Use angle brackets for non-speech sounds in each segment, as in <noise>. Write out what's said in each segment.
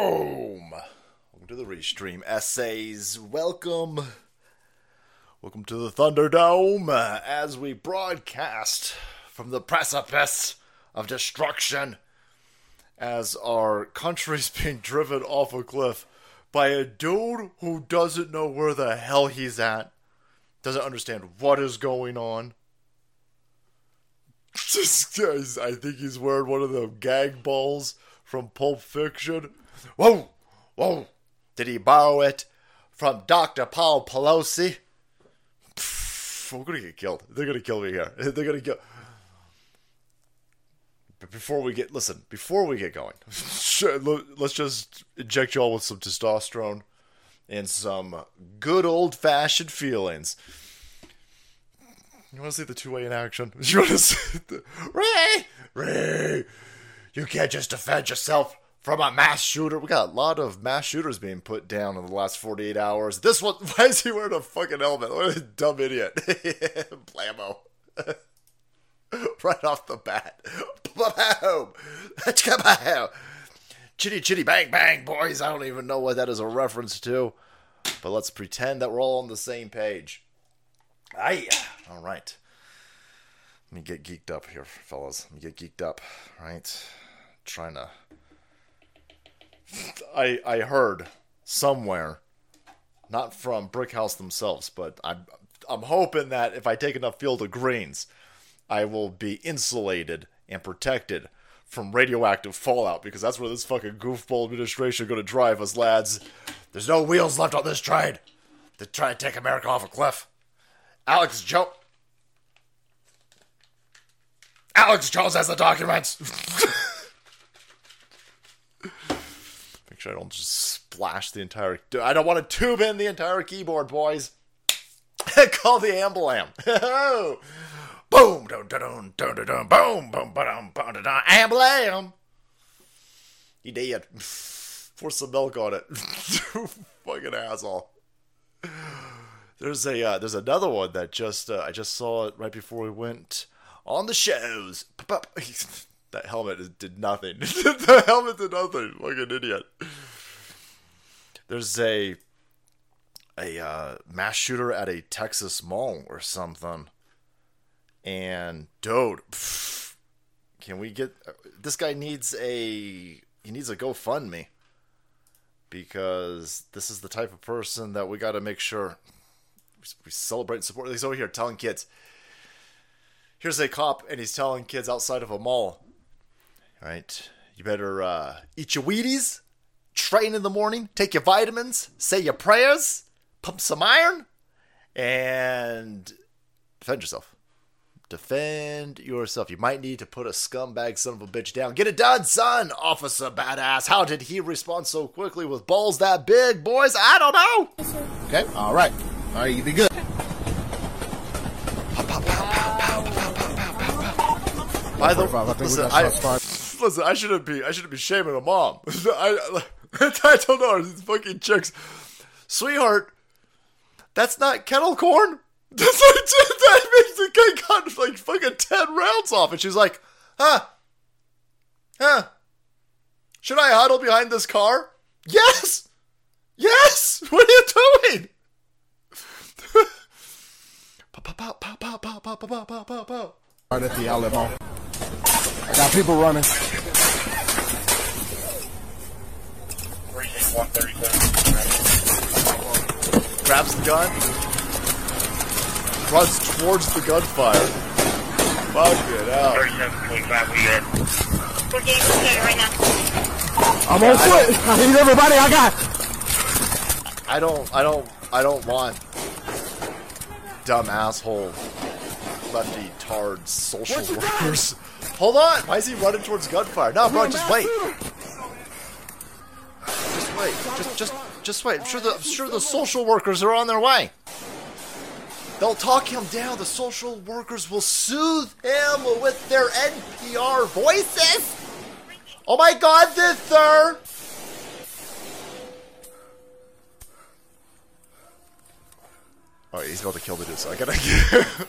Boom! Welcome to the Restream Essays. Welcome. Welcome to the Thunderdome as we broadcast from the precipice of destruction as our country's being driven off a cliff by a dude who doesn't know where the hell he's at, doesn't understand what is going on. <laughs> Just, I think he's wearing one of the gag balls from Pulp Fiction. Whoa, whoa! Did he borrow it from Dr. Paul Pelosi? Pff, we're gonna get killed. They're gonna kill me here. <laughs> They're gonna kill. But before we get, listen, before we get going, <laughs> let's just inject y'all with some testosterone and some good old fashioned feelings. You want to see the two way in action? <laughs> You want to see the Ray? Ray! You can't just defend yourself from a mass shooter. We got a lot of mass shooters being put down in the last 48 hours. This one, <laughs> why is he wearing a fucking helmet? What a dumb idiot. <laughs> Blammo. <laughs> right off the bat. Boom! Kaboom! Chitty chitty bang bang, boys. I don't even know what that is a reference to. But let's pretend that we're all on the same page. Aye. All right. Let me get geeked up here, fellas. Let me get geeked up, right? Trying to. I I heard somewhere, not from Brickhouse themselves, but I'm I'm hoping that if I take enough field of greens, I will be insulated and protected from radioactive fallout because that's where this fucking goofball administration going to drive us, lads. There's no wheels left on this train to try and take America off a cliff. Alex Jones. Alex Jones has the documents. <laughs> Make sure I don't just splash the entire. I don't want to tube in the entire keyboard, boys. <laughs> Call the ambulam. <laughs> boom, dun dun dun dun dun boom, boom, boom, dun dun, ambulam. He did. <laughs> Pour some milk on it. Fucking asshole. There's a uh, there's another one that just uh, I just saw it right before we went on the shows. That helmet did nothing. <laughs> the helmet did nothing. Like an idiot. There's a a uh, mass shooter at a Texas mall or something. And dude, pff, <sighs> can we get this guy needs a he needs a GoFundMe because this is the type of person that we got to make sure we celebrate and support. He's over here telling kids. Here's a cop, and he's telling kids outside of a mall, right? You better uh, eat your Wheaties, train in the morning, take your vitamins, say your prayers, pump some iron, and defend yourself. Defend yourself. You might need to put a scumbag son of a bitch down. Get it done, son, Officer Badass. How did he respond so quickly with balls that big, boys? I don't know. Okay, all right. All right, you be good. By the way, listen, I, listen, I shouldn't be, I shouldn't be shaming a mom. <laughs> I, I don't know, these fucking chicks, sweetheart. That's not kettle corn. <laughs> That's like that makes the guy got like fucking ten rounds off, and she's like, huh, huh. Should I huddle behind this car? Yes, yes. <laughs> What are you doing? Right at the mall. I got people running. Grabs the gun. Runs towards the gunfire. Fuck it out. We're getting prepared right now. I'm on foot. I need everybody I got. I don't, I don't, I don't want dumb asshole lefty tard social workers. Hold on! Why is he running towards gunfire? No, bro, just wait. Just wait. Just, just, just wait. I'm sure the, I'm sure the social workers are on their way. They'll talk him down. The social workers will soothe him with their NPR voices. Oh my God, this sir. Oh, he's about to kill the dude, so I gotta <laughs>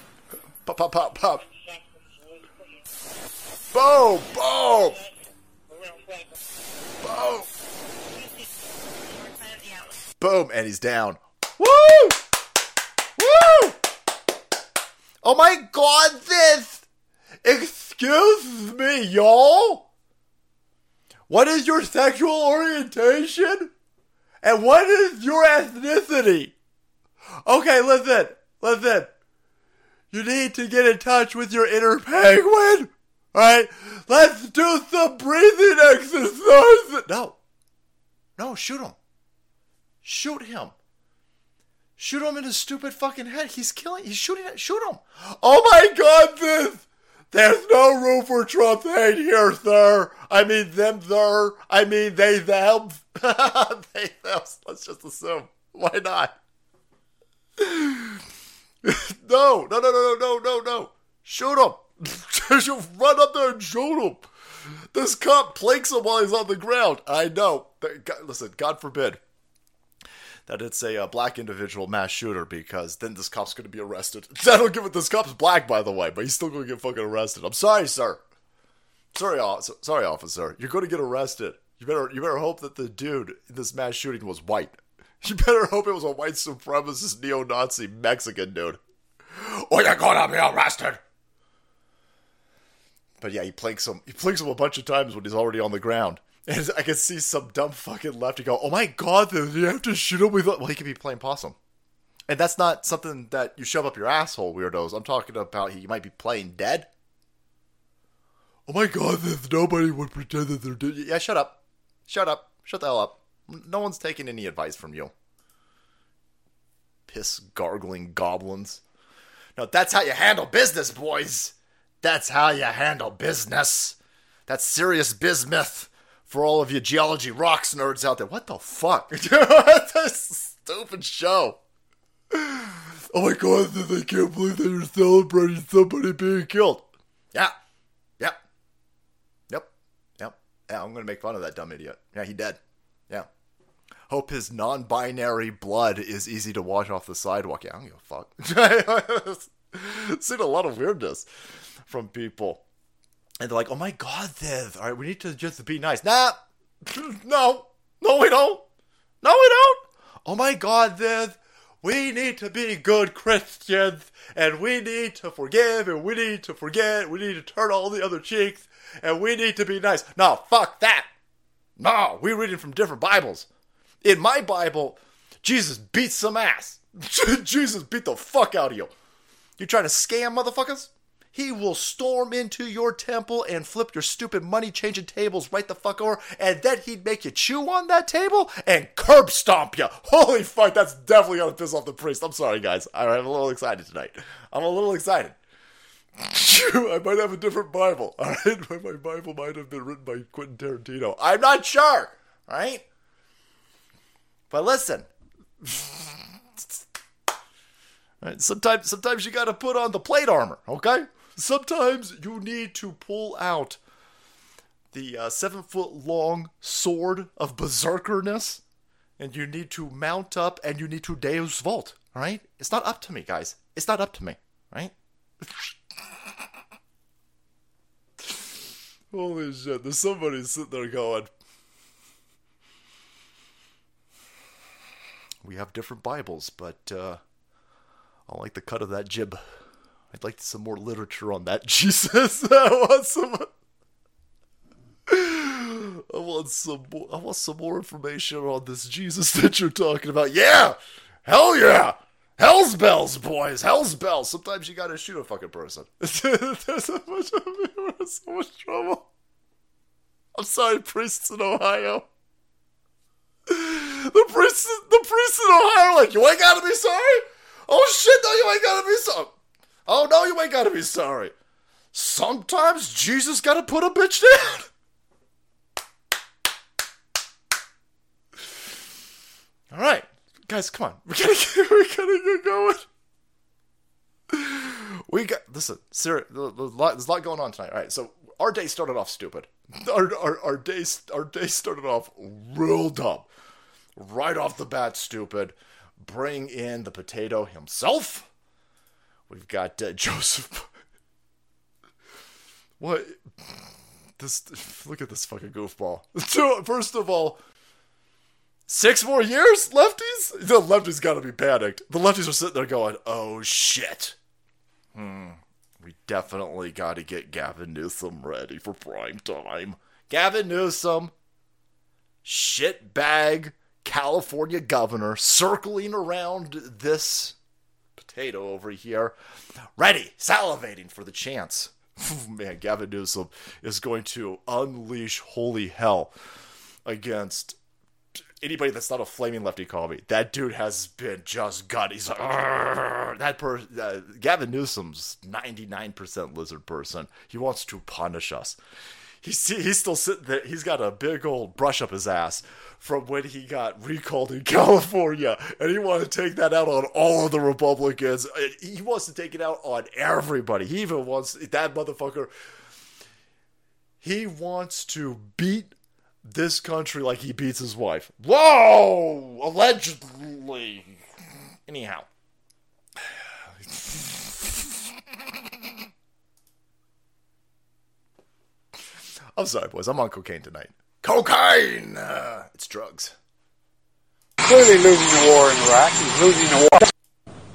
pop, pop, pop, pop. Boom, boom, boom. Boom, and he's down. Woo! Woo! Oh my god, this! Excuse me, y'all? What is your sexual orientation? And what is your ethnicity? Okay, listen, listen. You need to get in touch with your inner penguin. Alright? Let's do some breathing exercises. No. No, shoot him. Shoot him. Shoot him in his stupid fucking head. He's killing. He's shooting. Shoot him. Oh my god, this. There's no room for Trump hate here, sir. I mean them, sir. I mean they, them. <laughs> they, them. Let's just assume. Why not? <laughs> no, no, no, no, no, no, no, no. Shoot him. <laughs> Just run up there and shoot him. This cop planks him while he's on the ground. I know. Listen, God forbid that it's a uh, black individual mass shooter because then this cop's going to be arrested. <laughs> I don't give it. This cop's black, by the way, but he's still going to get fucking arrested. I'm sorry, sir. Sorry, sorry, officer. You're going to get arrested. You better, you better hope that the dude in this mass shooting was white. <laughs> You better hope it was a white supremacist neo-Nazi Mexican dude. Or you're gonna be arrested. But yeah, he planks him. He planks him a bunch of times when he's already on the ground. <laughs> And I can see some dumb fucking lefty go, "Oh my god, you have to shoot him with?" Well, he could be playing possum, and that's not something that you shove up your asshole, weirdos. I'm talking about he might be playing dead. Oh my god, nobody would pretend that they're dead. Yeah, shut up, shut up, shut the hell up. No one's taking any advice from you. Piss gargling goblins. No, that's how you handle business, boys. That's how you handle business. That's serious bismuth for all of you geology rocks nerds out there. What the fuck? <laughs> a stupid show. Oh my god, I can't believe that you're celebrating somebody being killed. Yeah. Yep. Yep. Yep. Yeah, I'm gonna make fun of that dumb idiot. Yeah, he dead. Yeah. Hope his non binary blood is easy to wash off the sidewalk. Yeah, I don't give a fuck. <laughs> Seen a lot of weirdness from people. And they're like, oh my god, Viv, all right, we need to just be nice. Nah, <sniffs> no, no, we don't. No, we don't. Oh my god, Viv, we need to be good Christians, and we need to forgive, and we need to forget, we need to turn all the other cheeks, and we need to be nice. No, fuck that. No, we're reading from different Bibles. In my Bible, Jesus beats some ass. <laughs> Jesus beat the fuck out of you. You trying to scam motherfuckers? He will storm into your temple and flip your stupid money changing tables right the fuck over, and then he'd make you chew on that table and curb stomp you. Holy fuck, that's definitely gonna piss off the priest. I'm sorry, guys. I'm a little excited tonight. I'm a little excited. <laughs> I might have a different Bible. <laughs> All right, my Bible might have been written by Quentin Tarantino. I'm not sure. All right, but listen. <laughs> Right, sometimes, sometimes you got to put on the plate armor. Okay. Sometimes you need to pull out the uh, seven foot long sword of berserkerness, and you need to mount up and you need to Deus. All right. It's not up to me, guys. It's not up to me. Right. <laughs> Holy shit, there's somebody sitting there going, We have different Bibles, but uh, I like the cut of that jib. I'd like some more literature on that, <laughs> Jesus. <laughs> I want some. I want some. More, I want some more information on this Jesus <laughs> that you're talking about. Yeah, hell yeah, hell's bells, boys, hell's bells. Sometimes you gotta shoot a fucking person. There's so much, so much trouble. I'm sorry, priests in Ohio. The priests, the priests in Ohio, like you ain't gotta be sorry. Oh shit, no, you ain't gotta be sorry. Oh no, you ain't gotta be sorry. Sometimes Jesus gotta put a bitch down. All right, guys, come on. We gotta get, we gotta get going. We got listen. Sarah, there's a lot going on tonight. All right, so our day started off stupid. <laughs> Our our our day our day started off real dumb. Right off the bat, stupid. Bring in the potato himself. We've got uh, <laughs> Joseph. what? This look at this fucking goofball. <laughs> First of all, Six more years, lefties? The lefties got to be panicked. The lefties are sitting there going, oh shit. Hmm. We definitely got to get Gavin Newsom ready for prime time. Gavin Newsom, shitbag California governor, circling around this potato over here, ready, salivating for the chance. <laughs> Man, Gavin Newsom is going to unleash holy hell against anybody that's not a flaming lefty call me. That dude has been just gut. He's like, <laughs> that per uh, Gavin Newsom's ninety nine percent lizard person. He wants to punish us. He's he's still sitting there. He's got a big old brush up his ass from when he got recalled in <laughs> California, and he wants to take that out on all of the Republicans. He wants to take it out on everybody. He even wants that motherfucker. He wants to beat this country like he beats his wife. Whoa! Allegedly. Anyhow. I'm sorry, boys. I'm on cocaine tonight. Cocaine! Uh, it's drugs. clearly losing the war in Iraq. He's losing the war.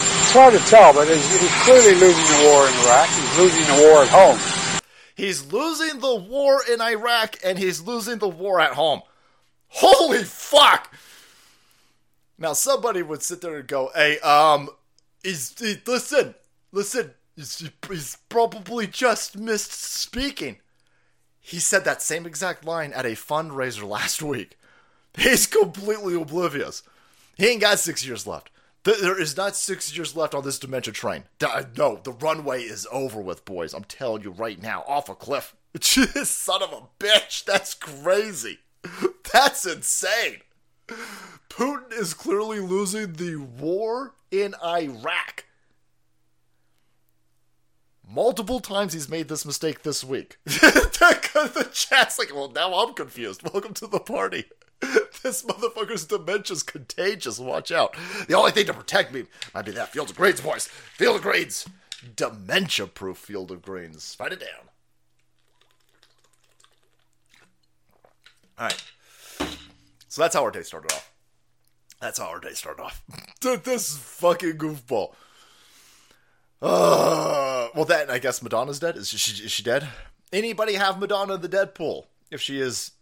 It's hard to tell, but he's, he's clearly losing the war in Iraq. He's losing the war at home. He's losing the war in Iraq and he's losing the war at home. Holy fuck! Now somebody would sit there and go, "Hey, um, he's he, listen, listen. He's, he's probably just missed speaking." He said that same exact line at a fundraiser <laughs> last week. He's completely oblivious. He ain't got six years left. There is not six years left on this dementia train. Uh, no, the runway is over with, boys. I'm telling you right now, off a cliff. <laughs> Son of a bitch, that's crazy. <laughs> That's insane. Putin is clearly losing the war in Iraq. Multiple times he's made this mistake this week. <laughs> the chat's like, well, now I'm confused. Welcome to the party. <laughs> This motherfucker's dementia's contagious. Watch out. The only thing to protect me might be that field of greens, boys. Field of greens. Dementia proof field of greens. Write it down. All right. So that's how our day started off. That's how our day started off. <laughs> this fucking goofball. Uh, well, that I guess Madonna's dead. Is she? Is she dead? Anybody have Madonna in the Deadpool? If she is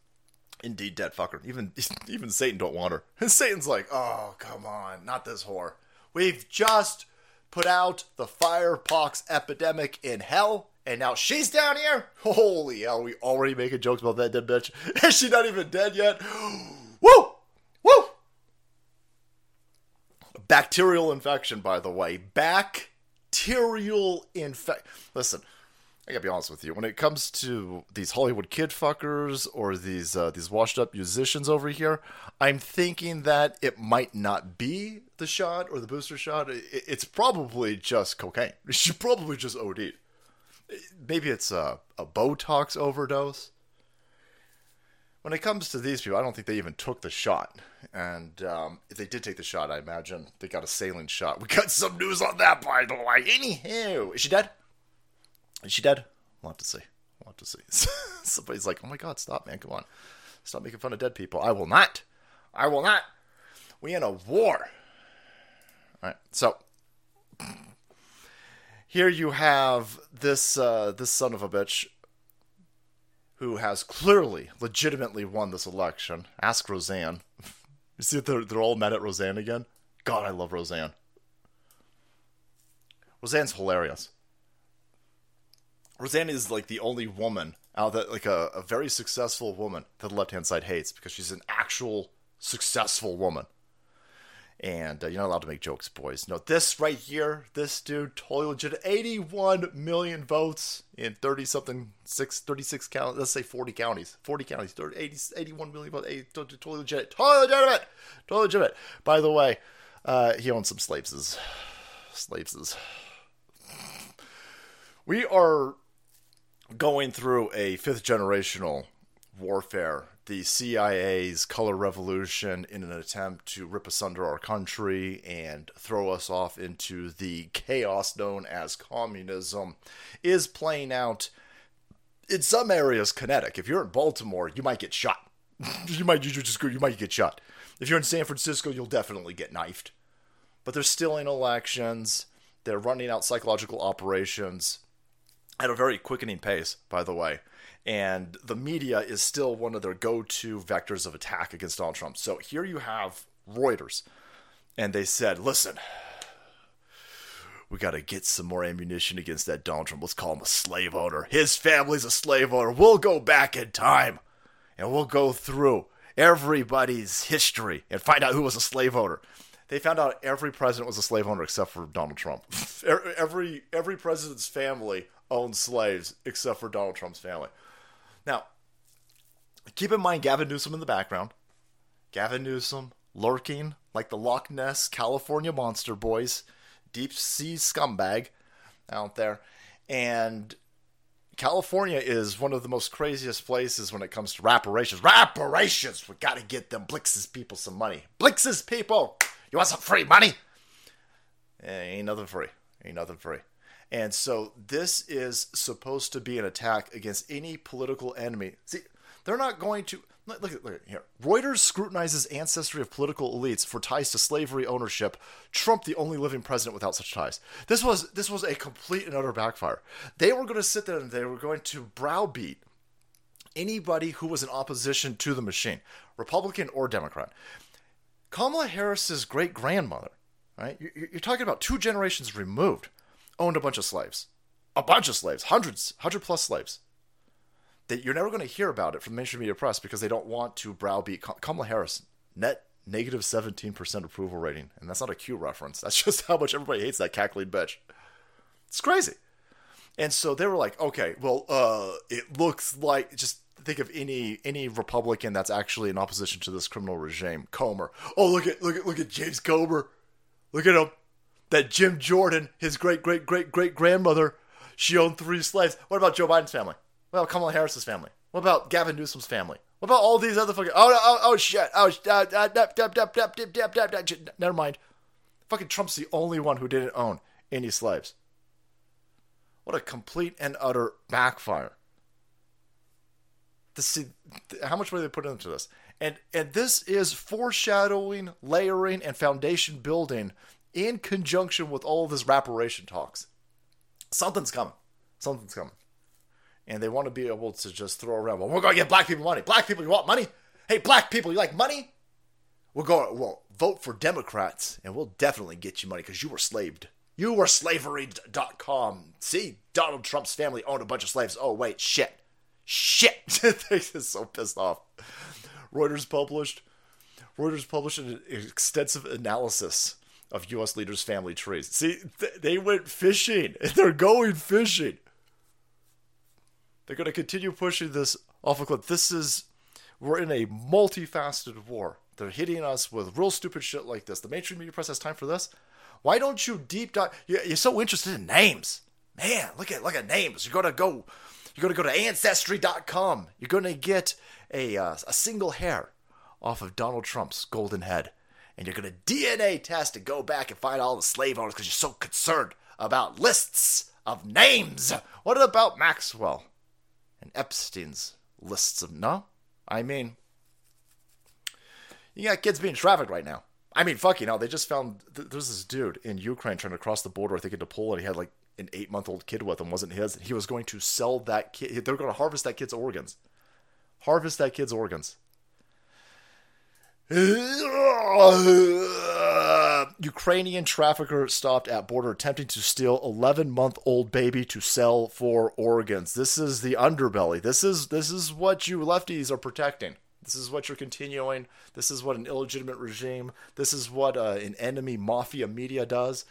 indeed dead, fuck her. Even <laughs> even Satan don't want her. And Satan's like, oh come on, not this whore. We've just put out the firepox epidemic in hell, and now she's down here. <laughs> Holy hell, we already making jokes about that dead bitch. <laughs> Is she not even dead yet? <gasps> Woo, woo. Bacterial infection, by the way. Bacterial infection. Listen, I gotta be honest with you. When it comes to these Hollywood kid fuckers or these uh, these washed up musicians over here, I'm thinking that it might not be the shot or the booster shot. It's probably just cocaine. <laughs> She probably just OD'd. Maybe it's a, a Botox overdose when it comes to these people, I don't think they even took the shot. And um, if they did take the shot, I imagine they got a saline shot. We got some news on that, by the way. Anywho, is she dead? Is she dead? We'll have to see. We'll have to see. <laughs> Somebody's like, oh my god, stop, man. Come on. Stop making fun of dead people. I will not. I will not. We in a war. All right. So <clears throat> here you have this uh, this son of a bitch who has clearly, legitimately won this election. Ask Roseanne. <laughs> You see, they're, they're all mad at Roseanne again. God, I love Roseanne. Roseanne's hilarious. Roseanne is like the only woman out that, like a, a very successful woman that the left hand side hates because she's an actual successful woman. And uh, you're not allowed to make jokes, boys. No, this right here, this dude, totally legit. 81 million votes in 30 something, six, 36 counties, let's say 40 counties. 40 counties, 30, 80, 81 million votes. 80, to- to- totally legit. Totally legitimate. Totally legitimate. By the way, uh, he owns some slaves, Slaveses. We are going through a fifth generational warfare. The CIA's color revolution in an attempt to rip asunder our country and throw us off into the chaos known as communism is playing out in some areas kinetic. If you're in Baltimore, you might get shot. <laughs> you might you just you might get shot. If you're in San Francisco, you'll definitely get knifed. But they're stealing elections. They're running out psychological operations at a very quickening pace, by the way. And the media is still one of their go to vectors of attack against Donald Trump. So here you have Reuters, and they said, listen, we got to get some more ammunition against that Donald Trump. Let's call him a slave owner. His family's a slave owner. We'll go back in time and we'll go through everybody's history and find out who was a slave owner. They found out every president was a slave owner except for Donald Trump. <laughs> every every president's family owned slaves except for Donald Trump's family. Now, keep in mind Gavin Newsom in the background. Gavin Newsom lurking like the Loch Ness California monster boys, deep sea scumbag out there. And California is one of the most craziest places when it comes to reparations. Reparations! We gotta get them Blix's people some money. Blix's people! You want some free money? Eh, ain't nothing free. Ain't nothing free. And so this is supposed to be an attack against any political enemy. See, they're not going to look at, look here. Reuters scrutinizes ancestry of political elites for ties to slavery ownership. Trump, the only living president without such ties. This was this was a complete and utter backfire. They were going to sit there and they were going to browbeat anybody who was in opposition to the machine, Republican or Democrat. Kamala Harris's great grandmother, right? You're talking about two generations removed, owned a bunch of slaves, a bunch of slaves, hundreds, hundred plus slaves. That you're never going to hear about it from the mainstream media press because they don't want to browbeat Kamala Harris. Net negative 17% approval rating, and that's not a Q reference. That's <laughs> just how much everybody hates that cackling bitch. It's crazy. And so they were like, okay, well, uh, it looks like just think of any any Republican that's actually in opposition to this criminal regime. Comer. Oh, look at look at look at James Comer. Look at him. That Jim Jordan, his great great great great grandmother, she owned three slaves. What about Joe Biden's family? What about Kamala Harris's family? What about Gavin Newsom's family? What about all these other fucking? Oh oh oh shit! Oh never mind. Fucking Trump's the only one who didn't own any slaves. What a complete and utter backfire to see how much money they put into this. And and this is foreshadowing, layering, and foundation building in conjunction with all of this reparation talks. Something's coming. Something's coming. And they want to be able to just throw around, well, we're going to get black people money. Black people, you want money? Hey, black people, you like money? We'll go, well, vote for Democrats, and we'll definitely get you money because you were slaved. You were slavery.com. See, Donald Trump's family owned a bunch of slaves. Oh, wait, shit. Shit! <laughs> They're so pissed off. Reuters published Reuters published an extensive analysis of U.S. leaders' family trees. See, they went fishing. <laughs> They're going fishing. They're going to continue pushing this off a cliff. This is we're in a multifaceted war. They're hitting us with real stupid shit like this. The mainstream media press has time for this. Why don't you deep dive? You're so interested in names, man. Look at look at names. You're gonna go you're to go to ancestry.com. You're going to get a, uh, a single hair off of Donald Trump's golden head. And you're going to DNA test and go back and find all the slave owners because you're so concerned about lists of names. What about Maxwell and Epstein's lists of. No? I mean, you got kids being trafficked right now. I mean, fuck you know, they just found th- there's this dude in Ukraine trying to cross the border, I think into Poland. He had like an eight month old kid with him wasn't his. He was going to sell that kid. They're going to harvest that kid's organs. Harvest that kid's organs. Ukrainian trafficker stopped at border attempting to steal 11 month old baby to sell for organs. This is the underbelly. This is this is what you lefties are protecting. This is what you're continuing. This is what an illegitimate regime. This is what uh, an enemy mafia media does.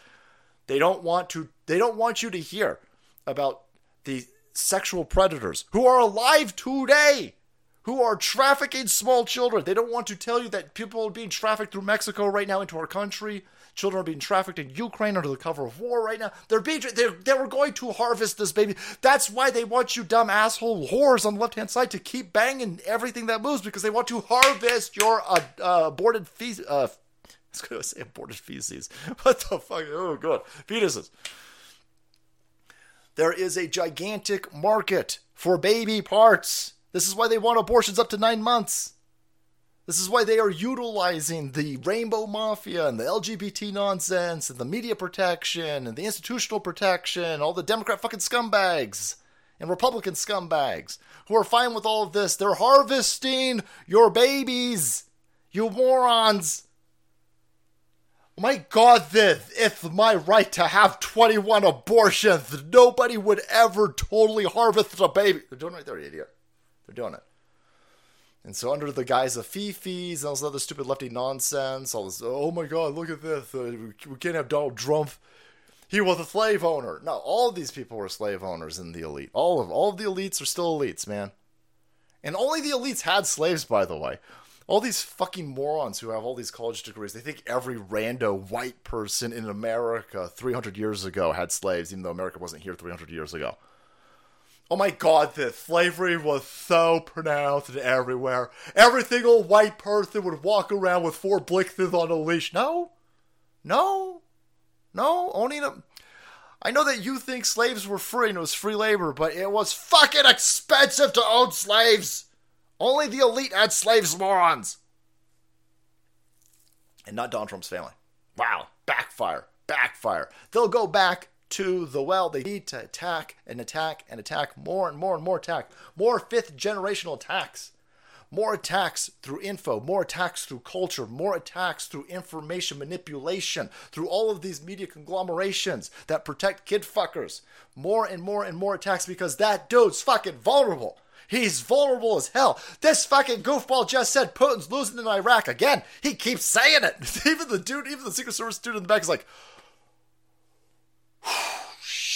They don't want to they don't want you to hear about the sexual predators who are alive today who are trafficking small children. They don't want to tell you that people are being trafficked through Mexico right now into our country. Children are being trafficked in Ukraine under the cover of war right now. They're being they're they were going to harvest this baby. That's why they want you dumb asshole whores on the left hand side to keep banging everything that moves because they want to harvest your uh, uh, aborted feces. Uh, I was going to say aborted feces. <laughs> What the fuck? Oh, God. Fetuses. There is a gigantic market for baby parts. This is why they want abortions up to nine months. This is why they are utilizing the rainbow mafia and the LGBT nonsense and the media protection and the institutional protection, all the Democrat fucking scumbags and Republican scumbags who are fine with all of this. They're harvesting your babies, you morons. My God, then, it's my right to have 21 abortions. Nobody would ever totally harvest a baby. Don't right there, idiot. They're doing it. And so, under the guise of fifis and all this other stupid lefty nonsense, all this, oh my God, look at this. Uh, we can't have Donald Trump. He was a slave owner. No, all these people were slave owners in the elite. All of all of the elites are still elites, man. And only the elites had slaves, by the way. All these fucking morons who have all these college degrees, they think every rando white person in America 300 years ago had slaves, even though America wasn't here 300 years ago. Oh my god, this slavery was so pronounced everywhere. Every single white person would walk around with four blixes on a leash. No, no, no. Only a. I know that you think slaves were free and it was free labor, but it was fucking expensive to own slaves. Only the elite had slaves, morons. And not Donald Trump's family. Wow, backfire, backfire. They'll go back to the well. They need to attack and attack and attack more and more and more attack. More fifth generational attacks. More attacks through info, more attacks through culture, more attacks through information manipulation, through all of these media conglomerations that protect kid fuckers. More and more and more attacks because that dude's fucking vulnerable. He's vulnerable as hell. This fucking goofball just said Putin's losing in Iraq again. He keeps saying it. <laughs> even the dude, even the Secret Service dude in the back is like,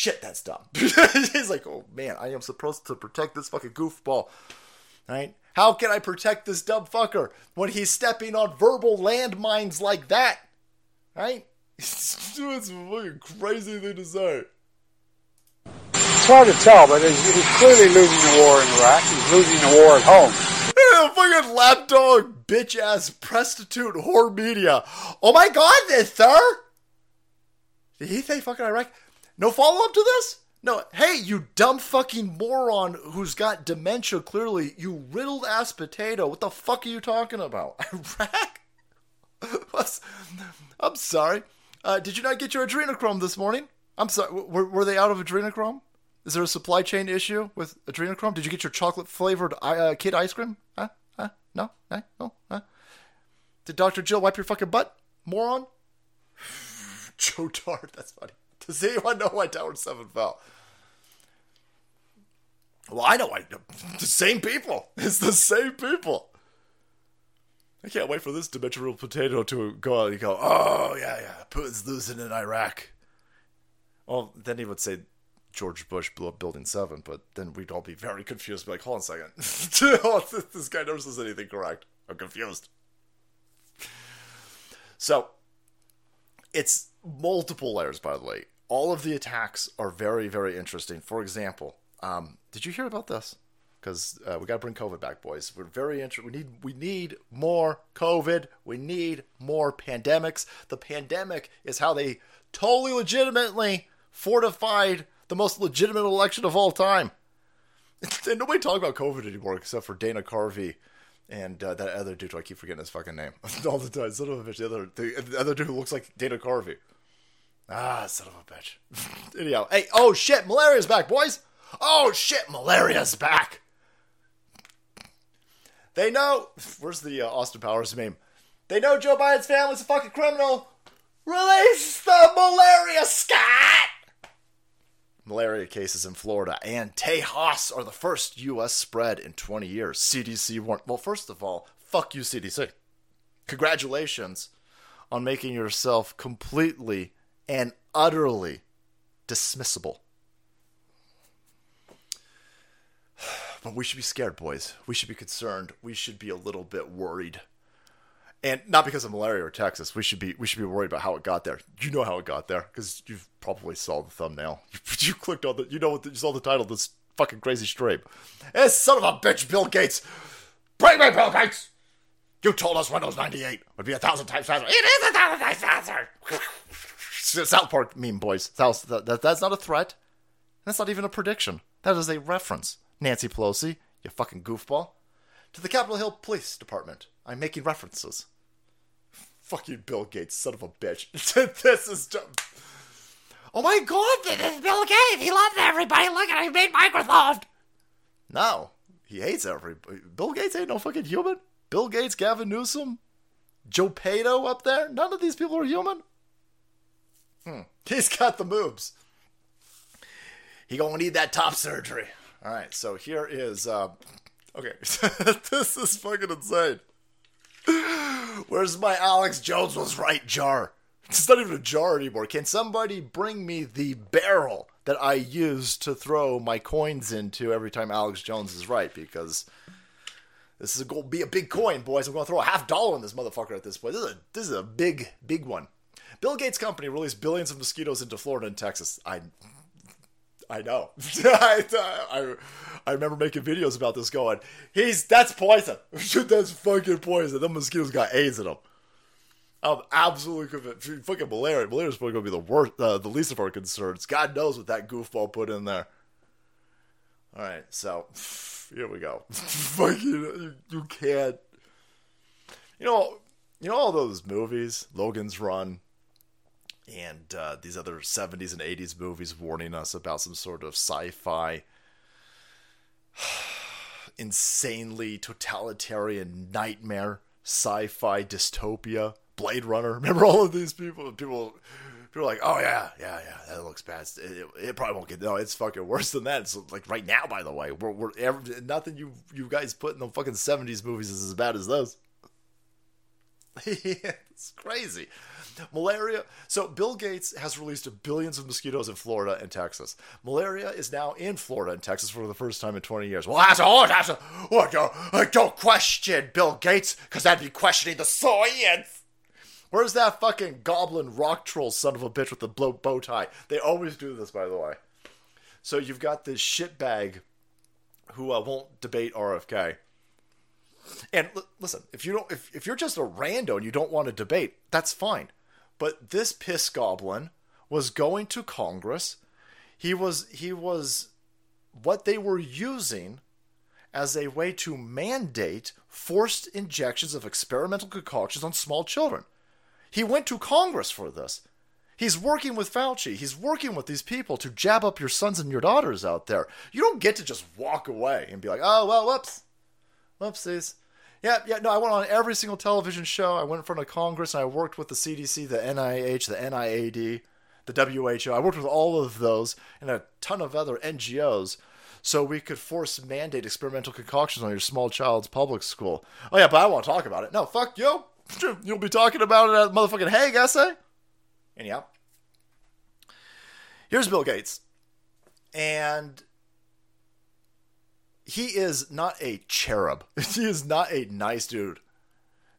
shit, that's dumb. <laughs> He's like, oh man, I am supposed to protect this fucking goofball. Right? How can I protect this dumb fucker when he's stepping on verbal landmines like that? Right? <laughs> It's a fucking crazy thing to say. It's hard to tell, but he's, he's clearly losing the war in Iraq. He's losing the war at home. Yeah, <laughs> fucking lapdog, bitch ass, prostitute, whore media. Oh my god, this, sir! Did he say fucking Iraq? No follow up to this? No, hey, you dumb fucking moron who's got dementia clearly, you riddled ass potato. What the fuck are you talking about? <laughs> Iraq? I'm sorry. Uh, did you not get your adrenochrome this morning? I'm sorry. Were, were they out of adrenochrome? Is there a supply chain issue with adrenochrome? Did you get your chocolate flavored uh, kid ice cream? Huh? Huh? No? Huh? No? Huh? Did Dr. Jill wipe your fucking butt? Moron? Joe Dart, <laughs> that's funny. Does anyone know why Tower 7 fell? Well, I know why. The same people. <laughs> It's the same people. I can't wait for this dimensional potato to go out and go, oh, yeah, yeah, Putin's losing in Iraq. Well, then he would say George Bush blew up Building 7, but then we'd all be very confused. Be like, hold on a second. <laughs> this guy never says anything correct. I'm confused. So, it's multiple layers, by the way. All of the attacks are very, very interesting. For example, um, did you hear about this? Because uh, we got to bring COVID back, boys. We're very interested. We need we need more COVID. We need more pandemics. The pandemic is how they totally legitimately fortified the most legitimate election of all time. <laughs> and nobody talk about COVID anymore except for Dana Carvey and uh, that other dude. I keep forgetting his fucking name <laughs> all the time. Son of a bitch. The other the, the other dude who looks like Dana Carvey. Ah, son of a bitch. <laughs> Anyhow, hey, oh shit, malaria's back, boys. Oh shit, malaria's back. They know. <laughs> Where's the uh, Austin Powers meme? They know Joe Biden's family's a fucking criminal. Release the malaria, Scott! Malaria cases in Florida and Tejas are the first U.S. spread in 20 years. CDC warned. Well, first of all, fuck you, CDC. Congratulations on making yourself completely and utterly dismissible. <sighs> But we should be scared, boys. We should be concerned. We should be a little bit worried. And not because of malaria or Texas. We should be we should be worried about how it got there. You know how it got there because you probably saw the thumbnail. You, <laughs> you clicked on the you know what you saw the title this fucking crazy stream. Eh, son of a bitch, Bill Gates. Bring me Bill Gates. You told us Windows 98 would be a thousand times faster. It is a thousand times faster. <laughs> <laughs> South Park meme, boys. That's not a threat. That's not even a prediction. That is a reference. Nancy Pelosi, you fucking goofball. to the Capitol Hill Police Department. I'm making references. Fuck you, Bill Gates, son of a bitch. <laughs> this is. Just... Oh my god, This is Bill Gates. He loves everybody. Look at him. He made Microsoft. No, he hates everybody. Bill Gates ain't no fucking human. Bill Gates, Gavin Newsom, Joe Pato up there. None of these people are human. Hmm. He's got the moves. He gonna need that top surgery. All right, so here is. Uh, okay, <laughs> this is fucking insane. Where's my Alex Jones was right jar? It's not even a jar anymore. Can somebody bring me the barrel that I use to throw my coins into every time Alex Jones is right? Because this is going to be a big coin, boys. I'm going to throw a half dollar on this motherfucker at this point. This is a, this is a big, big one. Bill Gates' company released billions of mosquitoes into Florida and Texas. I I know. <laughs> I, I, I remember making videos about this going, he's, that's poison. <laughs> that's fucking poison. Them mosquitoes got AIDS in them. I'm absolutely convinced. Fucking malaria. Malaria is probably going to be the worst, uh, the least of our concerns. God knows what that goofball put in there. All right, so <sighs> here we go. <laughs> fucking, you, you can't. You know, you know all those movies, Logan's Run, and uh, these other 70s and 80s movies warning us about some sort of sci-fi <sighs> insanely totalitarian nightmare sci-fi dystopia blade runner. <laughs> Remember all of these people? People people are like oh yeah yeah yeah that looks bad. It, it, it probably won't get no it's fucking worse than that. It's like right now by the way we're, we're every, nothing you you guys put in the fucking 70s movies is as bad as those. <laughs> It's crazy Malaria. So Bill Gates has released billions of mosquitoes in Florida and Texas. Malaria is now in Florida and Texas for the first time in 20 years. Well, that's all. That's a, oh, don't, don't question Bill Gates because that'd be questioning the science. Where's that fucking goblin rock troll son of a bitch with the blow bow tie? They always do this, by the way. So you've got this shitbag who uh, won't debate RFK. And l- listen, if you don't, if, if you're just a rando and you don't want to debate, that's fine. But this piss goblin was going to Congress. He was he was what they were using as a way to mandate forced injections of experimental concoctions on small children. He went to Congress for this. He's working with Fauci. He's working with these people to jab up your sons and your daughters out there. You don't get to just walk away and be like, oh, well, whoops. Whoopsies. Yeah, yeah, no, I went on every single television show. I went in front of Congress and I worked with the CDC, the NIH, the NIAID, the WHO. I worked with all of those and a ton of other NGOs so we could force mandate experimental concoctions on your small child's public school. Oh, yeah, but I won't talk about it. No, fuck you. <laughs> You'll be talking about it at motherfucking Hague essay. Anyhow, here's Bill Gates. And he is not a cherub. <laughs> he is not a nice dude.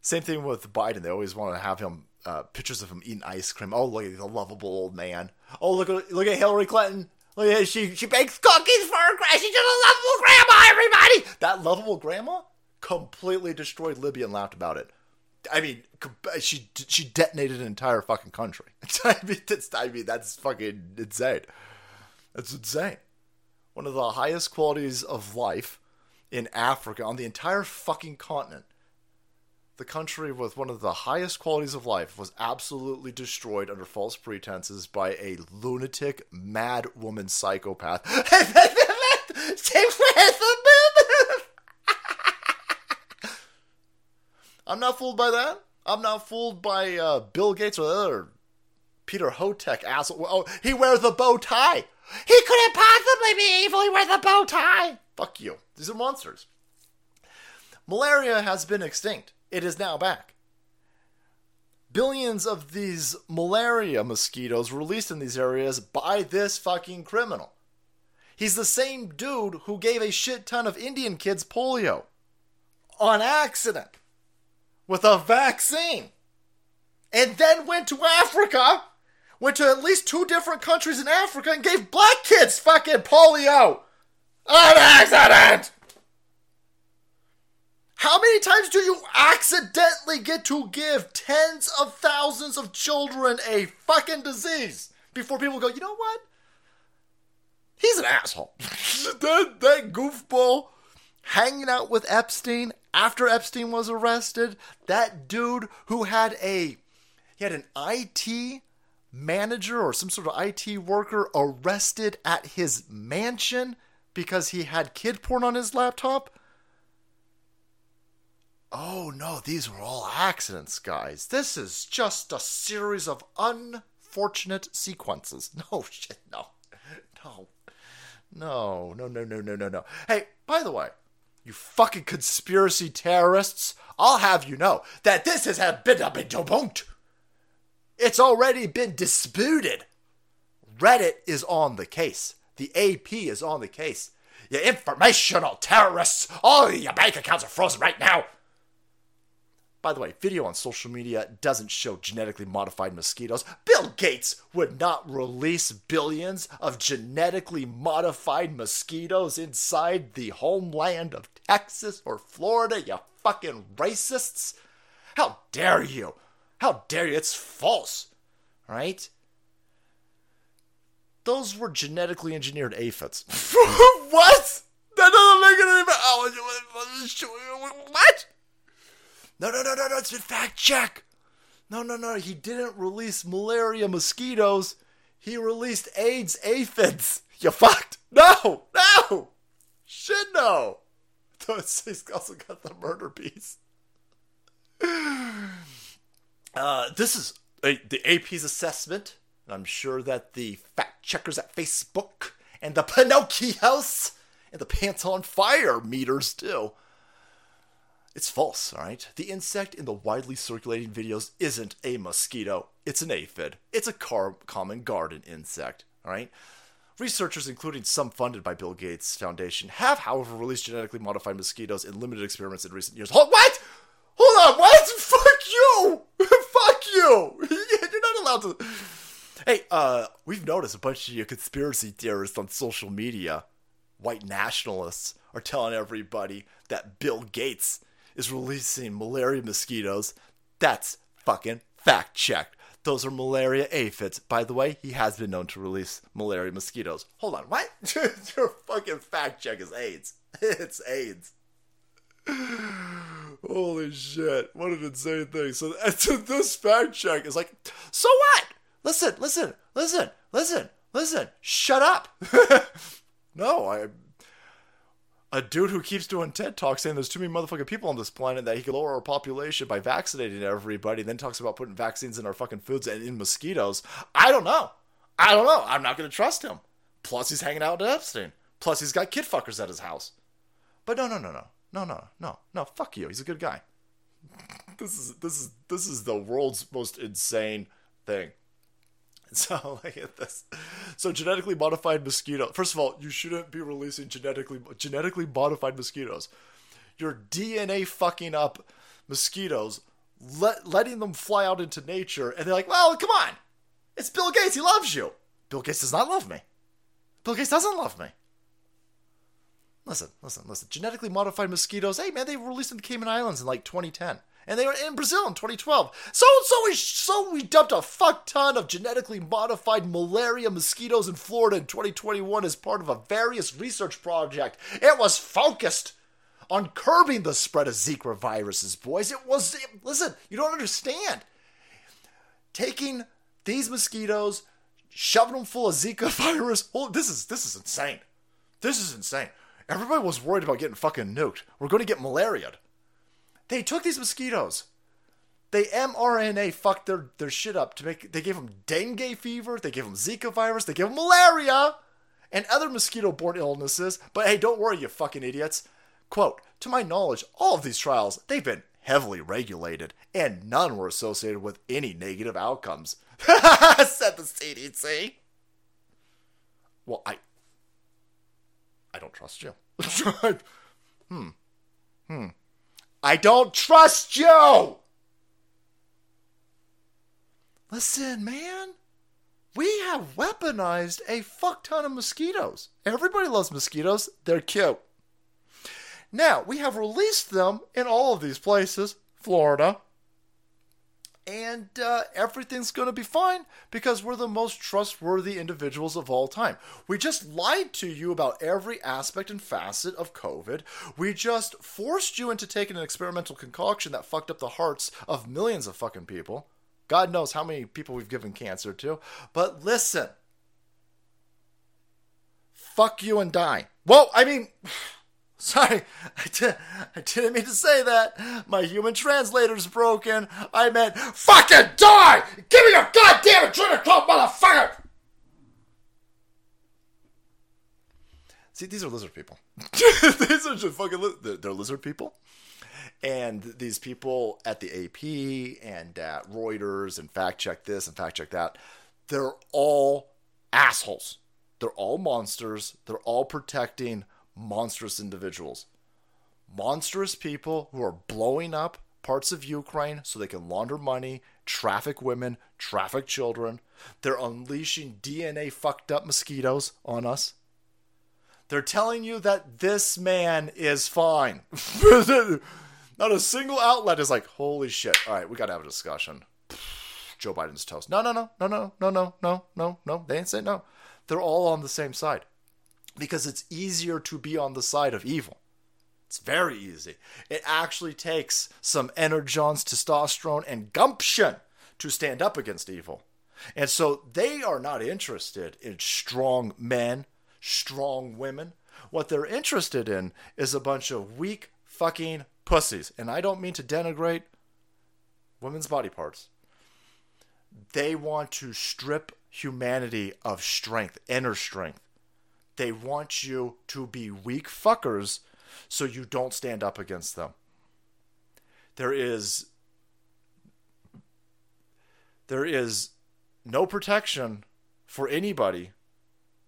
Same thing with Biden. They always want to have him uh, pictures of him eating ice cream. Oh, look at the lovable old man. Oh, look at look at Hillary Clinton. Look at she she bakes cookies for her. She's just a lovable grandma. Everybody, that lovable grandma completely destroyed Libya and laughed about it. I mean, she she detonated an entire fucking country. <laughs> I mean, that's I mean that's fucking insane. That's insane one of the highest qualities of life in Africa on the entire fucking continent. The country with one of the highest qualities of life was absolutely destroyed under false pretenses by a lunatic, mad woman psychopath. <laughs> I'm not fooled by that. I'm not fooled by uh, Bill Gates or the other Peter Hotez asshole. Oh, he wears the bow tie. He couldn't possibly be evil. He wears a bow tie. Fuck you. These are monsters. Malaria has been extinct. It is now back. Billions of these malaria mosquitoes released in these areas by this fucking criminal. He's the same dude who gave a shit ton of Indian kids polio on accident with a vaccine and then went to Africa went to at least two different countries in Africa and gave black kids fucking polio on accident. How many times do you accidentally get to give tens of thousands of children a fucking disease before people go, you know what? He's an asshole. <laughs> that, that goofball hanging out with Epstein after Epstein was arrested, that dude who had a he had an IT manager or some sort of IT worker arrested at his mansion because he had kid porn on his laptop. Oh no, these were all accidents, guys. This is just a series of unfortunate sequences. <laughs> No shit, no. No. No, no, no, no, no, no, no. Hey, by the way, you fucking conspiracy terrorists, I'll have you know that this has been a bit of a. It's already been disputed. Reddit is on the case. The AP is on the case. You informational terrorists, all your bank accounts are frozen right now. By the way, video on social media doesn't show genetically modified mosquitoes. Bill Gates would not release billions of genetically modified mosquitoes inside the homeland of Texas or Florida, you fucking racists. How dare you? How dare you? It's false. Right? Those were genetically engineered aphids. <laughs> what? That doesn't make any better. Oh, what? No, no, no, no, no. It's been fact check. No, no, no. He didn't release malaria mosquitoes. He released AIDS aphids. <laughs> You fucked. No, no. Shit, no. <laughs> He's also got the murder piece. Uh, this is a, the AP's assessment, I'm sure that the fact checkers at Facebook and the Pinocchios and the Pants on Fire meters too. It's false, all right? The insect in the widely circulating videos isn't a mosquito, it's an aphid. It's a car- common garden insect, all right? Researchers, including some funded by Bill Gates Foundation, have, however, released genetically modified mosquitoes in limited experiments in recent years. Hold, what? Hold on, what? Fuck you! Fuck you! To. Hey, uh, we've noticed a bunch of you conspiracy theorists on social media, white nationalists, are telling everybody that Bill Gates is releasing malaria mosquitoes. That's fucking fact checked. Those are malaria aphids. By the way, he has been known to release malaria mosquitoes. Hold on, what? <laughs> Your fucking fact check is AIDS. <laughs> It's AIDS. Holy shit. What an insane thing. <laughs> So, this fact check is like, so what? Listen, listen, listen, listen, listen. Shut up. <laughs> no, I. A dude who keeps doing TED Talks saying there's too many motherfucking people on this planet that he could lower our population by vaccinating everybody, then talks about putting vaccines in our fucking foods and in mosquitoes. I don't know. I don't know. I'm not going to trust him. Plus, he's hanging out at Epstein. Plus, he's got kid fuckers at his house. But no, no, no, no. No, no, no, no. Fuck you. He's a good guy. This is this is this is the world's most insane thing. <laughs> So look at this. So genetically modified mosquito. First of all, you shouldn't be releasing genetically genetically modified mosquitoes. You're DNA fucking up mosquitoes, let, letting them fly out into nature, and they're like, "Well, come on, it's Bill Gates. He loves you." Bill Gates does not love me. Bill Gates doesn't love me. Listen, listen, listen. Genetically modified mosquitoes. Hey, man, they released in the Cayman Islands in like 2010, and they were in Brazil in 2012. So, so we, so we dumped a fuck ton of genetically modified malaria mosquitoes in Florida in 2021 as part of a various research project. It was focused on curbing the spread of Zika viruses, boys. It was. It, listen, you don't understand. Taking these mosquitoes, shoving them full of Zika <laughs> virus. Oh, this is this is insane. This is insane. Everybody was worried about getting fucking nuked. We're going to get malaria. They took these mosquitoes. They mRNA fucked their, their shit up to make. They gave them dengue fever. They gave them Zika virus. They gave them malaria and other mosquito borne illnesses. But hey, don't worry, you fucking idiots. Quote, to my knowledge, all of these trials, they've been heavily regulated, and none were associated with any negative outcomes. <laughs> Said the CDC. Well, I I don't trust you. <laughs> hmm. Hmm. I don't trust you! Listen, man. We have weaponized a fuck ton of mosquitoes. Everybody loves mosquitoes. They're cute. Now, we have released them in all of these places Florida, and uh, everything's going to be fine because we're the most trustworthy individuals of all time. We just lied to you about every aspect and facet of COVID. We just forced you into taking an experimental concoction that fucked up the hearts of millions of fucking people. God knows how many people we've given cancer to. But listen, fuck you and die. Well, I mean. Sorry, I, did, I didn't mean to say that. My human translator's broken. I meant fucking die! Give me your goddamn adrenochrome, motherfucker! See, these are lizard people. <laughs> these are just fucking li- they're, they're lizard people. And these people at the AP and at Reuters and fact check this and fact check that, they're all assholes. They're all monsters. They're all protecting monstrous individuals. Monstrous people who are blowing up parts of Ukraine so they can launder money, traffic women, traffic children. They're unleashing DNA fucked up mosquitoes on us. They're telling you that this man is fine. <laughs> Not a single outlet is like, holy shit. All right, we got to have a discussion. Joe Biden's toast. No, no, no, no, no, no, no, no, no, no. They ain't saying no. They're all on the same side because it's easier to be on the side of evil. It's very easy. It actually takes some energons, testosterone, and gumption to stand up against evil. And so they are not interested in strong men, strong women. What they're interested in is a bunch of weak fucking pussies. And I don't mean to denigrate women's body parts. They want to strip humanity of strength, inner strength. They want you to be weak fuckers so you don't stand up against them. There is there is no protection for anybody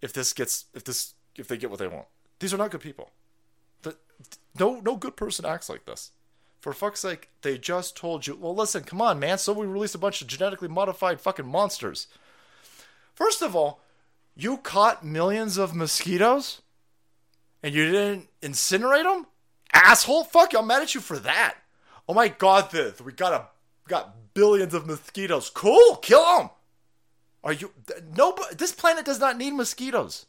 if this gets if this if they get what they want. These are not good people. The, no no good person acts like this. For fuck's sake, they just told you, well listen, come on, man, so we released a bunch of genetically modified fucking monsters. First of all, you caught millions of mosquitoes and you didn't incinerate them? Asshole! Fuck you, I'm mad at you for that. Oh my god, this we got a got billions of mosquitoes. Cool, kill them. Are you no? This planet does not need mosquitoes.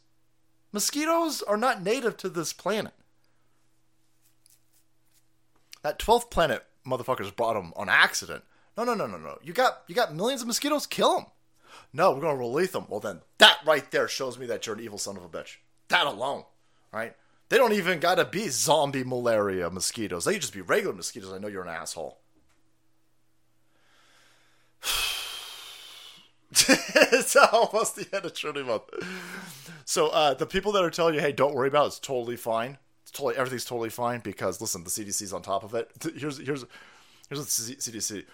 Mosquitoes are not native to this planet. That twelfth planet, motherfuckers brought them on accident. No, no, no, no, no. You got you got millions of mosquitoes. Kill them. No, we're gonna release them. Well, then that right there shows me that you're an evil son of a bitch. That alone, right? They don't even gotta be zombie malaria mosquitoes. They could just be regular mosquitoes. I know you're an asshole. <sighs> it's almost the end of Trinity Month. So uh, the people that are telling you, "Hey, don't worry about it. It's totally fine. It's totally everything's totally fine," because listen, the CDC's on top of it. <laughs> Here's here's here's the CDC.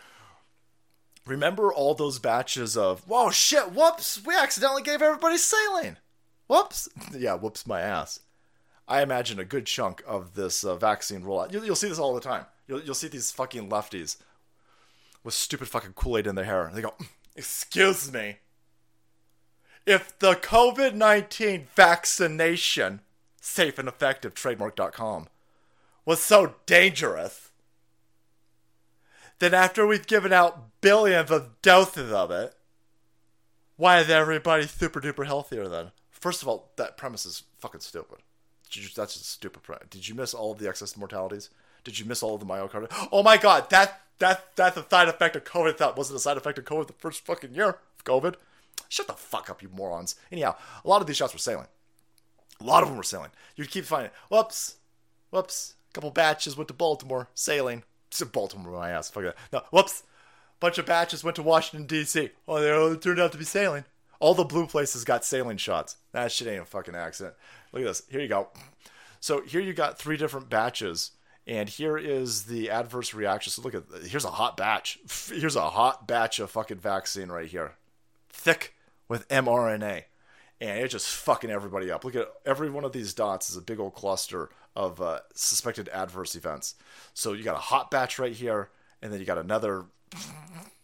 Remember all those batches of whoa shit, whoops, we accidentally gave everybody saline. Whoops, <laughs> yeah, whoops my ass. I imagine a good chunk of this uh, vaccine rollout. You'll, you'll, see this all the time. You'll, you'll see these fucking lefties with stupid fucking Kool Aid in their hair. They go, Excuse me. If the COVID 19 vaccination, safe and effective, trademark.com, was so dangerous, then after we've given out billions of doses of it, why is everybody super duper healthier then? First of all, that premise is fucking stupid. That's just stupid. premise. Did you miss all of the excess mortalities? Did you miss all of the myocarditis? Oh my god, that that that's a side effect of COVID. That wasn't a side effect of COVID the first fucking year of COVID. Shut the fuck up, you morons. Anyhow, a lot of these shots were sailing. A lot of them were sailing. You'd keep finding, whoops, whoops. A couple batches went to Baltimore sailing. Baltimore, my ass. Fuck that. No, whoops. Bunch of batches went to Washington D.C. Oh, they all turned out to be sailing. All the blue places got sailing shots. That shit ain't a fucking accident. Look at this. Here you go. So here you got three different batches, and here is the adverse reaction. So look at here's a hot batch. <laughs> Here's a hot batch of fucking vaccine right here, thick with mRNA, and it's just fucking everybody up. Look at every one of these dots is a big old cluster of uh, suspected adverse events. So you got a hot batch right here, and then you got another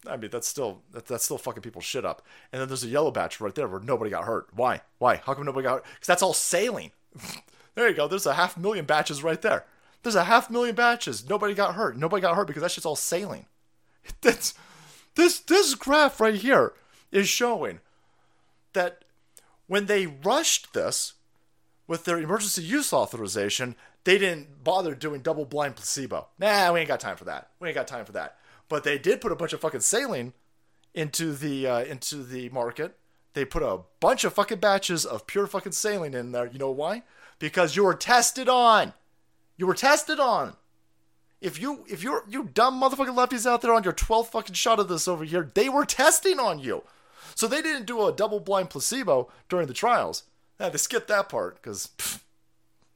I mean, that's still that, that's still fucking people shit up. And then there's a yellow batch right there where nobody got hurt. Why? Why? How come nobody got hurt? Because that's all sailing. <laughs> there you go. There's a half million batches right there. There's a half million batches. Nobody got hurt. Nobody got hurt because that shit's all sailing. <laughs> That's This this graph right here is showing that when they rushed this with their emergency use authorization, they didn't bother doing double blind placebo. Nah, we ain't got time for that. We ain't got time for that. But they did put a bunch of fucking saline into the uh, into the market. They put a bunch of fucking batches of pure fucking saline in there. You know why? Because you were tested on. You were tested on. If you if you're you dumb motherfucking lefties out there on your 12th fucking shot of this over here, they were testing on you. So they didn't do a double blind placebo during the trials. Yeah, they skipped that part because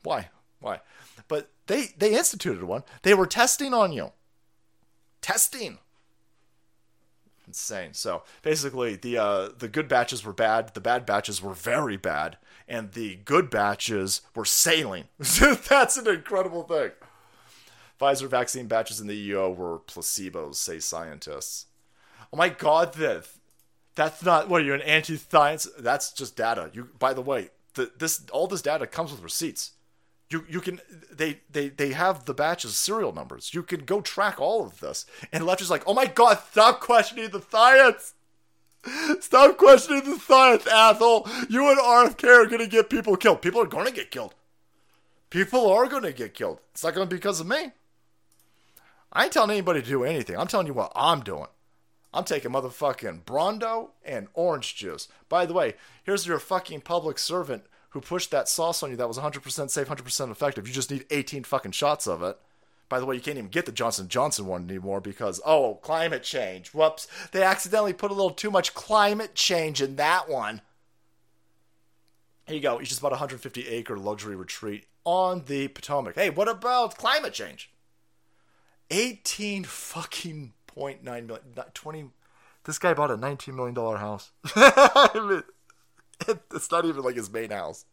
why? Why? But they they instituted one. They were testing on you. Testing. Insane. So basically, the uh, the good batches were bad. The bad batches were very bad, and the good batches were sailing. <laughs> That's an incredible thing. Pfizer vaccine batches in the EU were placebos, say scientists. Oh my god, that that's not what you're you an anti-science? That's just data. You by the way, the, this all this data comes with receipts. You you can they they they have the batches serial numbers. You can go track all of this. And left is like, oh my god, stop questioning the science. Stop questioning the science, asshole. You and RFK are gonna get people killed. People are gonna get killed. People are gonna get killed. It's not gonna be because of me. I ain't telling anybody to do anything. I'm telling you what I'm doing. I'm taking motherfucking Brondo and orange juice. By the way, here's your fucking public servant who pushed that sauce on you that was 100% safe, 100% effective. You just need 18 fucking shots of it. By the way, you can't even get the Johnson Johnson one anymore because oh, climate change. Whoops, they accidentally put a little too much climate change in that one. Here you go. You just bought a 150 acre luxury retreat on the Potomac. Hey, what about climate change? 18 fucking point nine million, 20. This guy bought a 19 million dollar house. <laughs> I mean, it's not even like his main house.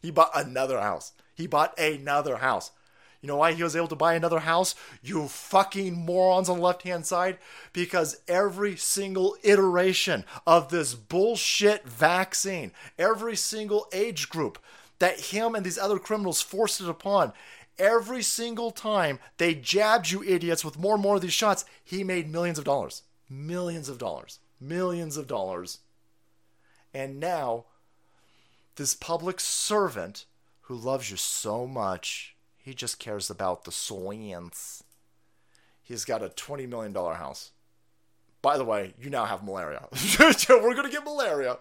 He bought another house. He bought another house. You know why he was able to buy another house? You fucking morons on the left hand side. Because every single iteration of this bullshit vaccine, every single age group that him and these other criminals forced it upon, every single time they jabbed you idiots with more and more of these shots, he made millions of dollars. Millions of dollars. Millions of dollars. And now, this public servant who loves you so much, he just cares about the science. He's got a $20 million house. By the way, you now have malaria. <laughs> We're going to get malaria.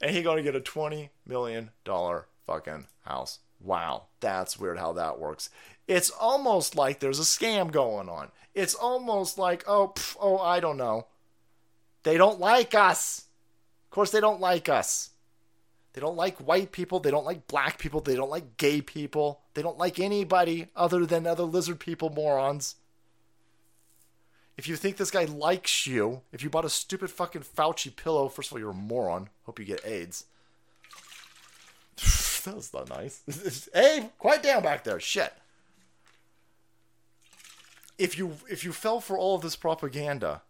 And he's going to get a $20 million fucking house. Wow, that's weird how that works. It's almost like there's a scam going on. It's almost like, oh, pff, oh, I don't know. They don't like us. Of course, they don't like us. They don't like white people. They don't like black people. They don't like gay people. They don't like anybody other than other lizard people morons. If you think this guy likes you, if you bought a stupid fucking Fauci pillow, first of all, you're a moron. Hope you get AIDS. That was not nice. <laughs> hey, quiet down back there. Shit. If you if you fell for all of this propaganda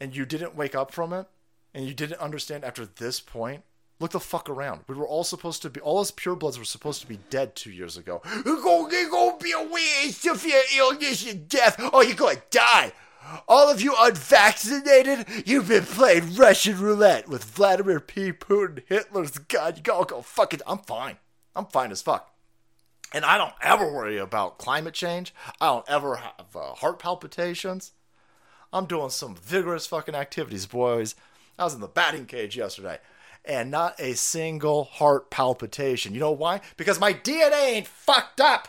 and you didn't wake up from it and you didn't understand after this point, look the fuck around. We were all supposed to be all us purebloods were supposed to be dead two years ago. <gasps> Go go be a waste of your illness and death. Oh, you're gonna die. All of you unvaccinated, you've been playing Russian roulette with Vladimir P. Putin, Hitler's God. You go, go, fuck it. I'm fine. I'm fine as fuck. And I don't ever worry about climate change. I don't ever have uh, heart palpitations. I'm doing some vigorous fucking activities, boys. I was in the batting cage yesterday and not a single heart palpitation. You know why? Because my DNA ain't fucked up.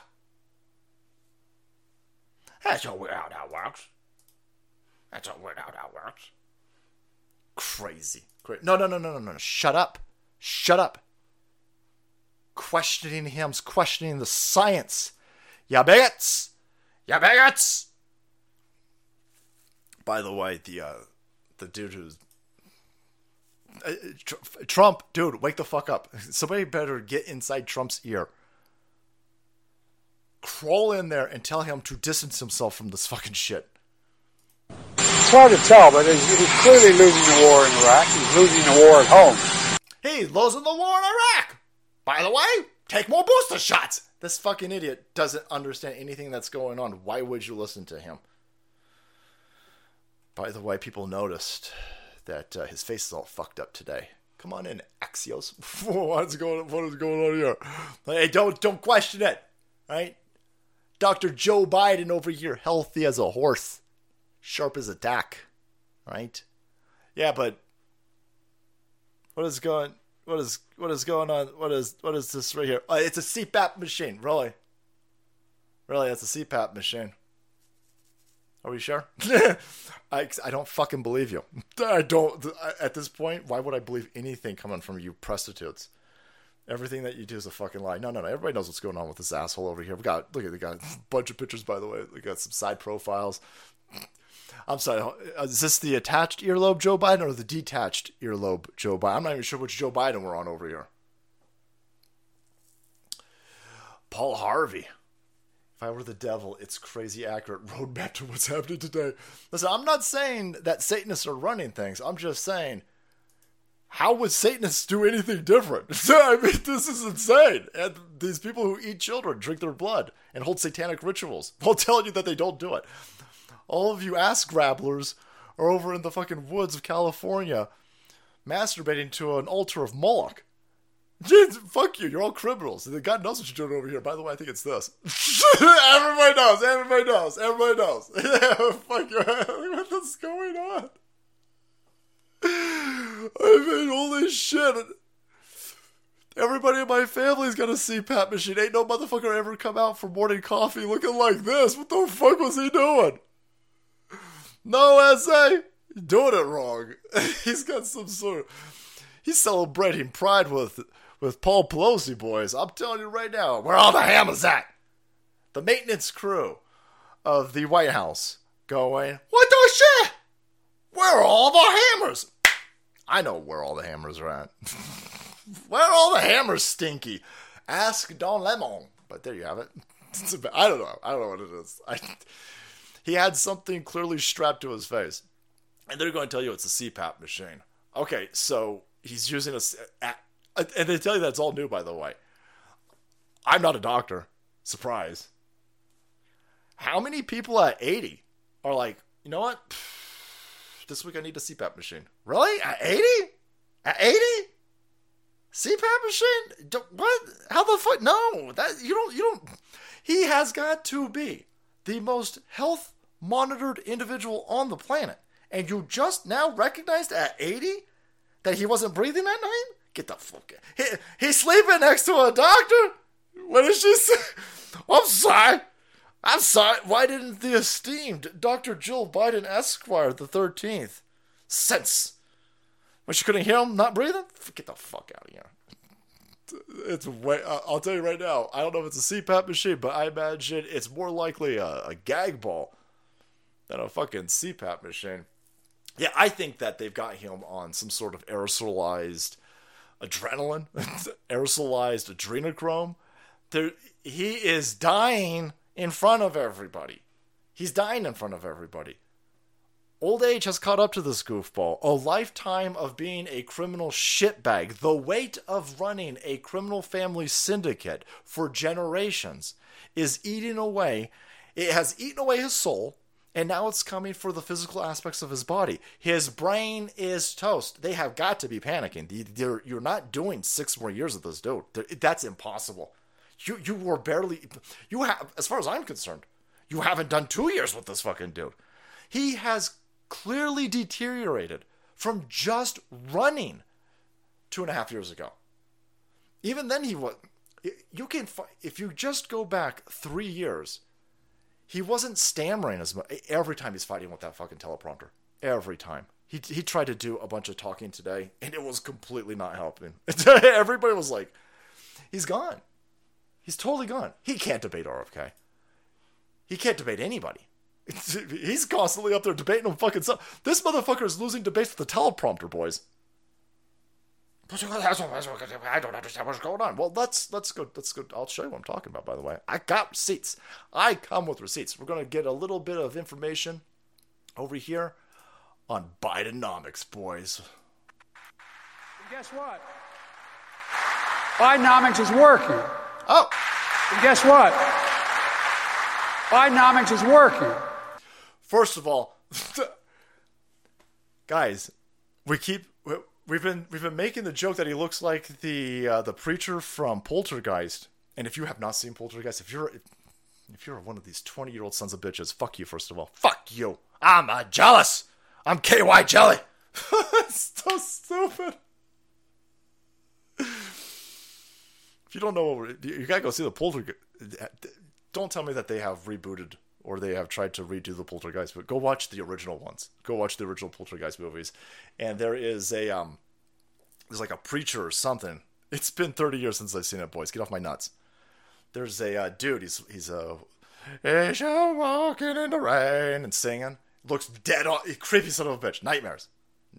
That's how that works. That's weird how that works. Crazy. Cra- No, no, no, no, no, no. Shut up. Shut up. Questioning him's questioning the science. Ya bigots. Ya bigots. By the way, the uh, the dude who's uh, Tr- Trump, dude, wake the fuck up. <laughs> Somebody better get inside Trump's ear. Crawl in there and tell him to distance himself from this fucking shit. It's hard to tell, but he's, he's clearly losing the war in Iraq. He's losing the war at home. He's losing the war in Iraq. By the way, take more booster shots. This fucking idiot doesn't understand anything that's going on. Why would you listen to him? By the way, people noticed that uh, his face is all fucked up today. Come on in, Axios. <laughs> What's going? What is going on here? Hey, don't don't question it, right? Doctor Joe Biden over here, healthy as a horse, sharp as a tack, right? Yeah, but what is going? What is what is going on? What is what is this right here? Uh, it's a CPAP machine, really. Really, it's a CPAP machine. Are we sure? <laughs> I, I don't fucking believe you. I don't. At this point, why would I believe anything coming from you prostitutes? Everything that you do is a fucking lie. No, no, no. Everybody knows what's going on with this asshole over here. We got look at they got a bunch of pictures, by the way. We got some side profiles. I'm sorry. uh, Is this the attached earlobe Joe Biden or the detached earlobe Joe Biden? I'm not even sure which Joe Biden we're on over here. Paul Harvey. If I were the devil, it's crazy accurate roadmap to what's happening today. Listen, I'm not saying that Satanists are running things. I'm just saying, how would Satanists do anything different? <laughs> I mean, this is insane. And these people who eat children, drink their blood, and hold satanic rituals will <laughs> tell you that they don't do it. All of you ass grabblers are over in the fucking woods of California masturbating to an altar of Moloch. Jeez, <laughs> fuck you, you're all criminals. God knows what you're doing over here. By the way, I think it's this. <laughs> everybody knows, everybody knows, everybody knows. <laughs> fuck you, what is going on? I mean, holy shit. Everybody in my family's got a CPAP machine. Ain't no motherfucker ever come out for morning coffee looking like this. What the fuck was he doing? No, SA, doing it wrong. <laughs> He's got some sort of. He's celebrating pride with with Paul Pelosi boys. I'm telling you right now, where all the hammers at? The maintenance crew of the White House going, what the shit? Where are all the hammers? I know where all the hammers are at. <laughs> where are all the hammers, Stinky? Ask Don Lemon. But there you have it. <laughs> A I don't know. I don't know what it is. I, he had something clearly strapped to his face. And they're going to tell you it's a CPAP machine. Okay, so he's using a. And they tell you that's all new, by the way. I'm not a doctor. Surprise. How many people at 80 are like, you know what? <sighs> This week I need a CPAP machine. Really? At 80? At 80? CPAP machine? What? How the fuck? No, that you don't. You don't. He has got to be the most health monitored individual on the planet, and you just now recognized at 80 that he wasn't breathing at night. Get the fuck. out. He, he's sleeping next to a doctor. What she say? <laughs> I'm sorry. I'm sorry. Why didn't the esteemed Dr. Jill Biden Esquire the 13th sense when she couldn't hear him not breathing? Get the fuck out of here. It's way. I'll tell you right now. I don't know if it's a CPAP machine, but I imagine it's more likely a, a gag ball than a fucking CPAP machine. Yeah, I think that they've got him on some sort of aerosolized adrenaline, <laughs> aerosolized adrenochrome. There, he is dying in front of everybody. He's dying in front of everybody. Old age has caught up to this goofball. A lifetime of being a criminal shitbag. The weight of running a criminal family syndicate for generations is eating away. It has eaten away his soul, and now it's coming for the physical aspects of his body. His brain is toast. They have got to be panicking. They're- You're not doing six more years of this dude. That's impossible. You you were barely you have as far as I'm concerned, you haven't done two years with this fucking dude. He has clearly deteriorated from just running two and a half years ago. Even then, he was. You can if you just go back three years, he wasn't stammering as much every time he's fighting with that fucking teleprompter. Every time he he tried to do a bunch of talking today, and it was completely not helping. <laughs> Everybody was like, "He's gone. He's totally gone. He can't debate RFK. He can't debate anybody. <laughs> He's constantly up there debating on fucking stuff. This motherfucker is losing debates with the teleprompter, boys. I don't understand what's going on. Well, let's let's go. Let's go. I'll show you what I'm talking about. By the way, I got receipts. I come with receipts. We're gonna get a little bit of information over here on Bidenomics, boys. And Guess what? Bidenomics is working. Oh, And guess what? Bidenomics is working. First of all, <laughs> guys, we keep we've been we've been making the joke that he looks like the uh, the preacher from Poltergeist. And if you have not seen Poltergeist, if you're if you're one of these twenty year old sons of bitches, fuck you first of all. Fuck you. I'm uh, jealous. I'm KY jelly. <laughs> it's so stupid. If you don't know, you gotta go see the Poltergeist. Don't tell me that they have rebooted or they have tried to redo the Poltergeist, but go watch the original ones. Go watch the original Poltergeist movies, and there is a um, there's like a preacher or something. It's been 30 years since I've seen it, boys. Get off my nuts. There's a uh, dude. He's he's a As you're walking in the rain and singing. Looks dead on creepy son of a bitch. Nightmares,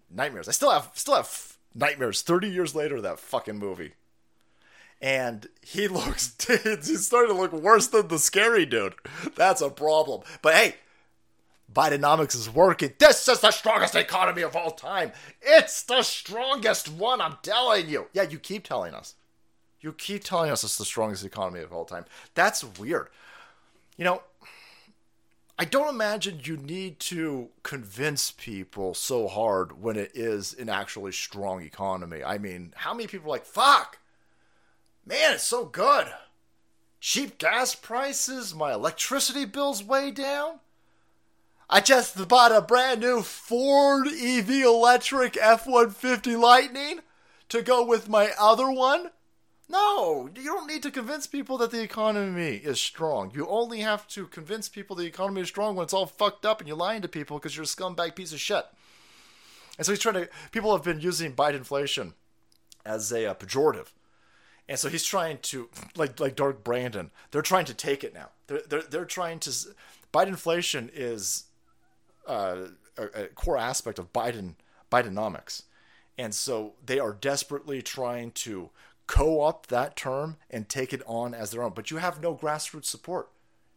nightmares. I still have still have nightmares. 30 years later, that fucking movie and he <laughs> looks he's starting to look worse than the scary dude. That's a problem. But hey, Bidenomics is working. This is the strongest economy of all time. It's the strongest one, I'm telling you. Yeah, you keep telling us. You keep telling us it's the strongest economy of all time. That's weird. You know, I don't imagine you need to convince people so hard when it is an actually strong economy. I mean, how many people are like, fuck? Man, it's so good. Cheap gas prices, my electricity bill's way down. I just bought a brand new Ford EV electric F 150 Lightning to go with my other one. No, you don't need to convince people that the economy is strong. You only have to convince people the economy is strong when it's all fucked up and you're lying to people because you're a scumbag piece of shit. And so he's trying to. People have been using Biden inflation as a uh, pejorative. And so he's trying to, like like Dark Brandon, they're trying to take it now. They're they're, they're trying to. Biden inflation is uh, a, a core aspect of Biden Bidenomics, and so they are desperately trying to co-opt that term and take it on as their own. But you have no grassroots support.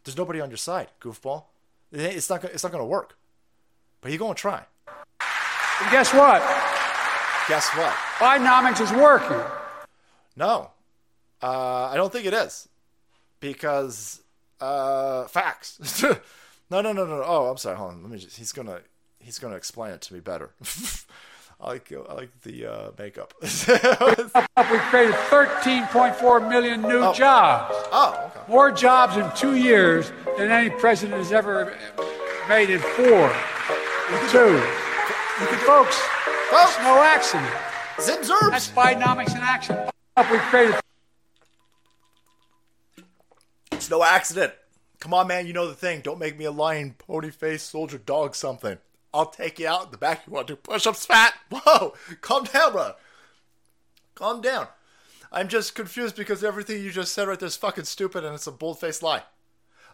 There's nobody on your side, goofball. It's not it's not going to work. But you're going to try. And guess what? Guess what? Bidenomics is working. No, uh, I don't think it is because uh, facts. <laughs> no, no, no, no. Oh, I'm sorry. Hold on. Let me just. He's gonna. He's gonna explain it to me better. <laughs> I like. I like the uh, makeup. <laughs> We created 13.4 million new Oh. jobs. oh, okay. More jobs in two years than any president has ever made in four. Two. Folks, Folks. no accident. Zip zerbs. That's Bidenomics in action. We created It's no accident. Come on, man. You know the thing. Don't make me a lion, pony face, soldier, dog, something. I'll take you out in the back. You want to do push ups, fat? <laughs> Whoa. Calm down, bro. Calm down. I'm just confused because everything you just said right there is fucking stupid and it's a bold faced lie.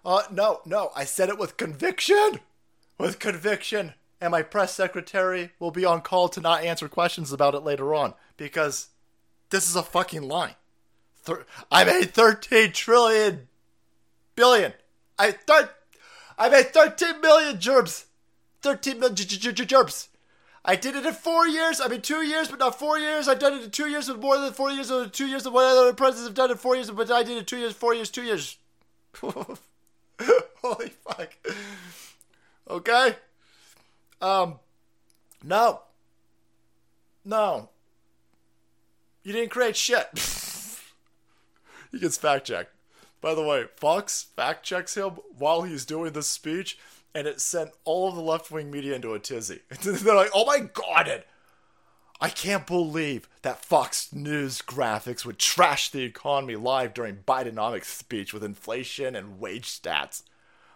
Uh, no, no. I said it with conviction. With conviction. And my press secretary will be on call to not answer questions about it later on because this is a fucking lie. Thir- I made 13 trillion billion. I thir- I made 13 million gerbs. 13 million j- I did it in four years. I mean, two years, but not four years. I've done it in two years with more than four years, or two years of what other presidents have done in four years, but I did it two years, four years, two years. <laughs> Holy fuck. Okay. Um, no. No. You didn't create shit. <laughs> he gets fact checked. By the way, Fox fact checks him while he's doing this speech, and it sent all of the left wing media into a tizzy. <laughs> They're like, oh my god, it. I can't believe that Fox News graphics would trash the economy live during Bidenomics speech with inflation and wage stats.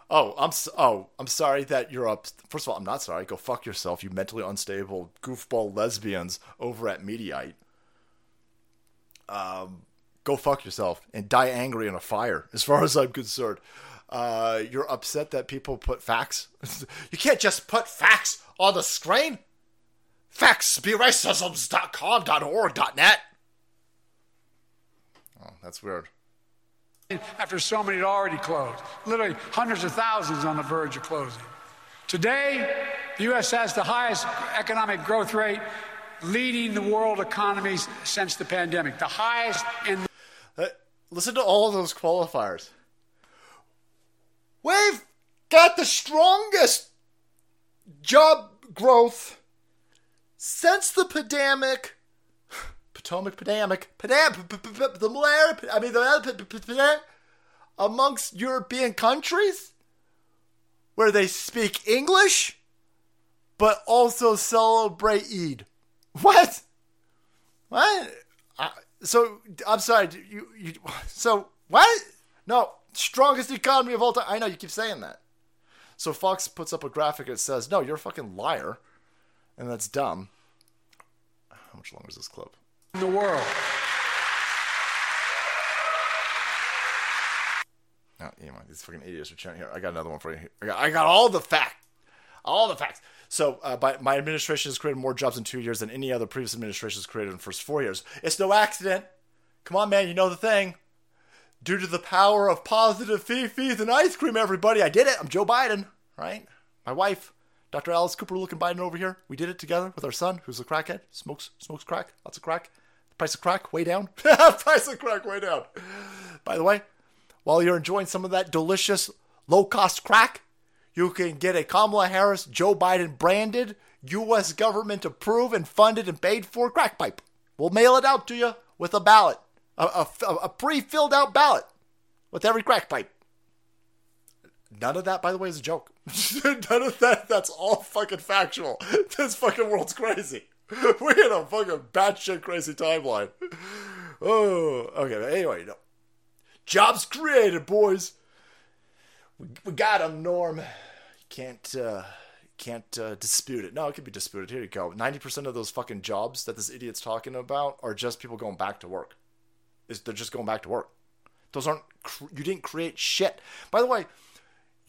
Oh, I'm s oh, I'm sorry that you're up. First of all, I'm not sorry. Go fuck yourself, you mentally unstable goofball lesbians over at Mediaite. Um, go fuck yourself and die angry in a fire. As far as I'm concerned, uh, you're upset that people put facts. <laughs> you can't just put facts on the screen. Facts be racisms.com.org.net. Oh, that's weird. after so many had already closed. Literally hundreds of thousands on the verge of closing. Today, the U.S. has the highest economic growth rate leading the world economies since the pandemic. The highest in listen to all those qualifiers. We've got the strongest job growth since the pandemic, <sighs> Potomac pandemic, pandemic, the malaria, I mean the amongst European countries where they speak English, but also celebrate Eid. <laughs> What? What? Uh, so I'm sorry. You, you. So what? No, strongest economy of all time. I know you keep saying that. So Fox puts up a graphic that says, "No, you're a fucking liar," and that's dumb. How much longer is this clip? In the world. No, you know, these fucking idiots are chanting here. I got another one for you. I got, I got all the facts. All the facts. So, uh, by, my administration has created more jobs in two years than any other previous administration has created in the first four years. It's no accident. Come on, man, you know the thing. Due to the power of positive fifis and ice cream, everybody, I did it. I'm Joe Biden, right? My wife, Dr. Alice Cooper, looking Biden over here. We did it together with our son, who's a crackhead, smokes smokes crack, lots of crack. The price of crack way down. <laughs> price of crack way down. By the way, while you're enjoying some of that delicious low cost crack, you can get a Kamala Harris, Joe Biden branded, U.S. government approved and funded and paid for crack pipe. We'll mail it out to you with a ballot, a, a, a pre filled out ballot with every crack pipe. None of that, by the way, is a joke. <laughs> None of that, that's all fucking factual. <laughs> This fucking world's crazy. <laughs> We're in a fucking batshit crazy timeline. <sighs> Oh, okay. Anyway, no. Jobs created, boys. We, we got them, Norm. Can't uh, can't uh, dispute it. No, it could be disputed. Here you go. Ninety percent of those fucking jobs that this idiot's talking about are just people going back to work. Is they're just going back to work. Those aren't. You didn't create shit. By the way,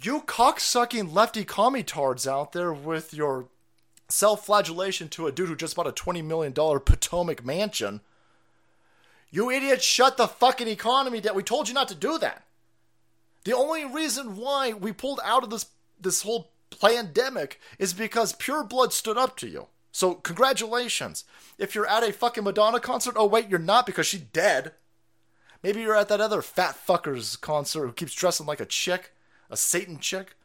you cocksucking lefty commitards out there with your self-flagellation to a dude who just bought a twenty million dollar Potomac mansion. You idiots, shut the fucking economy down. We told you not to do that. The only reason why we pulled out of this this whole pandemic is because pure blood stood up to you. So congratulations. If you're at a fucking Madonna concert, oh wait, you're not because she's dead. Maybe you're at that other fat fucker's concert who keeps dressing like a chick, a Satan chick.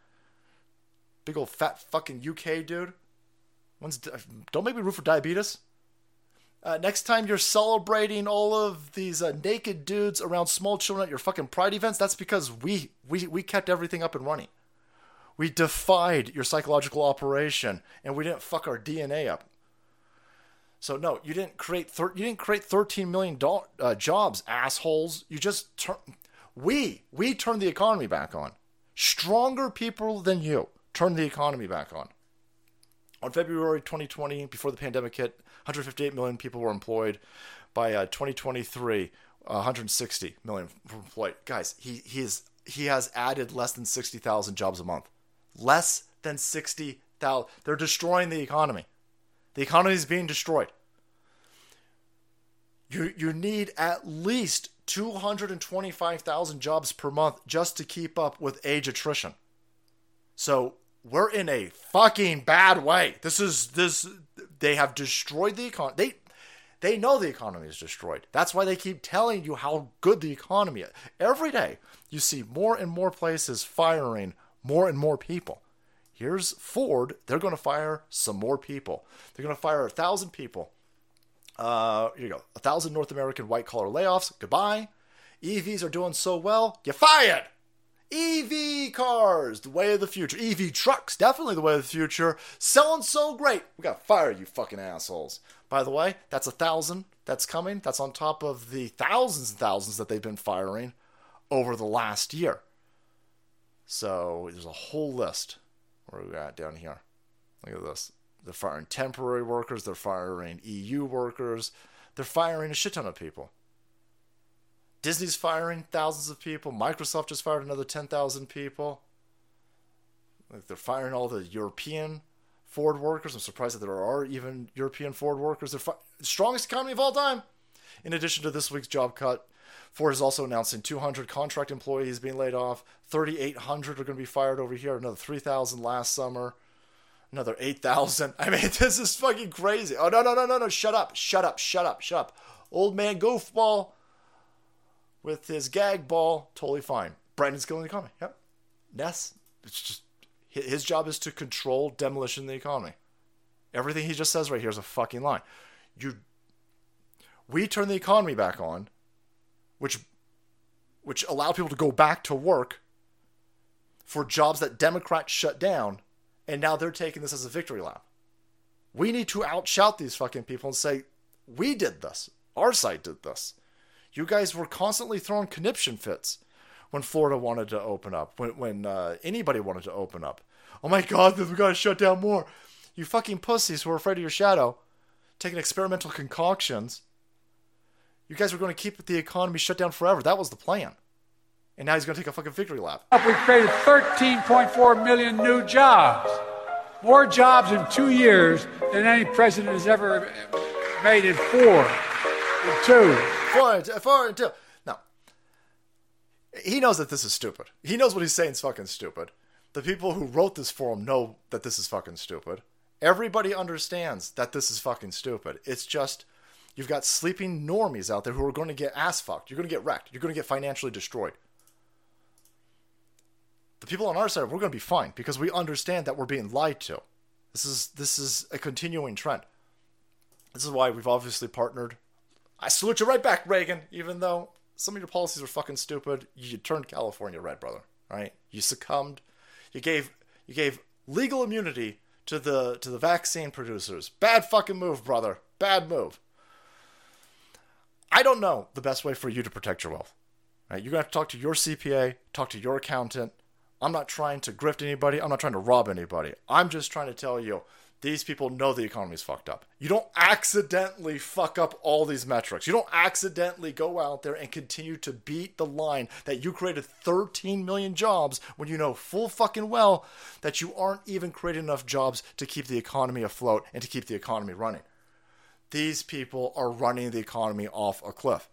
Big old fat fucking UK dude. Don't make me root for diabetes. Uh, next time you're celebrating all of these uh, naked dudes around small children at your fucking pride events, that's because we we we kept everything up and running. We defied your psychological operation, and we didn't fuck our DNA up. So no, you didn't create thir- you didn't create 13 million do- uh, jobs, assholes. You just we we turned the economy back on. Stronger people than you turned the economy back on. On February 2020, before the pandemic hit, 158 million people were employed. By uh, 2023, uh, 160 million were employed. Guys, he he is he has added less than 60,000 jobs a month. Less than 60,000. They're destroying the economy. The economy is being destroyed. You you need at least 225,000 jobs per month just to keep up with age attrition. So we're in a fucking bad way. This is this they have destroyed the economy. They they know the economy is destroyed. That's why they keep telling you how good the economy is. Every day you see more and more places firing more and more people. Here's Ford. They're going to fire some more people. They're going to fire a thousand people. Uh, here you go. A thousand North American white collar layoffs. Goodbye. EVs are doing so well. You're fired. EV cars, the way of the future. EV trucks, definitely the way of the future. Selling so great. We got to fire you fucking assholes. By the way, that's a thousand that's coming. That's on top of the thousands and thousands that they've been firing over the last year. So there's a whole list. Where we got down here? Look at this. They're firing temporary workers. They're firing EU workers. They're firing a shit ton of people. Disney's firing thousands of people. Microsoft just fired another 10,000 people. Like they're firing all the European Ford workers. I'm surprised that there are even European Ford workers. They're fi- the strongest economy of all time. In addition to this week's job cut, Ford is also announcing 200 contract employees being laid off. 3,800 are going to be fired over here. Another 3,000 last summer. Another 8,000. <laughs> I mean, this is fucking crazy. Oh, no, no, no, no, no. Shut up. Shut up. Shut up. Shut up. Old man goofball with his gag ball, totally fine. Brandon's killing the economy. Yep. Ness, it's just his job is to control demolition the economy. Everything he just says right here is a fucking lie. You, we turn the economy back on, which, which allowed people to go back to work for jobs that Democrats shut down, and now they're taking this as a victory lap. We need to outshout these fucking people and say, we did this. Our side did this. You guys were constantly throwing conniption fits when Florida wanted to open up, when, when uh, anybody wanted to open up. Oh my God, we got to shut down more. You fucking pussies who are afraid of your shadow, taking experimental concoctions. You guys were going to keep the economy shut down forever. That was the plan. And now he's going to take a fucking victory lap. We created 13.4 million new jobs. More jobs in two years than any president has ever made in four. In two. Four and two, four and two. No. He knows that this is stupid. He knows what he's saying is fucking stupid. The people who wrote this for him know that this is fucking stupid. Everybody understands that this is fucking stupid. It's just you've got sleeping normies out there who are going to get ass fucked. You're going to get wrecked. You're going to get financially destroyed. The people on our side, we're going to be fine because we understand that we're being lied to. This is this is a continuing trend. This is why we've obviously partnered. I salute you right back, Reagan. Even though some of your policies were fucking stupid, you turned California red, brother. Right? You succumbed. You gave you gave legal immunity to the to the vaccine producers. Bad fucking move, brother. Bad move. I don't know the best way for you to protect your wealth. Right? You're gonna have to talk to your CPA, talk to your accountant. I'm not trying to grift anybody. I'm not trying to rob anybody. I'm just trying to tell you these people know the economy's fucked up. You don't accidentally fuck up all these metrics. You don't accidentally go out there and continue to beat the line that you created 13 million jobs when you know full fucking well that you aren't even creating enough jobs to keep the economy afloat and to keep the economy running. These people are running the economy off a cliff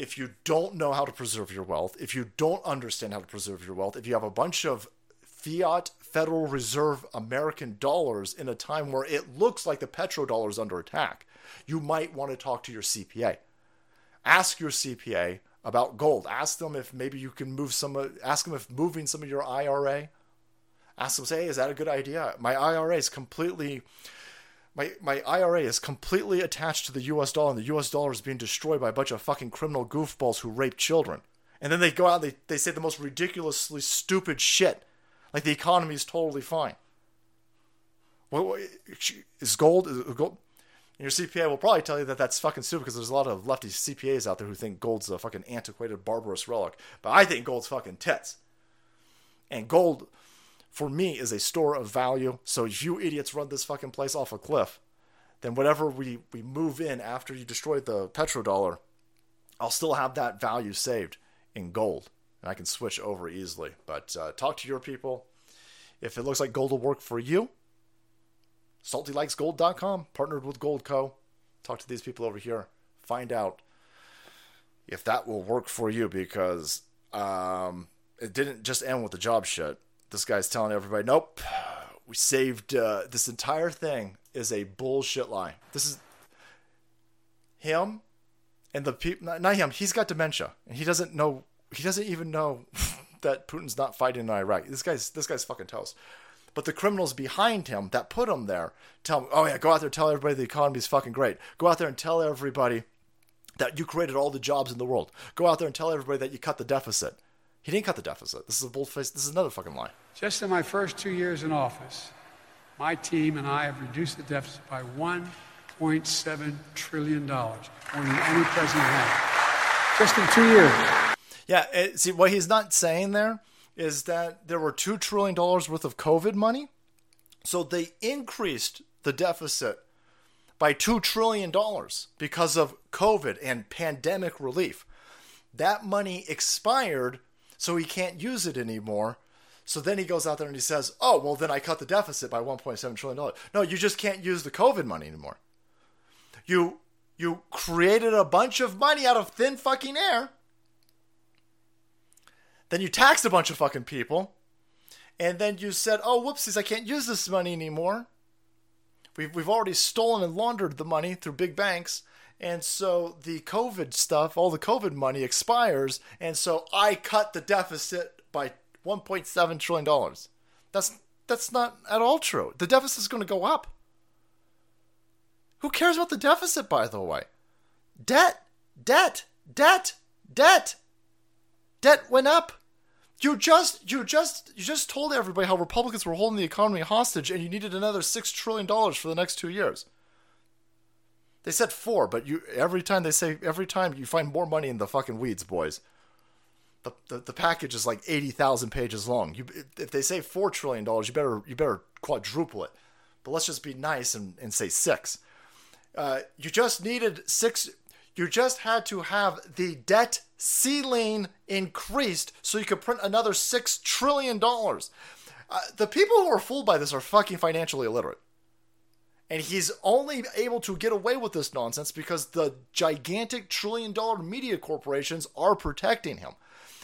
if you don't know how to preserve your wealth, if you don't understand how to preserve your wealth, if you have a bunch of fiat Federal Reserve American dollars in a time where it looks like the petrodollar is under attack, you might want to talk to your CPA. Ask your CPA about gold. Ask them if maybe you can move some. Ask them if moving some of your IRA. Ask them, say, hey, is that a good idea? My IRA is completely my my IRA is completely attached to the US dollar and the US dollar is being destroyed by a bunch of fucking criminal goofballs who rape children. And then they go out and they, they say the most ridiculously stupid shit. Like the economy is totally fine. What is gold is gold and your CPA will probably tell you that that's fucking stupid because there's a lot of lefty CPAs out there who think gold's a fucking antiquated barbarous relic. But I think gold's fucking tits. And gold for me is a store of value. So if you idiots run this fucking place off a cliff, then whatever we, we move in after you destroy the petrodollar, I'll still have that value saved in gold. And I can switch over easily. But uh, talk to your people. If it looks like gold will work for you, saltylikesgold.com, partnered with Goldco. Talk to these people over here. Find out if that will work for you because um, it didn't just end with the job shit this guy's telling everybody, nope, we saved uh, this entire thing is a bullshit lie. This is him and the people, not, not him. He's got dementia and he doesn't know. He doesn't even know <laughs> that Putin's not fighting in Iraq. This guy's this guy's fucking toast. But the criminals behind him that put him there tell him, oh yeah, go out there, tell everybody the economy's fucking great. Go out there and tell everybody that you created all the jobs in the world. Go out there and tell everybody that you cut the deficit. He didn't cut the deficit. This is a bold face. This is another fucking lie. Just in my first two years in office, my team and I have reduced the deficit by $1.7 trillion, more than any president has. Just in two years. Yeah, it, see, what he's not saying there is that there were $2 trillion worth of COVID money. So they increased the deficit by $2 trillion because of COVID and pandemic relief. That money expired so he can't use it anymore. So then he goes out there and he says, "Oh, well then I cut the deficit by 1.7 trillion dollars." No, you just can't use the COVID money anymore. You you created a bunch of money out of thin fucking air. Then you taxed a bunch of fucking people. And then you said, "Oh, whoopsies, I can't use this money anymore." We've we've already stolen and laundered the money through big banks. And so the COVID stuff, all the COVID money expires, and so I cut the deficit by 1.7 trillion dollars. That's that's not at all true. The deficit is going to go up. Who cares about the deficit, by the way? Debt, debt, debt, debt. Debt went up. You just you just you just told everybody how Republicans were holding the economy hostage and you needed another 6 trillion dollars for the next 2 years. They said 4, but you every time they say every time you find more money in the fucking weeds, boys. The, the, the package is like 80,000 pages long. You if they say 4 trillion dollars, you better you better quadruple it. But let's just be nice and, and say 6. Uh, you just needed 6 you just had to have the debt ceiling increased so you could print another six trillion dollars. Uh, the people who are fooled by this are fucking financially illiterate. And he's only able to get away with this nonsense because the gigantic trillion dollar media corporations are protecting him.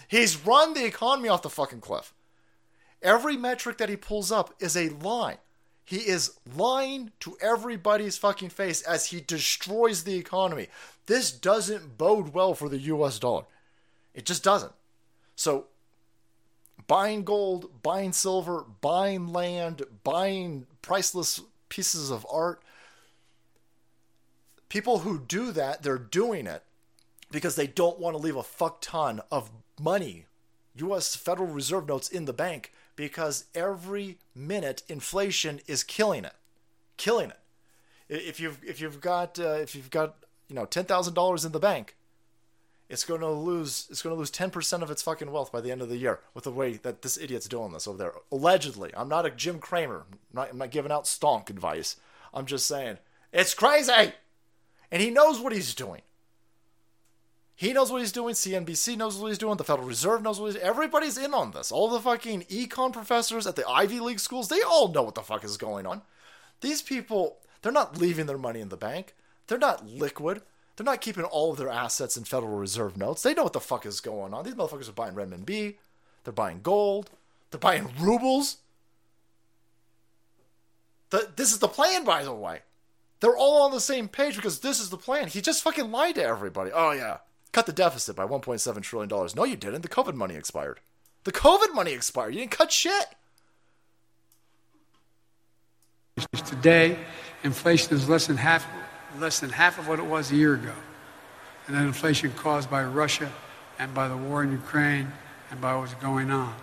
He's run the economy off the fucking cliff. Every metric that he pulls up is a lie. He is lying to everybody's fucking face as he destroys the economy. This doesn't bode well for the US dollar. It just doesn't. So, buying gold, buying silver, buying land, buying priceless pieces of art, people who do that, they're doing it because they don't want to leave a fuck ton of money, US Federal Reserve notes in the bank because every minute inflation is killing it, killing it. If you've if you've got uh, if you've got you know ten thousand dollars in the bank, it's going to lose it's going to lose ten percent of its fucking wealth by the end of the year with the way that this idiot's doing this over there. Allegedly, I'm not a Jim Cramer. I'm not, I'm not giving out stonk advice. I'm just saying it's crazy, and he knows what he's doing. He knows what he's doing. CNBC knows what he's doing. The Federal Reserve knows what he's Everybody's in on this. All the fucking econ professors at the Ivy League schools, they all know what the fuck is going on. These people, they're not leaving their money in the bank. They're not liquid. They're not keeping all of their assets in Federal Reserve notes. They know what the fuck is going on. These motherfuckers are buying renminbi. They're buying gold. They're buying rubles. The, this is the plan, by the way. They're all on the same page because this is the plan. He just fucking lied to everybody. Oh, yeah cut the deficit by $1.7 trillion. No, you didn't. The COVID money expired. The COVID money expired. You didn't cut shit. Today, inflation is less than half, less than half of what it was a year ago. And that inflation caused by Russia and by the war in Ukraine and by what's going on.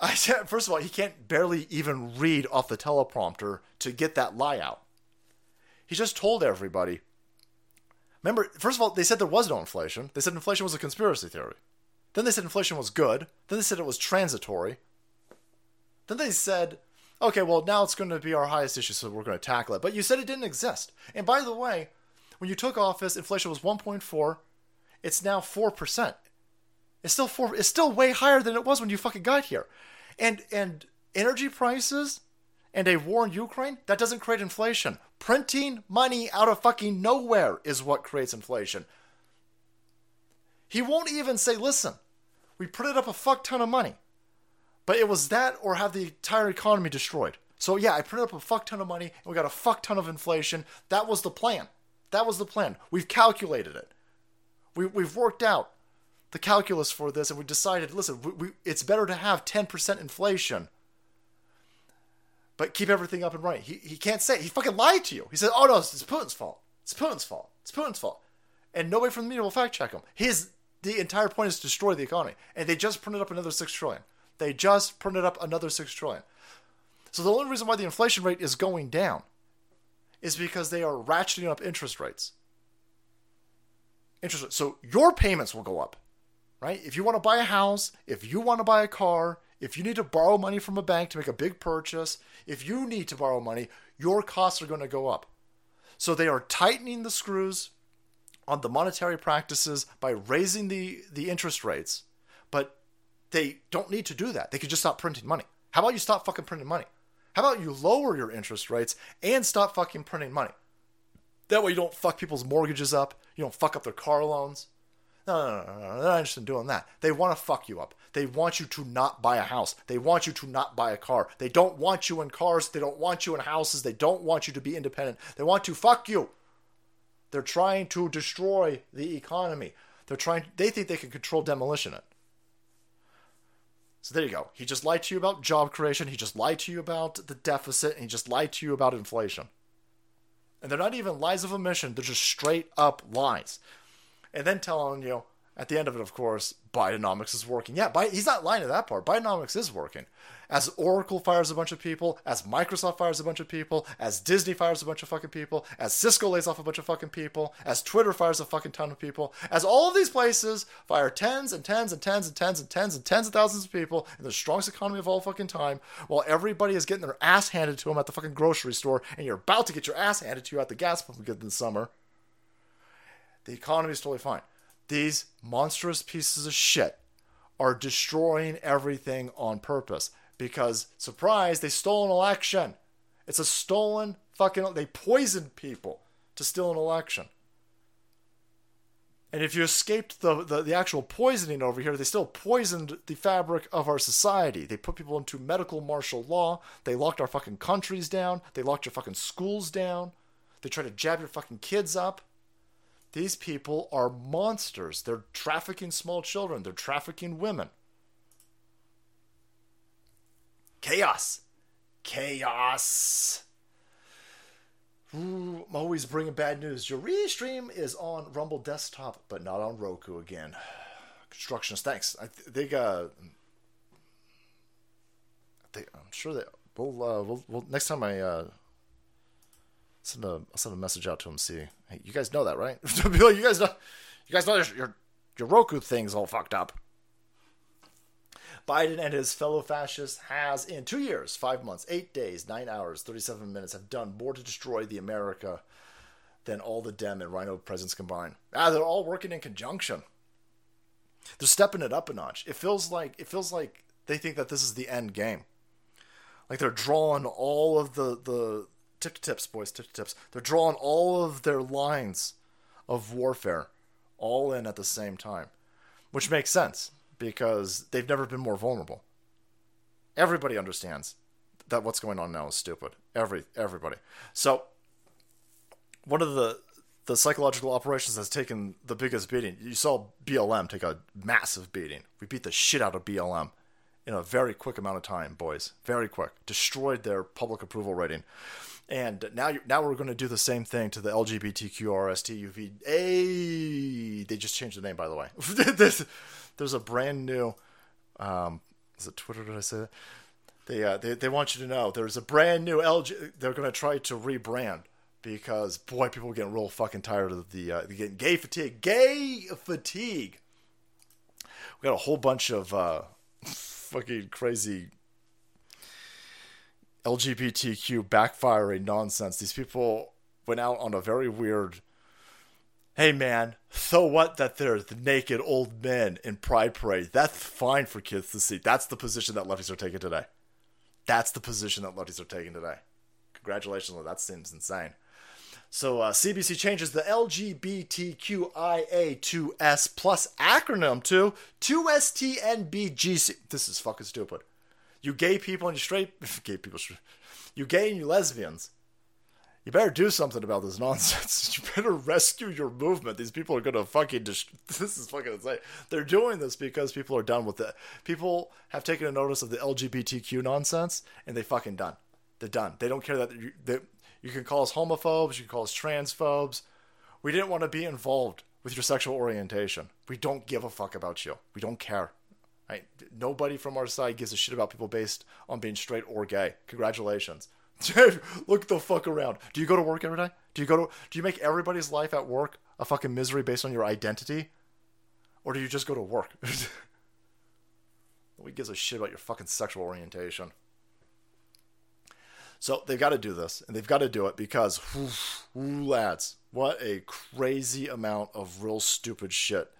I said, first of all, he can't barely even read off the teleprompter to get that lie out. He just told everybody Remember, first of all, they said there was no inflation. They said inflation was a conspiracy theory. Then they said inflation was good. Then they said it was transitory. Then they said, okay, well, now it's going to be our highest issue, so we're going to tackle it. But you said it didn't exist. And by the way, when you took office, inflation was 1.4. It's now 4%. It's still four. It's still way higher than it was when you fucking got here. And and energy prices and a war in Ukraine that doesn't create inflation. Printing money out of fucking nowhere is what creates inflation. He won't even say, listen, we printed up a fuck ton of money. But it was that or have the entire economy destroyed. So yeah, I printed up a fuck ton of money and we got a fuck ton of inflation. That was the plan. That was the plan. We've calculated it. We, we've worked out the calculus for this and we decided, listen, we, we, it's better to have 10% inflation but keep everything up and running. He, he can't say He fucking lied to you. He said, oh no, it's, it's Putin's fault. It's Putin's fault. It's Putin's fault. And nobody from the media will fact check him. His the entire point is to destroy the economy. And they just printed up another six trillion. They just printed up another six trillion. So the only reason why the inflation rate is going down is because they are ratcheting up interest rates. Interest. So your payments will go up, right? If you want to buy a house, if you want to buy a car, if you need to borrow money from a bank to make a big purchase, if you need to borrow money, your costs are going to go up. So they are tightening the screws on the monetary practices by raising the, the interest rates, they don't need to do that. They could just stop printing money. How about you stop fucking printing money? How about you lower your interest rates and stop fucking printing money? That way you don't fuck people's mortgages up, you don't fuck up their car loans. No, no, no, no, they're not interested in doing that. They want to fuck you up. They want you to not buy a house. They want you to not buy a car. They don't want you in cars. They don't want you in houses. They don't want you to be independent. They want to fuck you. They're trying to destroy the economy. They're trying. They think they can control demolition it. So there you go. He just lied to you about job creation. He just lied to you about the deficit. And he just lied to you about inflation. And they're not even lies of omission, they're just straight up lies. And then telling you, at the end of it, of course, Bidenomics is working. Yeah, Bi- he's not lying to that part. Bidenomics is working. As Oracle fires a bunch of people, as Microsoft fires a bunch of people, as Disney fires a bunch of fucking people, as Cisco lays off a bunch of fucking people, as Twitter fires a fucking ton of people, as all of these places fire tens and tens and tens and tens and tens and tens of thousands of people in the strongest economy of all fucking time, while everybody is getting their ass handed to them at the fucking grocery store, and you're about to get your ass handed to you at the gas pump again this summer. The economy is totally fine. These monstrous pieces of shit are destroying everything on purpose because, surprise, they stole an election. It's a stolen fucking. They poisoned people to steal an election. And if you escaped the, the, the, actual poisoning over here, they still poisoned the fabric of our society. They put people into medical martial law. They locked our fucking countries down. They locked your fucking schools down. They try to jab your fucking kids up. These people are monsters. They're trafficking small children, they're trafficking women. Chaos. Chaos. Ooh, I'm always bringing bad news. Your restream is on Rumble Desktop, but not on Roku again. <sighs> Constructionist, thanks. I think uh, I think I'm sure that we'll, uh, we'll, we'll next time I uh, send a I'll send a message out to him. See, hey, you guys know that, right? <laughs> you guys know, you guys know your your Roku thing's all fucked up. Biden and his fellow fascists has, in two years, five months, eight days, nine hours, 37 minutes, have done more to destroy the America than all the Dem and RINO presidents combined. Ah, they're all working in conjunction. They're stepping it up a notch. It feels like it feels like they think that this is the end game. Like they're drawing all of the the tip tips, boys, tip tips. They're drawing all of their lines of warfare all in at the same time, which makes sense because they've never been more vulnerable. Everybody understands that what's going on now is stupid. Every everybody. So one of the the psychological operations has taken the biggest beating. You saw BLM take a massive beating. We beat the shit out of BLM in a very quick amount of time, boys. Very quick. Destroyed their public approval rating. And now, now we're going to do the same thing to the LGBTQRSTUVA. They just changed the name, by the way. <laughs> there's, there's a brand new. Um, is it Twitter? Did I say that? They, uh, they they want you to know there's a brand new LG. They're going to try to rebrand because boy, people are getting real fucking tired of the uh, getting gay fatigue. Gay fatigue. We got a whole bunch of uh, fucking crazy LGBTQ backfiring nonsense. These people went out on a very weird. Hey man, so what that they're the naked old men in Pride Parade? That's fine for kids to see. That's the position that lefties are taking today. That's the position that lefties are taking today. Congratulations, that seems insane. So uh, CBC changes the LGBTQIA2S plus acronym to 2STNBGC. This is fucking stupid. You gay people and you straight <laughs> gay people, <laughs> you gay and you lesbians. You better do something about this <laughs> nonsense. <laughs> You better rescue your movement. These people are gonna fucking. Dis- <laughs> this is fucking insane. They're doing this because people are done with it. People have taken a notice of the LGBTQ nonsense, and they fucking done. They're done. They don't care that you, they, you can call us homophobes. You can call us transphobes. We didn't want to be involved with your sexual orientation. We don't give a fuck about you. We don't care. Right? Nobody from our side gives a shit about people based on being straight or gay. Congratulations. Look the fuck around. Do you go to work every day? Do you go to do you make everybody's life at work a fucking misery based on your identity? Or do you just go to work? <laughs> Nobody gives a shit about your fucking sexual orientation. So they've got to do this, and they've got to do it because, lads, what a crazy amount of real stupid shit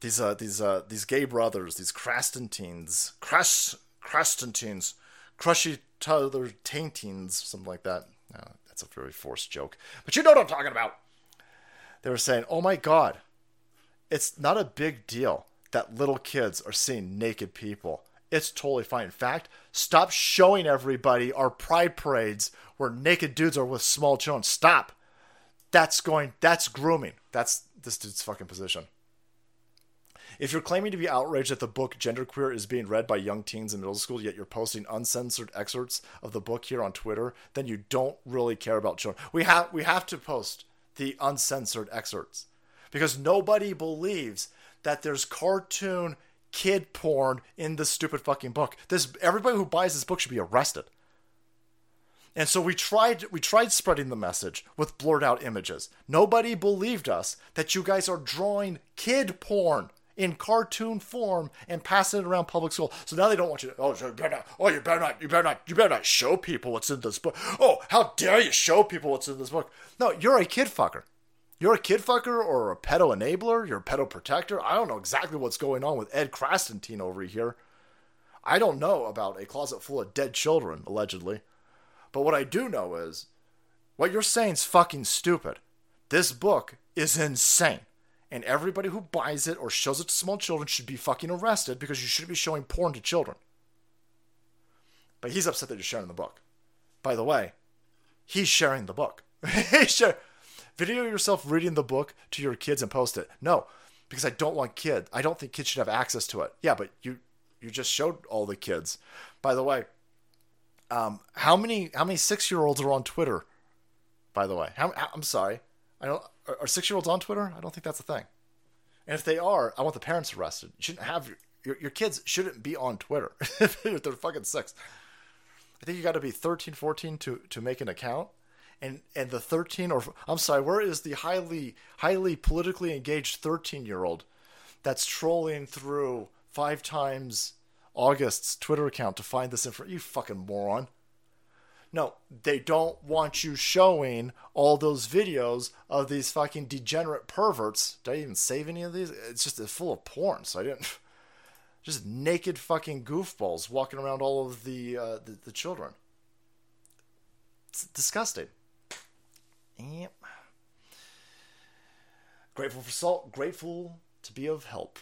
these uh these uh these gay brothers, these Crastantines, Cras Crastantines, crush each taintings, something like that. That's a very forced joke, but you know what I'm talking about. They were saying, "Oh my God, it's not a big deal that little kids are seeing naked people. It's totally fine. In fact, stop showing everybody our pride parades where naked dudes are with small children. Stop. That's going. That's grooming. That's this dude's fucking position." If you're claiming to be outraged that the book Genderqueer is being read by young teens in middle school, yet you're posting uncensored excerpts of the book here on Twitter, then you don't really care about children. We have we have to post the uncensored excerpts because nobody believes that there's cartoon kid porn in this stupid fucking book. This everybody who buys this book should be arrested. And so we tried we tried spreading the message with blurred out images. Nobody believed us that you guys are drawing kid porn in cartoon form and passing it around public school. So now they don't want you to oh you better not oh you better not you better not you better not show people what's in this book. Oh, how dare you show people what's in this book. No, you're a kid fucker. You're a kid fucker or a pedo enabler, you're a pedo protector. I don't know exactly what's going on with Ed Krastantine over here. I don't know about a closet full of dead children, allegedly. But what I do know is what you're saying is fucking stupid. This book is insane. And everybody who buys it or shows it to small children should be fucking arrested because you shouldn't be showing porn to children. But he's upset that you're sharing the book. By the way, he's sharing the book. <laughs> share- Video yourself reading the book to your kids and post it. No, because I don't want kids. I don't think kids should have access to it. Yeah, but you you just showed all the kids. By the way, um, how many how many six year olds are on Twitter? By the way, how, I'm sorry, I don't are, are six year olds on Twitter? I don't think that's a thing. And if they are, I want the parents arrested. You shouldn't have your your, your kids shouldn't be on Twitter <laughs> if they're fucking six. I think you got to be 13, 14 to to make an account. And and the 13 or I'm sorry, where is the highly highly politically engaged 13 year old that's trolling through five times August's Twitter account to find this info. You fucking moron. No, they don't want you showing all those videos of these fucking degenerate perverts. Did I even save any of these? It's just it's full of porn, so I didn't. <laughs> Just naked fucking goofballs walking around all of the uh, the, the children. It's disgusting. Yep. Grateful for salt. Grateful to be of help.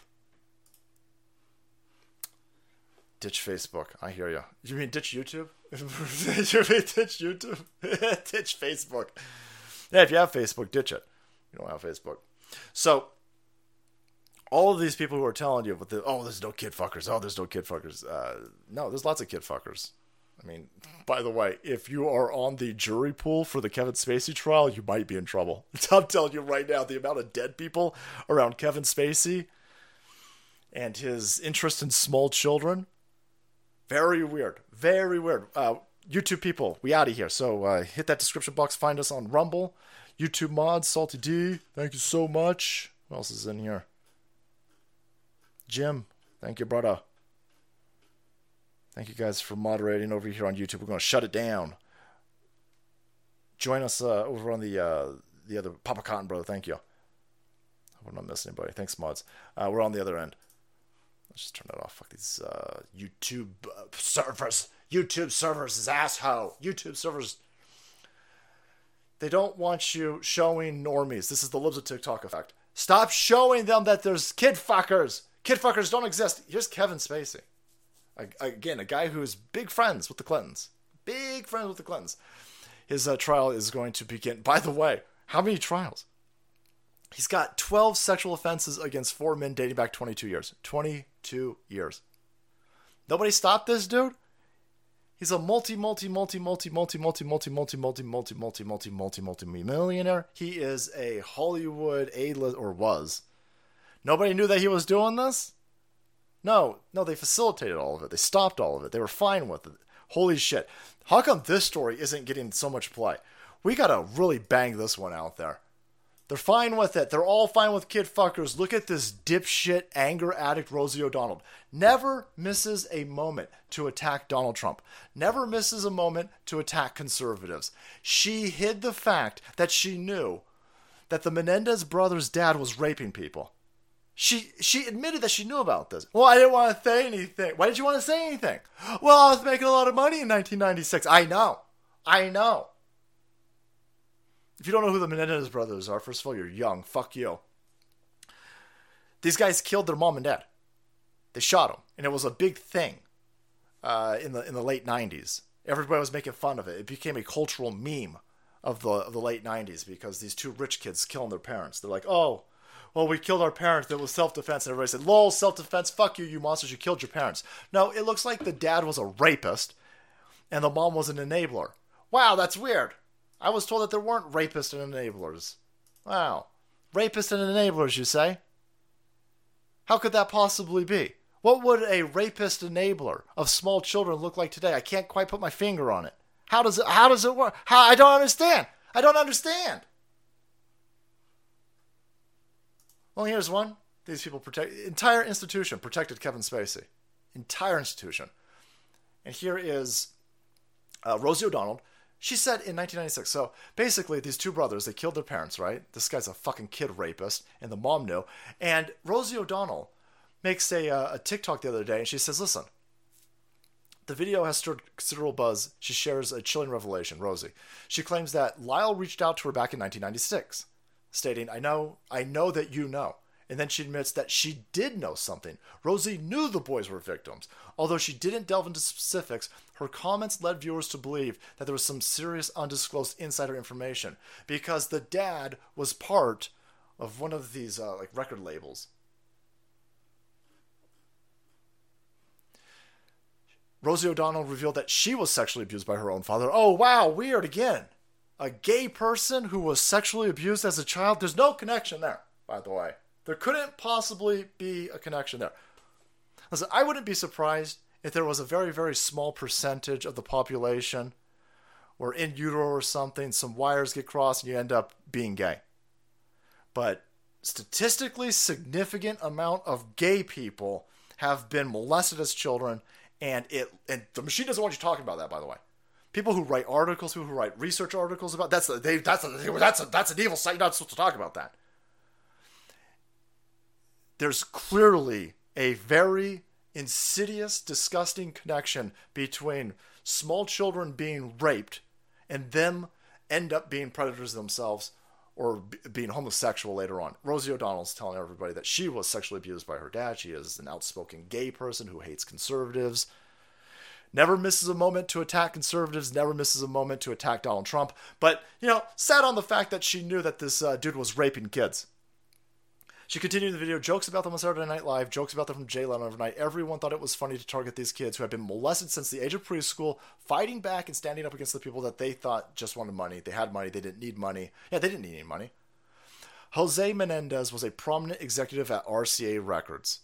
Ditch Facebook. I hear you. You mean ditch YouTube? <laughs> ditch YouTube? <laughs> ditch Facebook. Yeah, if you have Facebook, ditch it. You don't have Facebook. So, all of these people who are telling you, the, oh, there's no kid fuckers. Oh, there's no kid fuckers. Uh, no, there's lots of kid fuckers. I mean, by the way, if you are on the jury pool for the Kevin Spacey trial, you might be in trouble. <laughs> I'm telling you right now, the amount of dead people around Kevin Spacey and his interest in small children very weird. Very weird. Uh, YouTube people, we out of here. So uh, hit that description box. Find us on Rumble. YouTube mods, Salty D. Thank you so much. What else is in here? Jim. Thank you, brother. Thank you guys for moderating over here on YouTube. We're going to shut it down. Join us uh, over on the uh, the other Papa Cotton brother. Thank you. I'm not missing anybody. Thanks, mods. Uh, we're on the other end. Let's just turn that off. Fuck these uh, YouTube uh, servers. YouTube servers is asshole. YouTube servers. They don't want you showing normies. This is the libs of TikTok effect. Stop showing them that there's kid fuckers. Kid fuckers don't exist. Here's Kevin Spacey. Again, a guy who's big friends with the Clintons. Big friends with the Clintons. His uh, trial is going to begin. By the way, how many trials? He's got 12 sexual offenses against four men dating back 22 years. 22 years. Nobody stopped this dude? He's a multi, multi, multi, multi, multi, multi, multi, multi, multi, multi, multi, multi, multi, multi, millionaire. He is a Hollywood A-list, or was. Nobody knew that he was doing this? No, no, they facilitated all of it. They stopped all of it. They were fine with it. Holy shit. How come this story isn't getting so much play? We gotta really bang this one out there. They're fine with it. They're all fine with kid fuckers. Look at this dipshit anger addict Rosie O'Donnell. Never misses a moment to attack Donald Trump. Never misses a moment to attack conservatives. She hid the fact that she knew that the Menendez brothers' dad was raping people. She she admitted that she knew about this. Well, I didn't want to say anything. Why did you want to say anything? Well, I was making a lot of money in 1996. I know. I know. If you don't know who the Menendez brothers are, first of all, you're young. Fuck you. These guys killed their mom and dad. They shot them, and it was a big thing uh, in the in the late '90s. Everybody was making fun of it. It became a cultural meme of the of the late '90s because these two rich kids killing their parents. They're like, "Oh, well, we killed our parents. It was self defense. And everybody said, lol, self defense. Fuck you, you monsters. You killed your parents. No, it looks like the dad was a rapist and the mom was an enabler. Wow, that's weird. I was told that there weren't rapists and enablers. Wow. Rapists and enablers, you say? How could that possibly be? What would a rapist enabler of small children look like today? I can't quite put my finger on it. How does it how does it work? How I don't understand. I don't understand. Well, here's one. These people protect entire institution protected Kevin Spacey. Entire institution. And here is uh, Rosie O'Donnell. She said in 1996. So basically, these two brothers they killed their parents. Right? This guy's a fucking kid rapist, and the mom knew. And Rosie O'Donnell makes a, uh, a TikTok the other day, and she says, "Listen, the video has stirred considerable buzz. She shares a chilling revelation, Rosie. She claims that Lyle reached out to her back in 1996, stating, I know, I know that you know. And then she admits that she did know something. Rosie knew the boys were victims. Although she didn't delve into specifics, her comments led viewers to believe that there was some serious undisclosed insider information because the dad was part of one of these uh, like record labels. Rosie O'Donnell revealed that she was sexually abused by her own father. Oh, wow, weird again. A gay person who was sexually abused as a child? There's no connection there, by the way. There couldn't possibly be a connection there. Listen, I wouldn't be surprised if there was a very, very small percentage of the population or in utero or something, some wires get crossed and you end up being gay. But statistically significant amount of gay people have been molested as children and it and the machine doesn't want you talking about that by the way people who write articles people who write research articles about that's they that's a, that's a, that's an evil site you're not supposed to talk about that there's clearly a very insidious disgusting connection between small children being raped and them end up being predators themselves or b- being homosexual later on. Rosie O'Donnell's telling everybody that she was sexually abused by her dad. She is an outspoken gay person who hates conservatives. Never misses a moment to attack conservatives, never misses a moment to attack Donald Trump. But, you know, sat on the fact that she knew that this uh, dude was raping kids. She continued the video, jokes about them on Saturday Night Live, jokes about them from Jay Leno overnight. Everyone thought it was funny to target these kids who had been molested since the age of preschool, fighting back and standing up against the people that they thought just wanted money. They had money, they didn't need money. Yeah, they didn't need any money. Jose Menendez was a prominent executive at RCA Records.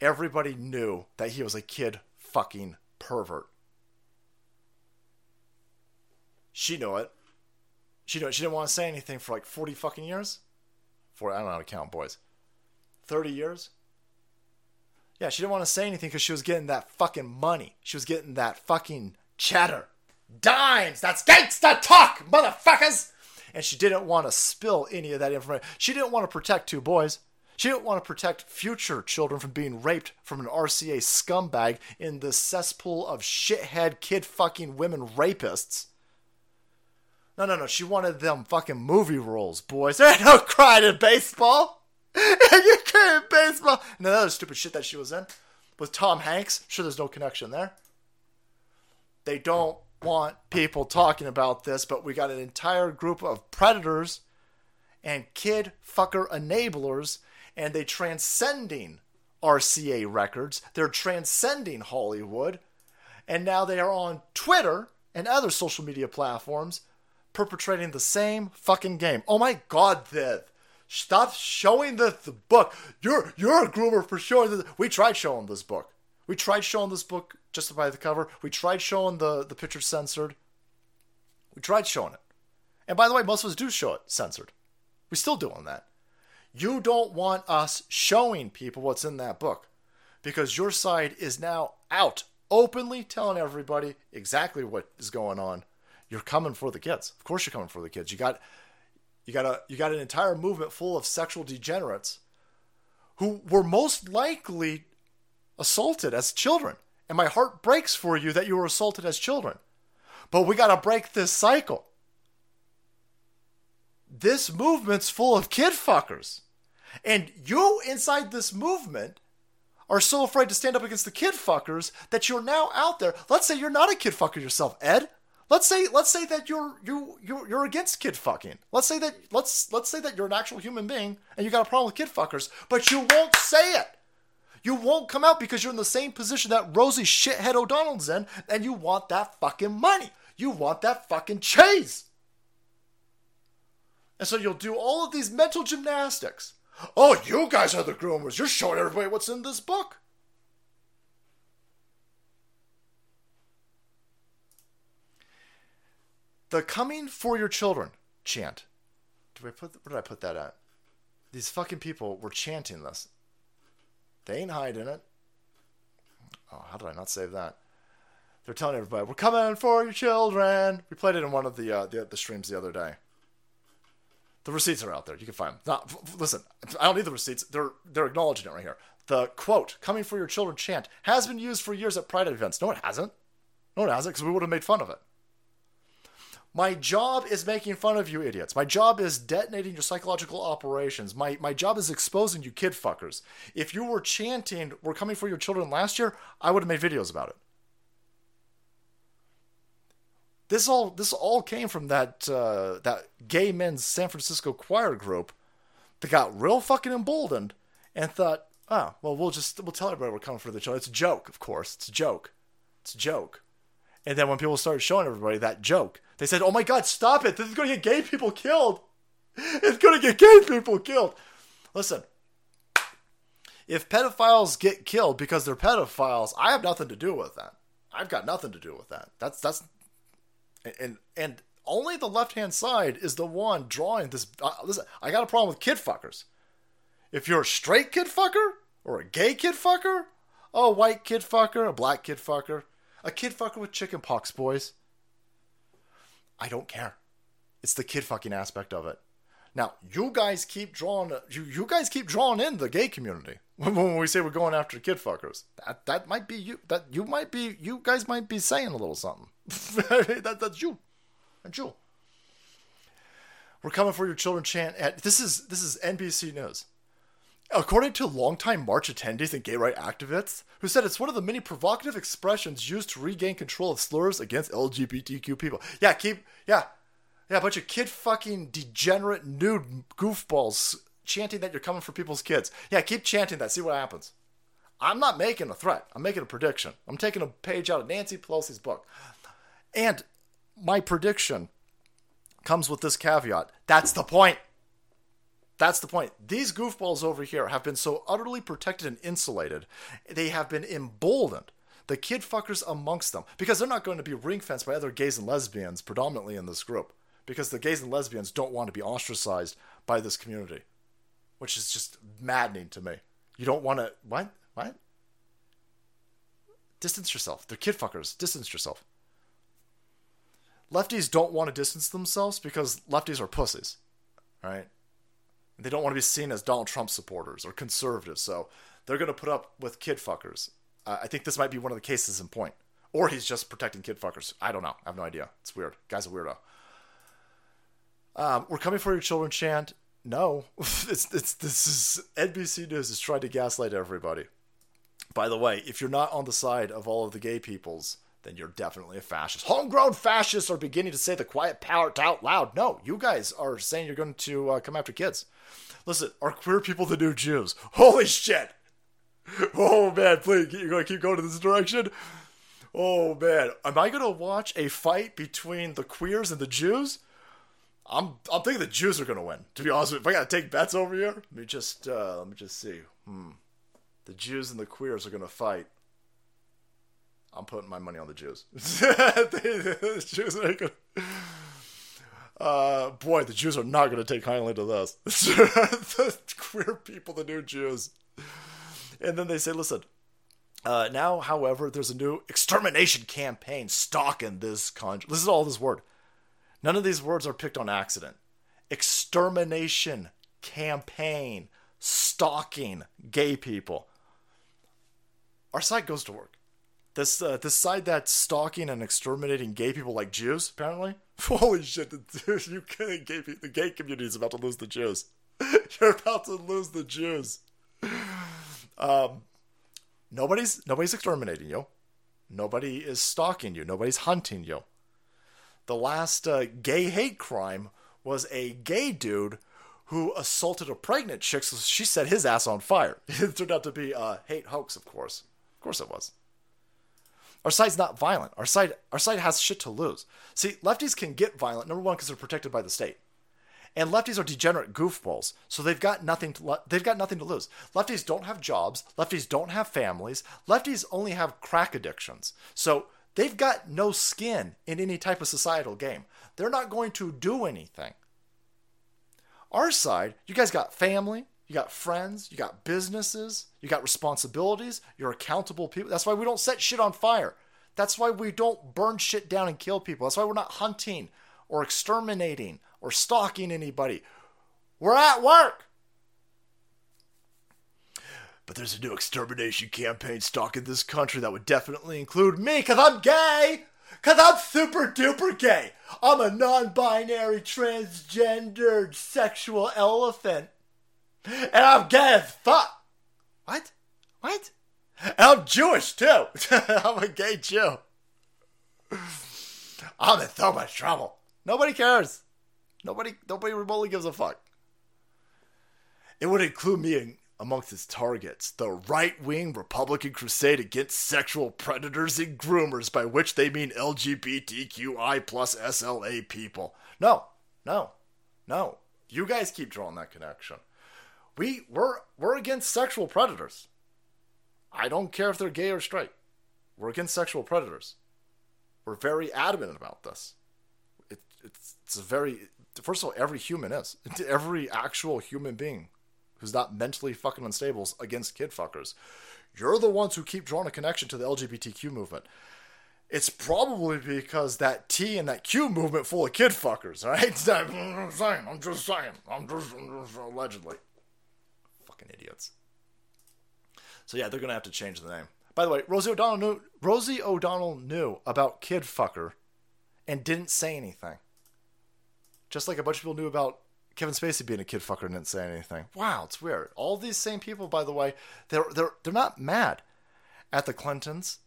Everybody knew that he was a kid fucking pervert. She knew it. She knew it. She didn't want to say anything for like 40 fucking years. I don't know how to count, boys. 30 years? Yeah, she didn't want to say anything because she was getting that fucking money. She was getting that fucking chatter. Dimes! That's gangsta talk, motherfuckers! And she didn't want to spill any of that information. She didn't want to protect two boys. She didn't want to protect future children from being raped from an RCA scumbag in the cesspool of shithead kid fucking women rapists. No, no, no. She wanted them fucking movie roles, boys. <laughs> There ain't no crying in baseball. <laughs> you cry in baseball. And the other stupid shit that she was in with Tom Hanks. Sure, there's no connection there. They don't want people talking about this, but we got an entire group of predators and kid fucker enablers, and they transcending RCA records. They're transcending Hollywood, and now they are on Twitter and other social media platforms perpetrating the same fucking game. Oh my god, Viv. Stop showing the, the book. You're you're a groomer for sure. We tried showing this book. We tried showing this book just by the cover. We tried showing the, the picture censored. We tried showing it. And by the way, most of us do show it censored. We're still doing that. You don't want us showing people what's in that book because your side is now out, openly telling everybody exactly what is going on. You're coming for the kids. Of course, you're coming for the kids. You got, you got a, you got an entire movement full of sexual degenerates who were most likely assaulted as children. And my heart breaks for you that you were assaulted as children. But we got to break this cycle. This movement's full of kid fuckers. And you inside this movement are so afraid to stand up against the kid fuckers that you're now out there. Let's say you're not a kid fucker yourself, Ed. Let's say let's say that you're you you you're against kid fucking. Let's say that let's let's say that you're an actual human being and you got a problem with kid fuckers, but you won't say it. You won't come out because you're in the same position that Rosie shithead O'Donnell's in, and you want that fucking money. You want that fucking chase. And so you'll do all of these mental gymnastics. Oh, you guys are the groomers. You're showing everybody what's in this book. The coming for your children chant. Do I put where did I put that at? These fucking people were chanting this. They ain't hiding it. Oh, how did I not save that? They're telling everybody, "We're coming for your children." We played it in one of the uh, the, the streams the other day. The receipts are out there. You can find them. Not, listen, I don't need the receipts. They're they're acknowledging it right here. The quote, "Coming for your children" chant has been used for years at Pride events. No, it hasn't. No, it hasn't, because we would have made fun of it. My job is making fun of you idiots. My job is detonating your psychological operations. My, my job is exposing you kid fuckers. If you were chanting, we're coming for your children last year, I would have made videos about it. This all this all came from that uh, that gay men's San Francisco choir group that got real fucking emboldened and thought, oh, well, we'll just we'll tell everybody we're coming for the children. It's a joke, of course. It's a joke. It's a joke. And then when people started showing everybody that joke, they said, "Oh my God, stop it! This is going to get gay people killed. It's going to get gay people killed." Listen, if pedophiles get killed because they're pedophiles, I have nothing to do with that. I've got nothing to do with that. That's that's and and only the left hand side is the one drawing this. Uh, listen, I got a problem with kid fuckers. If you're a straight kid fucker or a gay kid fucker, a white kid fucker, a black kid fucker, a kid fucker with chicken pox, boys. I don't care. It's the kid fucking aspect of it. Now, you guys keep drawing you you guys keep drawing in the gay community <laughs> when we say we're going after kid fuckers. That that might be you. That you might be you guys might be saying a little something. <laughs> that, that's you. That's you. We're coming for your children chant at this is this is NBC News. According to longtime march attendees and gay right activists, who said it's one of the many provocative expressions used to regain control of slurs against LGBTQ people. Yeah, keep yeah. Yeah, a bunch of kid fucking degenerate nude goofballs chanting that you're coming for people's kids. Yeah, keep chanting that, see what happens. I'm not making a threat. I'm making a prediction. I'm taking a page out of Nancy Pelosi's book. And my prediction comes with this caveat. That's the point. That's the point. These goofballs over here have been so utterly protected and insulated, they have been emboldened. The kid fuckers amongst them, because they're not going to be ring fenced by other gays and lesbians, predominantly in this group, because the gays and lesbians don't want to be ostracized by this community, which is just maddening to me. You don't want to. What? What? Distance yourself. They're kid fuckers. Distance yourself. Lefties don't want to distance themselves because lefties are pussies, right? They don't want to be seen as Donald Trump supporters or conservatives, so they're going to put up with kid fuckers. Uh, I think this might be one of the cases in point. Or he's just protecting kid fuckers. I don't know. I have no idea. It's weird. Guy's a weirdo. Um, we're coming for your children, chant. No, <laughs> it's, it's this is NBC News is trying to gaslight everybody. By the way, if you're not on the side of all of the gay peoples, then you're definitely a fascist. Homegrown fascists are beginning to say the quiet part out loud. No, you guys are saying you're going to uh, come after kids. Listen, are queer people the new Jews? <laughs> Holy shit! Oh man, please, you're going to keep going in this direction? Oh man, am I going to watch a fight between the queers and the Jews? I'm I'm thinking the Jews are going to win. To be honest if I got to take bets over here, let me just uh, let me just see. Hmm. The Jews and the queers are going to fight. I'm putting my money on the Jews. <laughs> the Jews are gonna, uh, boy, the Jews are not going to take kindly to this. <laughs> the queer people, the new Jews. And then they say, listen, uh, now, however, there's a new extermination campaign stalking this country. This is all this word. None of these words are picked on accident. Extermination campaign stalking gay people. Our site goes to work. This uh, this side that's stalking and exterminating gay people like Jews, apparently. <laughs> Holy shit! The, <laughs> you gay, the gay community is about to lose the Jews. <laughs> You're about to lose the Jews. Um, nobody's nobody's exterminating you. Nobody is stalking you. Nobody's hunting you. the last uh, gay hate crime was a gay dude who assaulted a pregnant chick. So she set his ass on fire. It turned out to be a hate hoax, of course. Of course it was. Our side's not violent. Our side, our side has shit to lose. See, lefties can get violent. Number one, because they're protected by the state, and lefties are degenerate goofballs. So they've got nothing to lo- they've got nothing to lose. Lefties don't have jobs. Lefties don't have families. Lefties only have crack addictions. So they've got no skin in any type of societal game. They're not going to do anything. Our side, you guys got family, you got friends, you got businesses, you got responsibilities, you're accountable people. That's why we don't set shit on fire. That's why we don't burn shit down and kill people. That's why we're not hunting or exterminating or stalking anybody. We're at work. But there's a new extermination campaign stalking this country that would definitely include me because I'm gay. Because I'm super duper gay. I'm a non binary, transgendered, sexual elephant. And I'm gay as fuck. What? What? I'm Jewish too. <laughs> I'm a gay Jew. I'm in so much trouble. Nobody cares. Nobody nobody remotely gives a fuck. It would include me in, amongst its targets, the right wing Republican crusade against sexual predators and groomers, by which they mean LGBTQI plus SLA people. No, no, no. You guys keep drawing that connection. We we're we're against sexual predators. I don't care if they're gay or straight. We're against sexual predators. We're very adamant about this. It, it's it's a very first of all, every human is <laughs> every actual human being who's not mentally fucking unstable is against kid fuckers. You're the ones who keep drawing a connection to the LGBTQ movement. It's probably because that T and that Q movement full of kid fuckers, <laughs> right? I'm just saying. I'm just saying. I'm just, I'm just allegedly. Fucking idiots. So yeah, they're gonna have to change the name. By the way, Rosie O'Donnell knew Rosie O'Donnell knew about Kid Fucker and didn't say anything. Just like a bunch of people knew about Kevin Spacey being a kid fucker and didn't say anything. Wow, it's weird. All these same people, by the way, they're they're they're not mad at the Clintons.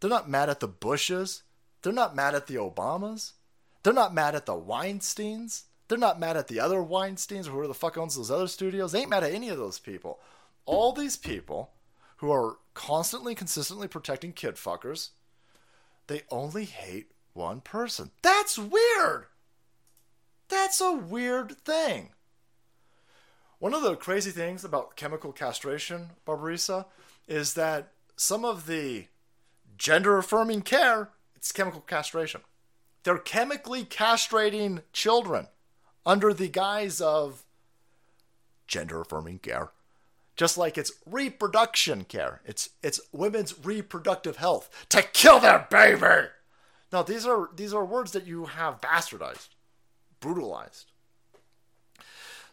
They're not mad at the Bushes. They're not mad at the Obamas. They're not mad at the Weinsteins. They're not mad at the other Weinsteins or whoever the fuck owns those other studios. They ain't mad at any of those people. All these people who are constantly, consistently protecting kid fuckers, they only hate one person. That's weird. That's a weird thing. One of the crazy things about chemical castration, Barbarisa, is that some of the gender affirming care, it's chemical castration. They're chemically castrating children under the guise of gender affirming care. Just like it's reproduction care. It's it's women's reproductive health to kill their baby. Now these are these are words that you have bastardized, brutalized.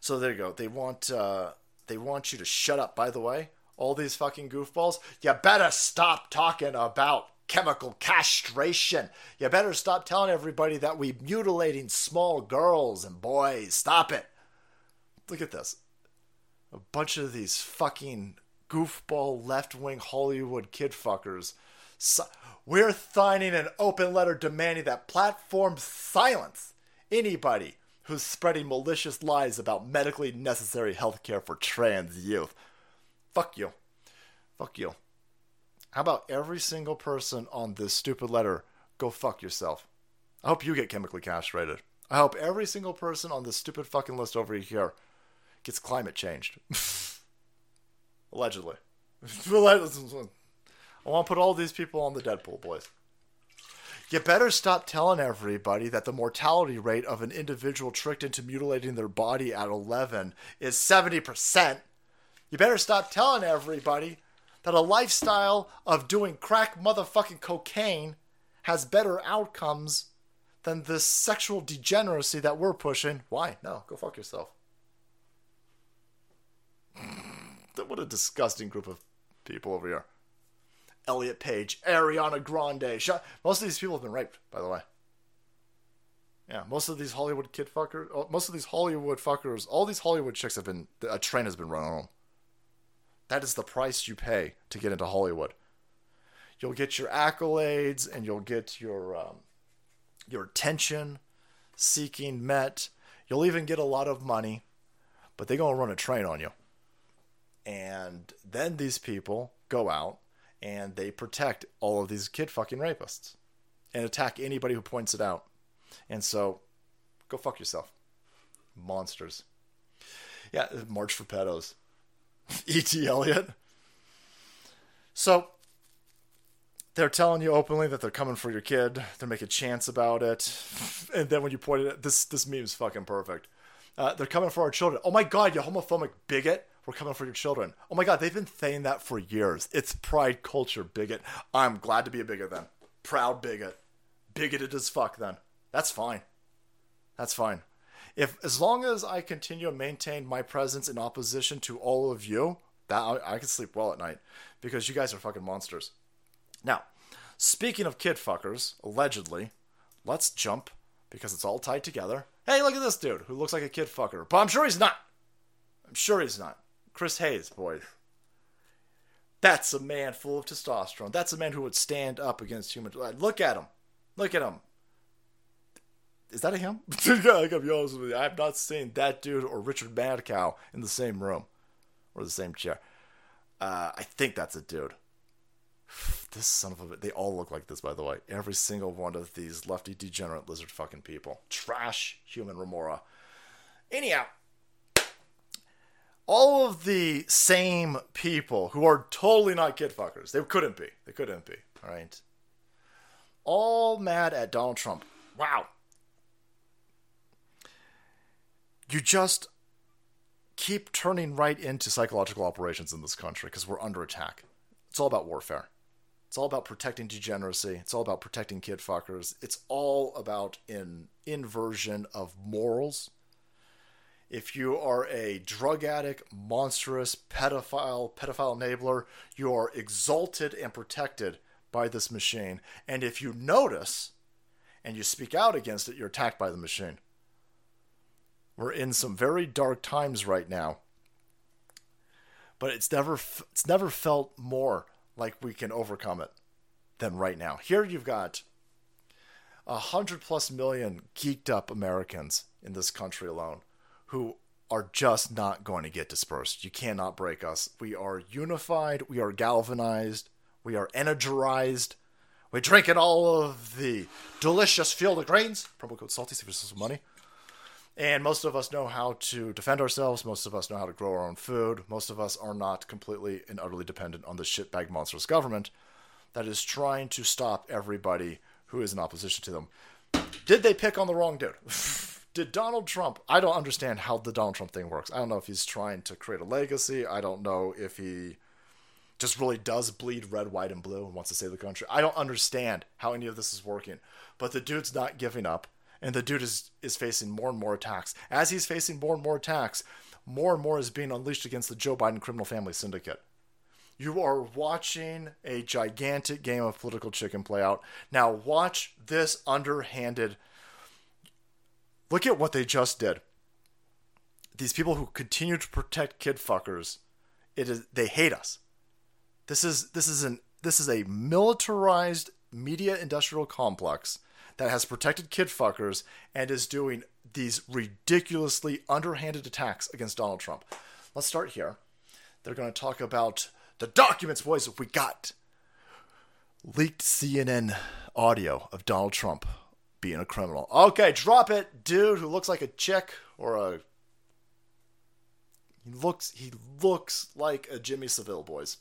So there you go. They want uh, they want you to shut up. By the way, all these fucking goofballs, you better stop talking about chemical castration. You better stop telling everybody that we mutilating small girls and boys. Stop it. Look at this. A bunch of these fucking goofball left wing Hollywood kid fuckers. We're signing an open letter demanding that platforms silence anybody who's spreading malicious lies about medically necessary health care for trans youth. Fuck you. Fuck you. How about every single person on this stupid letter go fuck yourself? I hope you get chemically castrated. I hope every single person on this stupid fucking list over here gets climate changed. <laughs> Allegedly. <laughs> I want to put all these people on the Deadpool, boys. You better stop telling everybody that the mortality rate of an individual tricked into mutilating their body at 11 is 70%. You better stop telling everybody that a lifestyle of doing crack motherfucking cocaine has better outcomes than this sexual degeneracy that we're pushing. Why? No, go fuck yourself. what a disgusting group of people over here. Elliot Page, Ariana Grande. Most of these people have been raped, by the way. Yeah, most of these Hollywood kid fuckers, oh, most of these Hollywood fuckers, all these Hollywood chicks have been, a train has been run on them. That is the price you pay to get into Hollywood. You'll get your accolades and you'll get your, um, your attention seeking met. You'll even get a lot of money, but they're to run a train on you. And then these people go out and they protect all of these kid fucking rapists and attack anybody who points it out. And so, go fuck yourself. Monsters. Yeah, March for Pedos. <laughs> E.T. Elliott. So, they're telling you openly that they're coming for your kid. They're making chants about it. <laughs> And then when you point it at this, this meme's fucking perfect. Uh, they're coming for our children. Oh my god, you homophobic bigot. We're coming for your children. Oh my god, they've been saying that for years. It's pride culture, bigot. I'm glad to be a bigot then. Proud bigot. Bigoted as fuck then. That's fine. That's fine. If as long as I continue to maintain my presence in opposition to all of you, that I, I can sleep well at night because you guys are fucking monsters. Now, speaking of kid fuckers, allegedly, let's jump because it's all tied together. Hey, look at this dude who looks like a kid fucker, but I'm sure he's not. I'm sure he's not. Chris Hayes, boys. That's a man full of testosterone. That's a man who would stand up against human. Look at him. Look at him. Is that a him? <laughs> yeah, I gotta be honest with you. I've not seen that dude or Richard Madcow in the same room or the same chair. Uh, I think that's a dude. <sighs> This son of a they all look like this, by the way. Every single one of these lefty degenerate lizard fucking people. Trash human remora. Anyhow, all of the same people who are totally not kid fuckers. They couldn't be. They couldn't be. All right. All mad at Donald Trump. Wow. You just keep turning right into psychological operations in this country because we're under attack. It's all about warfare. It's all about protecting degeneracy. It's all about protecting kid fuckers. It's all about an inversion of morals. If you are a drug addict, monstrous, pedophile, pedophile enabler, you are exalted and protected by this machine. And if you notice and you speak out against it, you're attacked by the machine. We're in some very dark times right now. But it's never it's never felt more like we can overcome it than right now. Here you've got a hundred plus million geeked up Americans in this country alone who are just not going to get dispersed. You cannot break us. We are unified, we are galvanized, we are energized. We drink in all of the delicious field of grains. Promo code salty, save us some money. And most of us know how to defend ourselves. Most of us know how to grow our own food. Most of us are not completely and utterly dependent on the shitbag monstrous government that is trying to stop everybody who is in opposition to them. Did they pick on the wrong dude? <laughs> Did Donald Trump? I don't understand how the Donald Trump thing works. I don't know if he's trying to create a legacy. I don't know if he just really does bleed red, white, and blue and wants to save the country. I don't understand how any of this is working. But the dude's not giving up and the dude is is facing more and more attacks. As he's facing more and more attacks, more and more is being unleashed against the Joe Biden criminal family syndicate. You are watching a gigantic game of political chicken play out. Now watch this underhanded Look at what they just did. These people who continue to protect kid fuckers, it is they hate us. This is this is an this is a militarized media industrial complex that has protected kid fuckers and is doing these ridiculously underhanded attacks against Donald Trump. Let's start here. They're going to talk about the documents, boys. We got leaked CNN audio of Donald Trump being a criminal. Okay, drop it, dude who looks like a chick or a he looks he looks like a Jimmy Savile boys.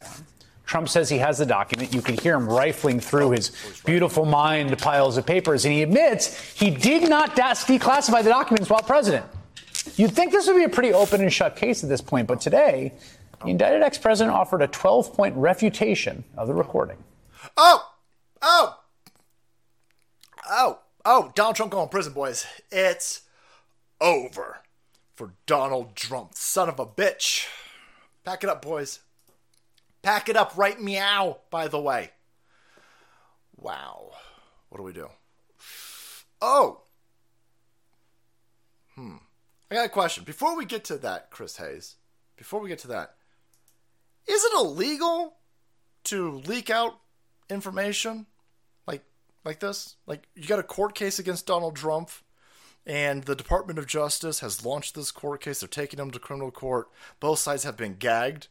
Trump says he has the document. You can hear him rifling through his beautiful mind piles of papers, and he admits he did not declassify the documents while president. You'd think this would be a pretty open and shut case at this point, but today, the indicted ex president offered a 12 point refutation of the recording. Oh! Oh! Oh! Oh! Donald Trump going to prison, boys. It's over for Donald Trump, son of a bitch. Pack it up, boys. Pack it up right meow, by the way. Wow. What do we do? Oh. Hmm. I got a question. Before we get to that, Chris Hayes, before we get to that, is it illegal to leak out information? Like like this? Like you got a court case against Donald Trump, and the Department of Justice has launched this court case. They're taking him to criminal court. Both sides have been gagged.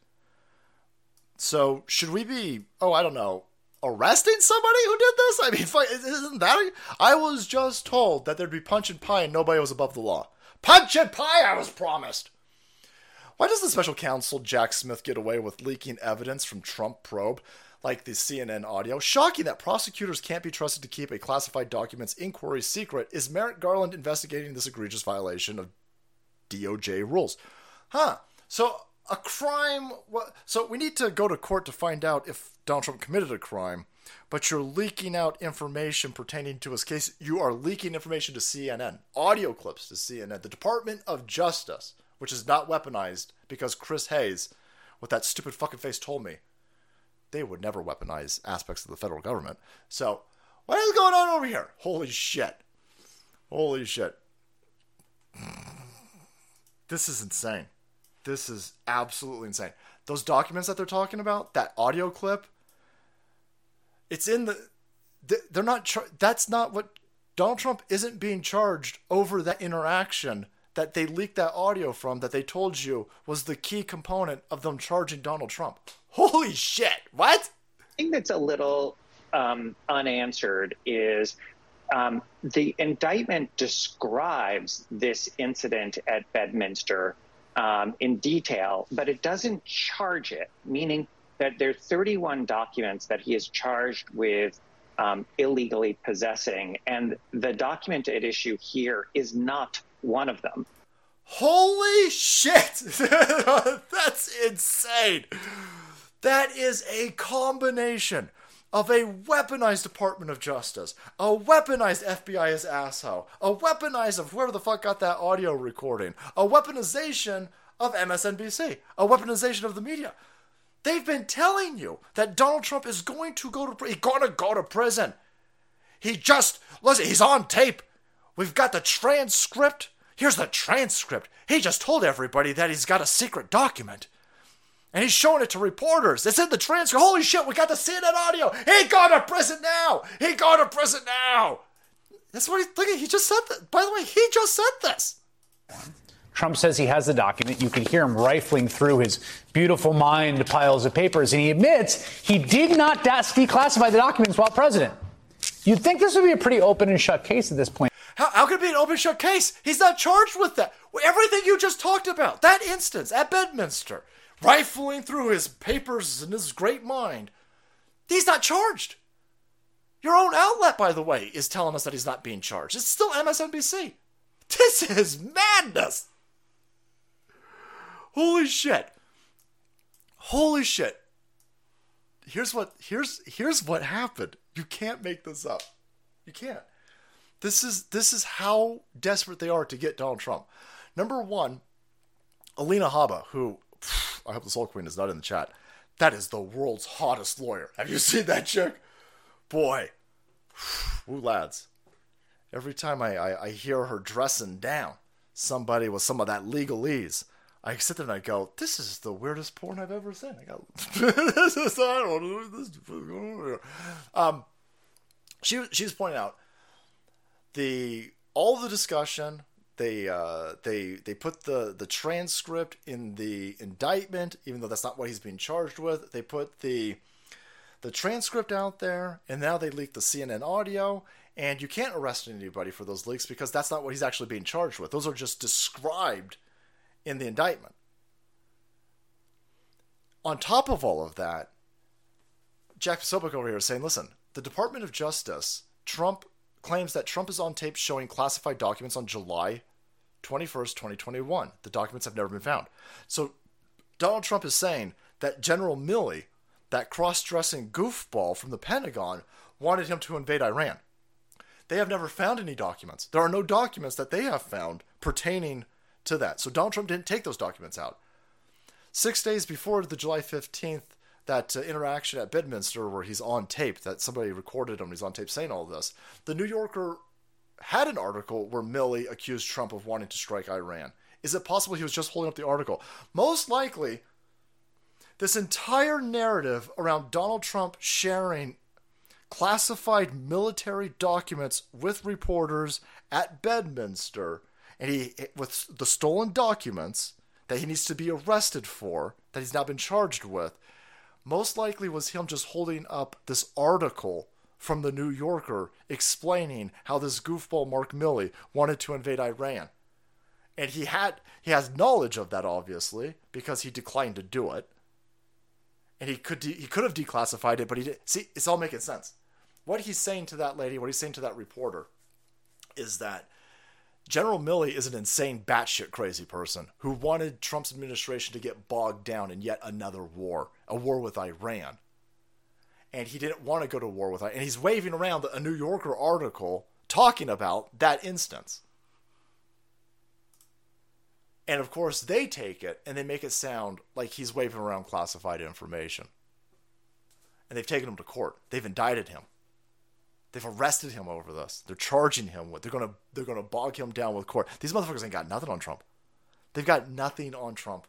So should we be? Oh, I don't know. Arresting somebody who did this? I mean, isn't that? I was just told that there'd be punch and pie and nobody was above the law. Punch and pie, I was promised. Why does the special counsel Jack Smith get away with leaking evidence from Trump probe, like the CNN audio? Shocking that prosecutors can't be trusted to keep a classified document's inquiry secret. Is Merrick Garland investigating this egregious violation of DOJ rules? Huh. So a crime. So we need to go to court to find out if Donald Trump committed a crime. But you're leaking out information pertaining to his case. You are leaking information to CNN, audio clips to CNN. The Department of Justice, which is not weaponized because Chris Hayes, with that stupid fucking face, told me they would never weaponize aspects of the federal government. So, what is going on over here? Holy shit. Holy shit. This is insane. This is absolutely insane. Those documents that they're talking about, that audio clip, it's in the. They're not. That's not what Donald Trump isn't being charged over that interaction that they leaked that audio from that they told you was the key component of them charging Donald Trump. Holy shit! What? I think that's a little um, unanswered is um, the indictment describes this incident at Bedminster um, in detail, but it doesn't charge it, meaning that there are 31 documents that he is charged with um, illegally possessing, and the document at issue here is not one of them. Holy shit! <laughs> That's insane! That is a combination of a weaponized Department of Justice, a weaponized FBI as asshole, a weaponized of whoever the fuck got that audio recording, a weaponization of MSNBC, a weaponization of the media. They've been telling you that Donald Trump is going to go to prison. he's going to go to prison. He just listen, he's on tape. We've got the transcript. Here's the transcript. He just told everybody that he's got a secret document. And he's showing it to reporters. It's in the transcript. Holy shit, we got to the CNN audio. He go to prison now. He go to prison now. That's what he's thinking. He just said that. By the way, he just said this. Trump says he has the document. You can hear him rifling through his beautiful mind piles of papers, and he admits he did not declassify the documents while president. You'd think this would be a pretty open and shut case at this point. How, how could it be an open and shut case? He's not charged with that. Everything you just talked about, that instance at Bedminster, rifling through his papers and his great mind, he's not charged. Your own outlet, by the way, is telling us that he's not being charged. It's still MSNBC. This is madness. Holy shit. Holy shit. Here's what here's here's what happened. You can't make this up. You can't. This is this is how desperate they are to get Donald Trump. Number one, Alina Habba, who I hope the Soul Queen is not in the chat. That is the world's hottest lawyer. Have you <laughs> seen that chick? Boy, <sighs> ooh lads. Every time I, I, I hear her dressing down somebody with some of that legalese, I sit there and I go, "This is the weirdest porn I've ever seen." I go, <laughs> "This is I don't know this is going on here." Um, she she was pointing out the all the discussion. They uh, they they put the the transcript in the indictment, even though that's not what he's being charged with. They put the the transcript out there, and now they leaked the CNN audio. And you can't arrest anybody for those leaks because that's not what he's actually being charged with. Those are just described in the indictment. On top of all of that, Jack Posobiec over here is saying, listen, the Department of Justice, Trump claims that Trump is on tape showing classified documents on July 21st, 2021. The documents have never been found. So Donald Trump is saying that General Milley, that cross dressing goofball from the Pentagon, wanted him to invade Iran. They have never found any documents. There are no documents that they have found pertaining to that. So Donald Trump didn't take those documents out. Six days before the July 15th, that uh, interaction at Bedminster where he's on tape, that somebody recorded him, he's on tape saying all this, the New Yorker had an article where Milley accused Trump of wanting to strike Iran. Is it possible he was just holding up the article? Most likely, this entire narrative around Donald Trump sharing classified military documents with reporters at Bedminster, and he with the stolen documents that he needs to be arrested for, that he's now been charged with, most likely was him just holding up this article from the New Yorker explaining how this goofball Mark Milley wanted to invade Iran. And he had he has knowledge of that obviously because he declined to do it. And he could de- he could have declassified it, but he did. See, it's all making sense. What he's saying to that lady, what he's saying to that reporter, is that General Milley is an insane, batshit crazy person who wanted Trump's administration to get bogged down in yet another war, a war with Iran. And he didn't want to go to war with Iran. And he's waving around a New Yorker article talking about that instance. And of course, they take it and they make it sound like he's waving around classified information. And they've taken him to court. They've indicted him. They've arrested him over this. They're charging him with. They're gonna. They're gonna bog him down with court. These motherfuckers ain't got nothing on Trump. They've got nothing on Trump.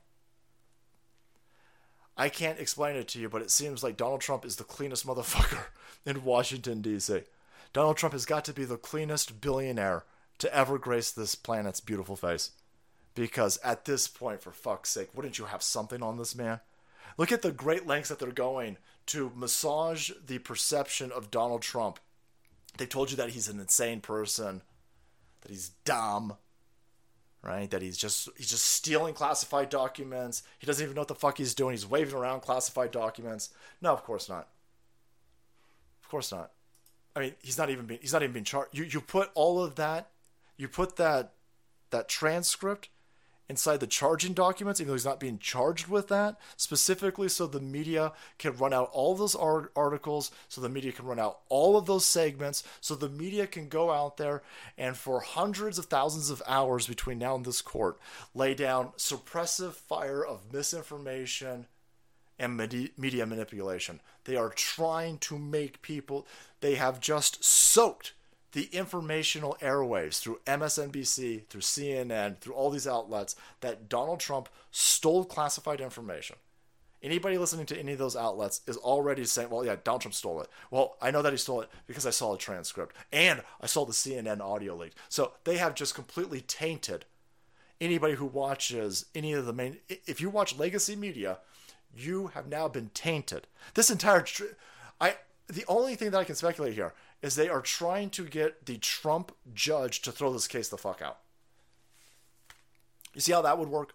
I can't explain it to you, but it seems like Donald Trump is the cleanest motherfucker <laughs> in Washington D.C. Donald Trump has got to be the cleanest billionaire to ever grace this planet's beautiful face. Because at this point, for fuck's sake, wouldn't you have something on this man? Look at the great lengths that they're going to massage the perception of Donald Trump. They told you that he's an insane person, that he's dumb, right? That he's just he's just stealing classified documents. He doesn't even know what the fuck he's doing. He's waving around classified documents. No, of course not. Of course not. I mean, he's not even being he's not even being charged. You you put all of that, you put that that transcript inside the charging documents, even though he's not being charged with that, specifically so the media can run out all those articles, so the media can run out all of those segments, so the media can go out there and for hundreds of thousands of hours between now and this court, lay down suppressive fire of misinformation and media manipulation. They are trying to make people, they have just soaked the informational airwaves through MSNBC, through CNN, through all these outlets that Donald Trump stole classified information. Anybody listening to any of those outlets is already saying, well, yeah, Donald Trump stole it. Well, I know that he stole it because I saw a transcript and I saw the CNN audio leak. So they have just completely tainted anybody who watches any of the main. If you watch legacy media, you have now been tainted. This entire. I. The only thing that I can speculate here is they are trying to get the Trump judge to throw this case the fuck out. You see how that would work?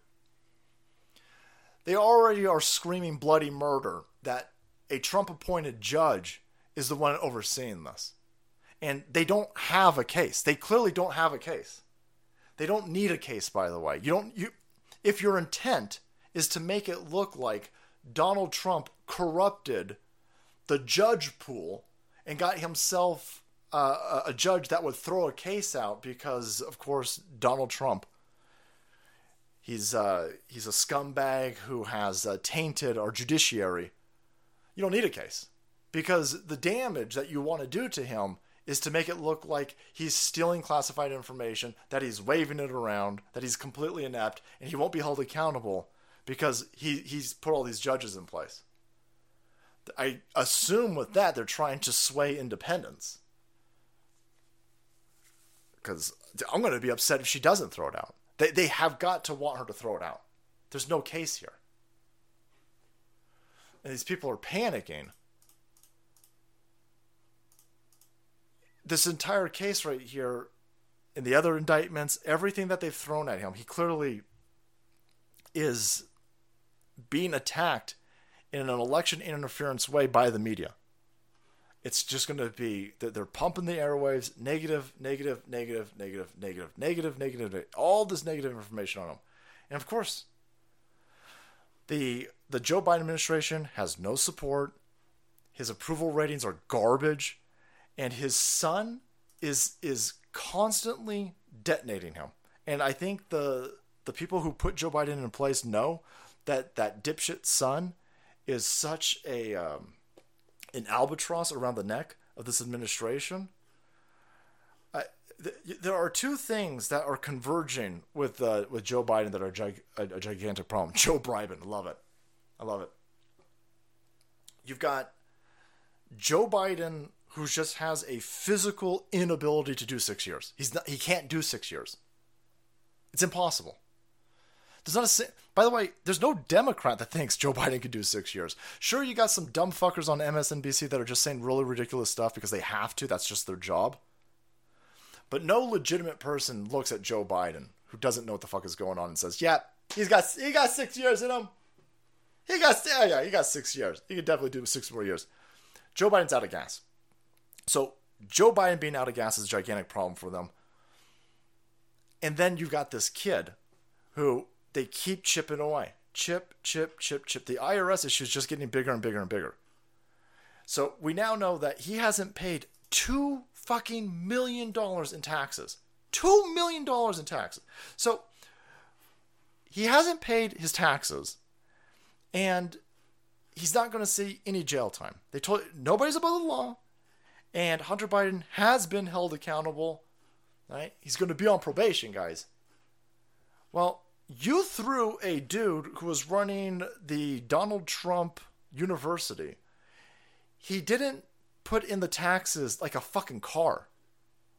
They already are screaming bloody murder that a Trump appointed judge is the one overseeing this. And they don't have a case. They clearly don't have a case. They don't need a case, by the way. You don't you if your intent is to make it look like Donald Trump corrupted the judge pool and got himself uh, a judge that would throw a case out because, of course, Donald Trump. He's uh, he's a scumbag who has uh, tainted our judiciary. You don't need a case because the damage that you want to do to him is to make it look like he's stealing classified information, that he's waving it around, that he's completely inept, and he won't be held accountable because he, he's put all these judges in place. I assume with that they're trying to sway independence. Because I'm going to be upset if she doesn't throw it out. They, they have got to want her to throw it out. There's no case here. And these people are panicking. This entire case right here, in the other indictments, everything that they've thrown at him, he clearly is being attacked in an election interference way by the media. It's just going to be that they're pumping the airwaves negative, negative, negative, negative, negative, negative, negative, all this negative information on them. And of course, the the Joe Biden administration has no support. His approval ratings are garbage, and his son is is constantly detonating him. And I think the the people who put Joe Biden in place know that that dipshit son is such a um, an albatross around the neck of this administration. There are two things that are converging with uh, with Joe Biden that are gig- a, a gigantic problem. <laughs> Joe Biden, love it, I love it. You've got Joe Biden who just has a physical inability to do six years. He's not, he can't do six years. It's impossible. There's not a by the way, there's no Democrat that thinks Joe Biden could do six years. Sure, you got some dumb fuckers on MSNBC that are just saying really ridiculous stuff because they have to. That's just their job. But no legitimate person looks at Joe Biden who doesn't know what the fuck is going on and says, "Yeah, he's got he got six years in him. He got yeah, yeah, he got six years. He could definitely do six more years." Joe Biden's out of gas. So Joe Biden being out of gas is a gigantic problem for them. And then you've got this kid who they keep chipping away. Chip, chip, chip, chip. The IRS issue is just getting bigger and bigger and bigger. So we now know that he hasn't paid two fucking million dollars in taxes. Two million dollars in taxes. So he hasn't paid his taxes and he's not going to see any jail time. They told nobody's above the law and Hunter Biden has been held accountable. Right? He's going to be on probation, guys. Well, you threw a dude who was running the Donald Trump University. He didn't put in the taxes like a fucking car,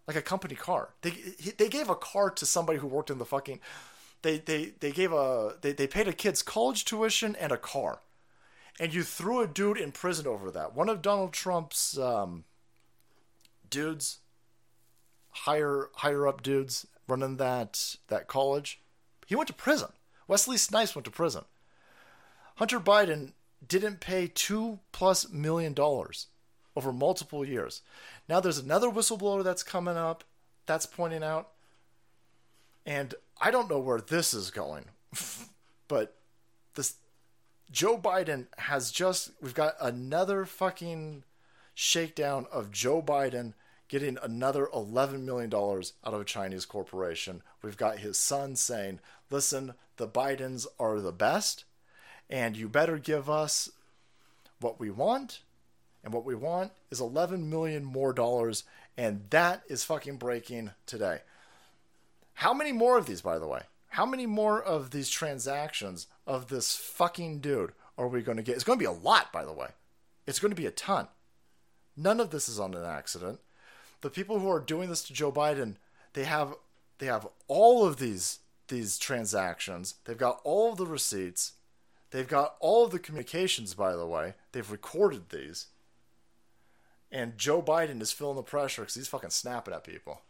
like a company car. They he, they gave a car to somebody who worked in the fucking. They they they gave a they they paid a kid's college tuition and a car, and you threw a dude in prison over that. One of Donald Trump's um, dudes, higher higher up dudes running that that college he went to prison. Wesley Snipes went to prison. Hunter Biden didn't pay two plus million dollars over multiple years. Now there's another whistleblower that's coming up that's pointing out, and I don't know where this is going, <laughs> but this Joe Biden has just we've got another fucking shakedown of Joe Biden getting another $11 million out of a Chinese corporation. We've got his son saying, listen, the Bidens are the best, and you better give us what we want. And what we want is 11 million more dollars, and that is fucking breaking today. How many more of these, by the way? How many more of these transactions of this fucking dude are we going to get? It's going to be a lot, by the way. It's going to be a ton. None of this is on an accident the people who are doing this to Joe Biden, they have they have all of these these transactions. They've got all of the receipts. They've got all of the communications, by the way. They've recorded these. And Joe Biden is feeling the pressure because he's fucking snapping at people.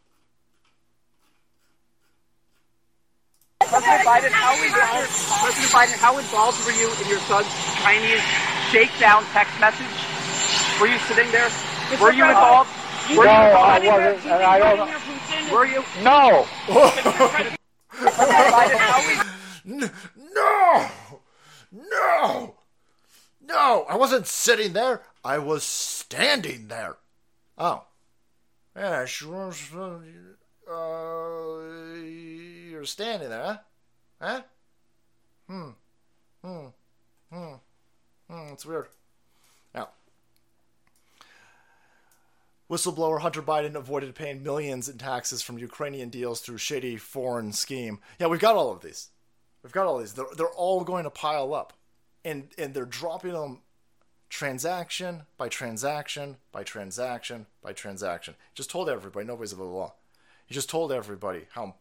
President Biden, how involved, President Biden, how involved were you in your son's Chinese shakedown text message? Were you sitting there? Were you involved? No, I wasn't, and I don't. Were you? No. <laughs> <laughs> N- no, no, no! I wasn't sitting there. I was standing there. Oh, yeah, sure. sure, Uh, you're standing there, huh? Huh? Hmm. Hmm. Hmm. Hmm. It's weird. Now, Whistleblower Hunter Biden avoided paying millions in taxes from Ukrainian deals through shady foreign scheme. Yeah, we've got all of these. We've got all these. They're, they're all going to pile up. And, and they're dropping them transaction by transaction by transaction by transaction. Just told everybody, nobody's above the law. He just told everybody how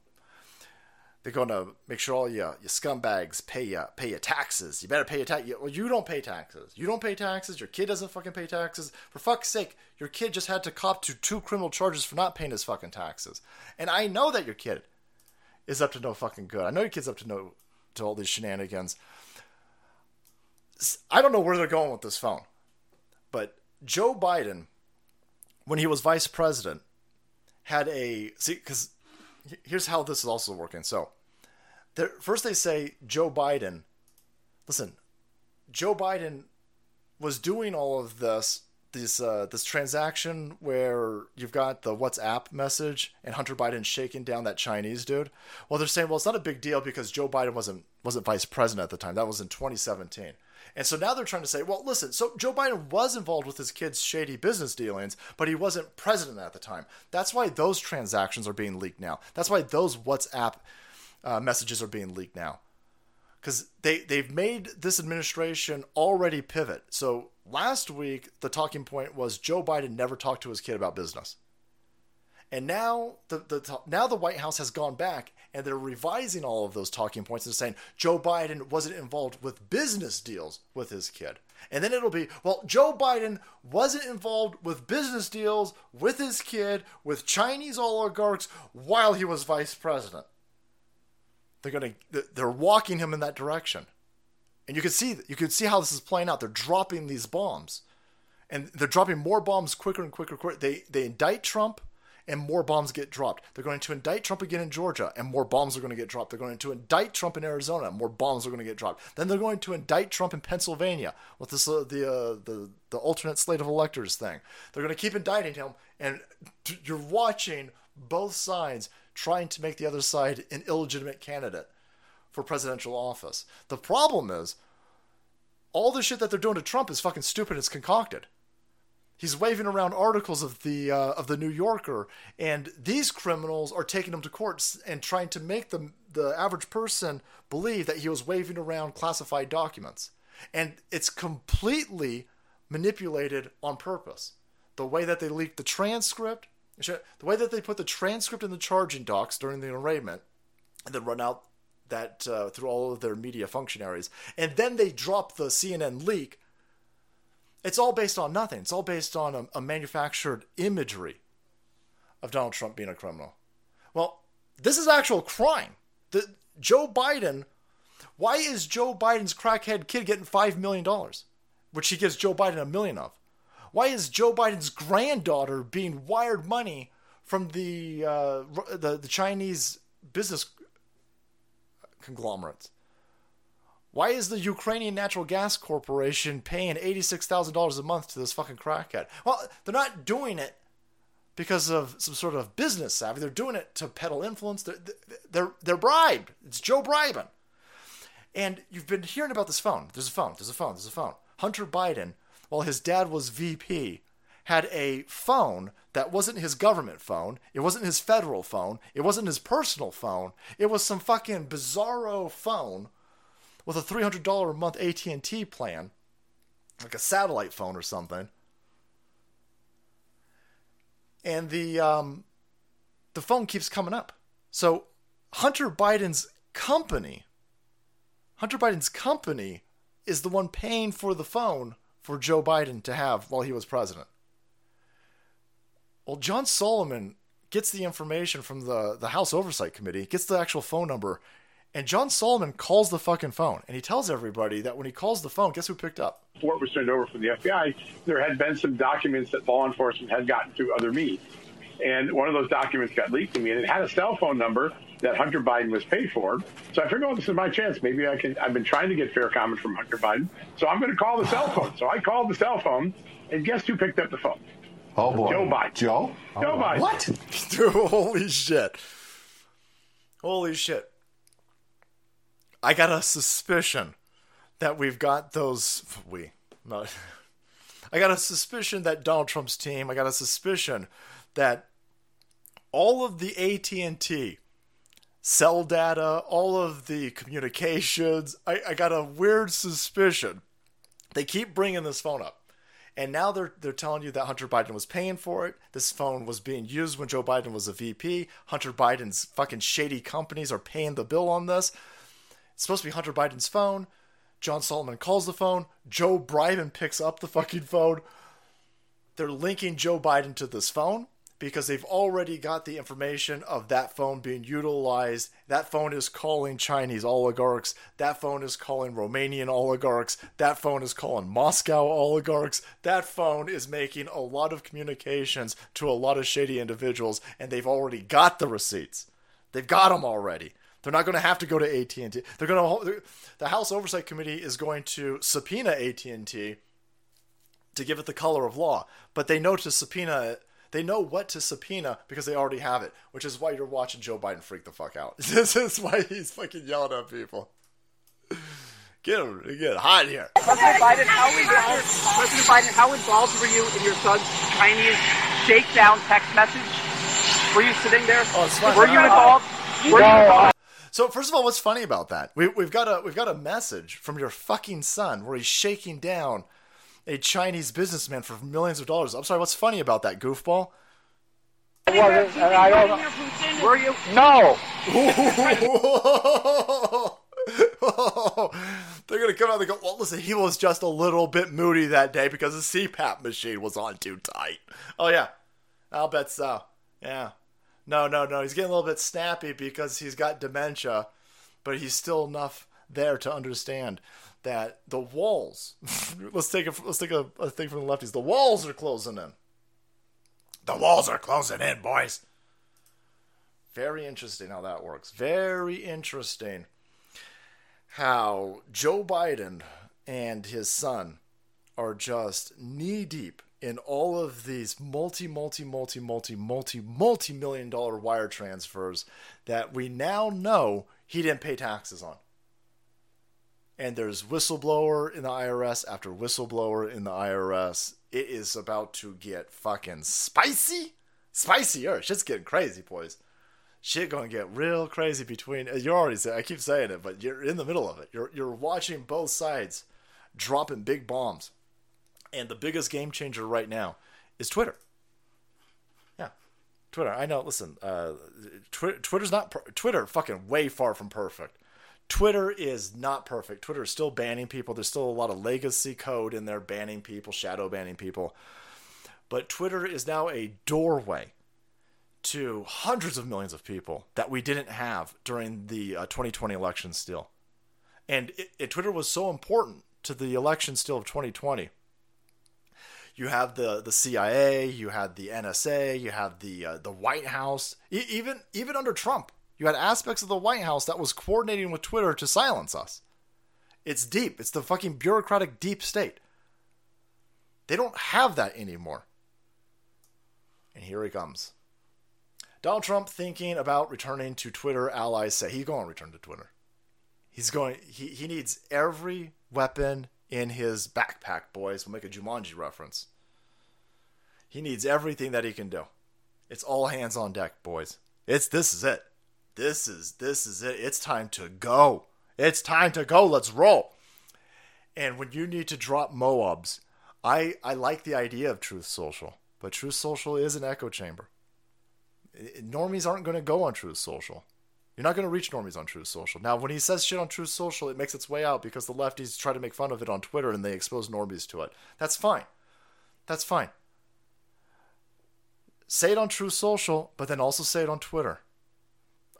they're going to make sure all your, your scumbags pay your, pay your taxes. You better pay your tax. Well, you don't pay taxes. You don't pay taxes. Your kid doesn't fucking pay taxes. For fuck's sake, your kid just had to cop to two criminal charges for not paying his fucking taxes. And I know that your kid is up to no fucking good. I know your kid's up to no to all these shenanigans. I don't know where they're going with this phone, but Joe Biden, when he was vice president, had a see because here's how this is also working. So, first they say Joe Biden. Listen, Joe Biden was doing all of this this uh, this transaction where you've got the WhatsApp message and Hunter Biden shaking down that Chinese dude. Well, they're saying, well, it's not a big deal because Joe Biden wasn't wasn't vice president at the time. That was in 2017. And so now they're trying to say, well, listen, so Joe Biden was involved with his kid's shady business dealings, but he wasn't president at the time. That's why those transactions are being leaked now. That's why those WhatsApp uh, messages are being leaked now. because they they've made this administration already pivot. So last week the talking point was Joe Biden never talked to his kid about business, and now the the now the White House has gone back and they're revising all of those talking points and saying Joe Biden wasn't involved with business deals with his kid. And then it'll be, well, Joe Biden wasn't involved with business deals with his kid, with Chinese oligarchs while he was vice president. They're to they're walking him in that direction. And you can see you can see how this is playing out. They're dropping these bombs. And they're dropping more bombs quicker and quicker, quicker. They they indict Trump and more bombs get dropped. They're going to indict Trump again in Georgia, and more bombs are going to get dropped. They're going to indict Trump in Arizona, more bombs are going to get dropped. Then they're going to indict Trump in Pennsylvania with this uh, the uh, the the alternate slate of electors thing. They're going to keep indicting him, and you're watching both sides trying to make the other side an illegitimate candidate for presidential office. The problem is all the shit that they're doing to Trump is fucking stupid. It's concocted. He's waving around articles of the uh, of the New Yorker, and these criminals are taking him to courts and trying to make the the average person believe that he was waving around classified documents, and it's completely manipulated on purpose. The way that they leaked the transcript, the way that they put the transcript in the charging docks during the arraignment, and then run out that uh, through all of their media functionaries, and then they drop the CNN leak it's all based on nothing. It's all based on a, a manufactured imagery of Donald Trump being a criminal. Well, this is actual crime. The, Joe Biden, why is Joe Biden's crackhead kid getting $5 million, which he gives Joe Biden a million of? Why is Joe Biden's granddaughter being wired money from the, uh, the, the Chinese business conglomerates? Why is the Ukrainian Natural Gas Corporation paying $86,000 a month to this fucking crackhead? Well, they're not doing it because of some sort of business savvy. They're doing it to peddle influence. They're, they're, they're bribed. It's Joe bribing. And you've been hearing about this phone. There's a phone. There's a phone. There's a phone. Hunter Biden, while his dad was VP, had a phone that wasn't his government phone. It wasn't his federal phone. It wasn't his personal phone. It was some fucking bizarro phone with a $300 a month AT&T plan, like a satellite phone or something. And the um, the phone keeps coming up. So Hunter Biden's company, Hunter Biden's company is the one paying for the phone for Joe Biden to have while he was president. Well, John Solomon gets the information from the, the House Oversight Committee, gets the actual phone number, and John Solomon calls the fucking phone, and he tells everybody that when he calls the phone, guess who picked up? Before it was turned over from the FBI, there had been some documents that law enforcement had gotten through other means. And one of those documents got leaked to me, and it had a cell phone number that Hunter Biden was paid for. So I figured, oh, this is my chance. Maybe I can. I've been trying to get fair comment from Hunter Biden, so I'm going to call the cell phone. So I called the cell phone, and guess who picked up the phone? Oh boy, Joe Biden. Joe. Joe oh, Biden. What? <laughs> Dude, holy shit! Holy shit! I got a suspicion that we've got those we not <laughs> I got a suspicion that Donald Trump's team, I got a suspicion that all of the AT&T cell data, all of the communications, I, I got a weird suspicion. They keep bringing this phone up. And now they're they're telling you that Hunter Biden was paying for it. This phone was being used when Joe Biden was a VP. Hunter Biden's fucking shady companies are paying the bill on this. It's supposed to be Hunter Biden's phone. John Solomon calls the phone. Joe Biden picks up the fucking phone. They're linking Joe Biden to this phone because they've already got the information of that phone being utilized. That phone is calling Chinese oligarchs. That phone is calling Romanian oligarchs. That phone is calling Moscow oligarchs. That phone is making a lot of communications to a lot of shady individuals, and they've already got the receipts. They've got them already. They're not going to have to go to AT&T. They're going to the House Oversight Committee is going to subpoena AT&T to give it the color of law, but they know to subpoena they know what to subpoena because they already have it, which is why you're watching Joe Biden freak the fuck out. <laughs> this is why he's fucking yelling at people. Get him, get hot here. President Biden, how involved, President Biden, how involved were you in your son's Chinese shakedown text message? Were you sitting there? Oh, it's fine. Were you involved? Were you involved? So first of all, what's funny about that? We, we've got a we've got a message from your fucking son where he's shaking down a Chinese businessman for millions of dollars. I'm sorry, what's funny about that goofball? Wasn't, and I don't. Were you? No. <laughs> They're gonna come out and go, well, listen, he was just a little bit moody that day because the CPAP machine was on too tight. Oh yeah, I'll bet so. Uh, yeah. No, no, no. He's getting a little bit snappy because he's got dementia, but he's still enough there to understand that the walls. <laughs> let's take a let's take a, a thing from the lefties. The walls are closing in. The walls are closing in, boys. Very interesting how that works. Very interesting how Joe Biden and his son are just knee deep in all of these multi, multi, multi, multi, multi, multi million dollar wire transfers that we now know he didn't pay taxes on. And there's whistleblower in the IRS after whistleblower in the IRS. It is about to get fucking spicy. Spicier. Shit's getting crazy, boys. Shit gonna get real crazy between. You're already saying. I keep saying it, but you're in the middle of it. You're you're watching both sides dropping big bombs, and the biggest game changer right now is Twitter. Yeah, Twitter. I know. Listen, uh, Twi- Twitter's not per- Twitter. Fucking way far from perfect. Twitter is not perfect. Twitter is still banning people. There's still a lot of legacy code in there banning people, shadow banning people. But Twitter is now a doorway to hundreds of millions of people that we didn't have during the uh, 2020 election still. And it, it, Twitter was so important to the election still of 2020. You have the, the CIA, you had the NSA, you had the uh, the White House, e- even even under Trump, you had aspects of the White House that was coordinating with Twitter to silence us. It's deep. It's the fucking bureaucratic deep state. They don't have that anymore. And here he comes. Donald Trump thinking about returning to Twitter. Allies say he's going to return to Twitter. He's going. He he needs every weapon in his backpack, boys. We'll make a Jumanji reference. He needs everything that he can do. It's all hands on deck, boys. It's this is it. This is this is it. It's time to go. It's time to go. Let's roll. And when you need to drop Moabs, I I like the idea of Truth Social, but Truth Social is an echo chamber. Normies aren't going to go on Truth Social. You're not going to reach normies on Truth Social. Now, when he says shit on Truth Social, it makes its way out because the lefties try to make fun of it on Twitter and they expose normies to it. That's fine. That's fine. Say it on Truth Social, but then also say it on Twitter.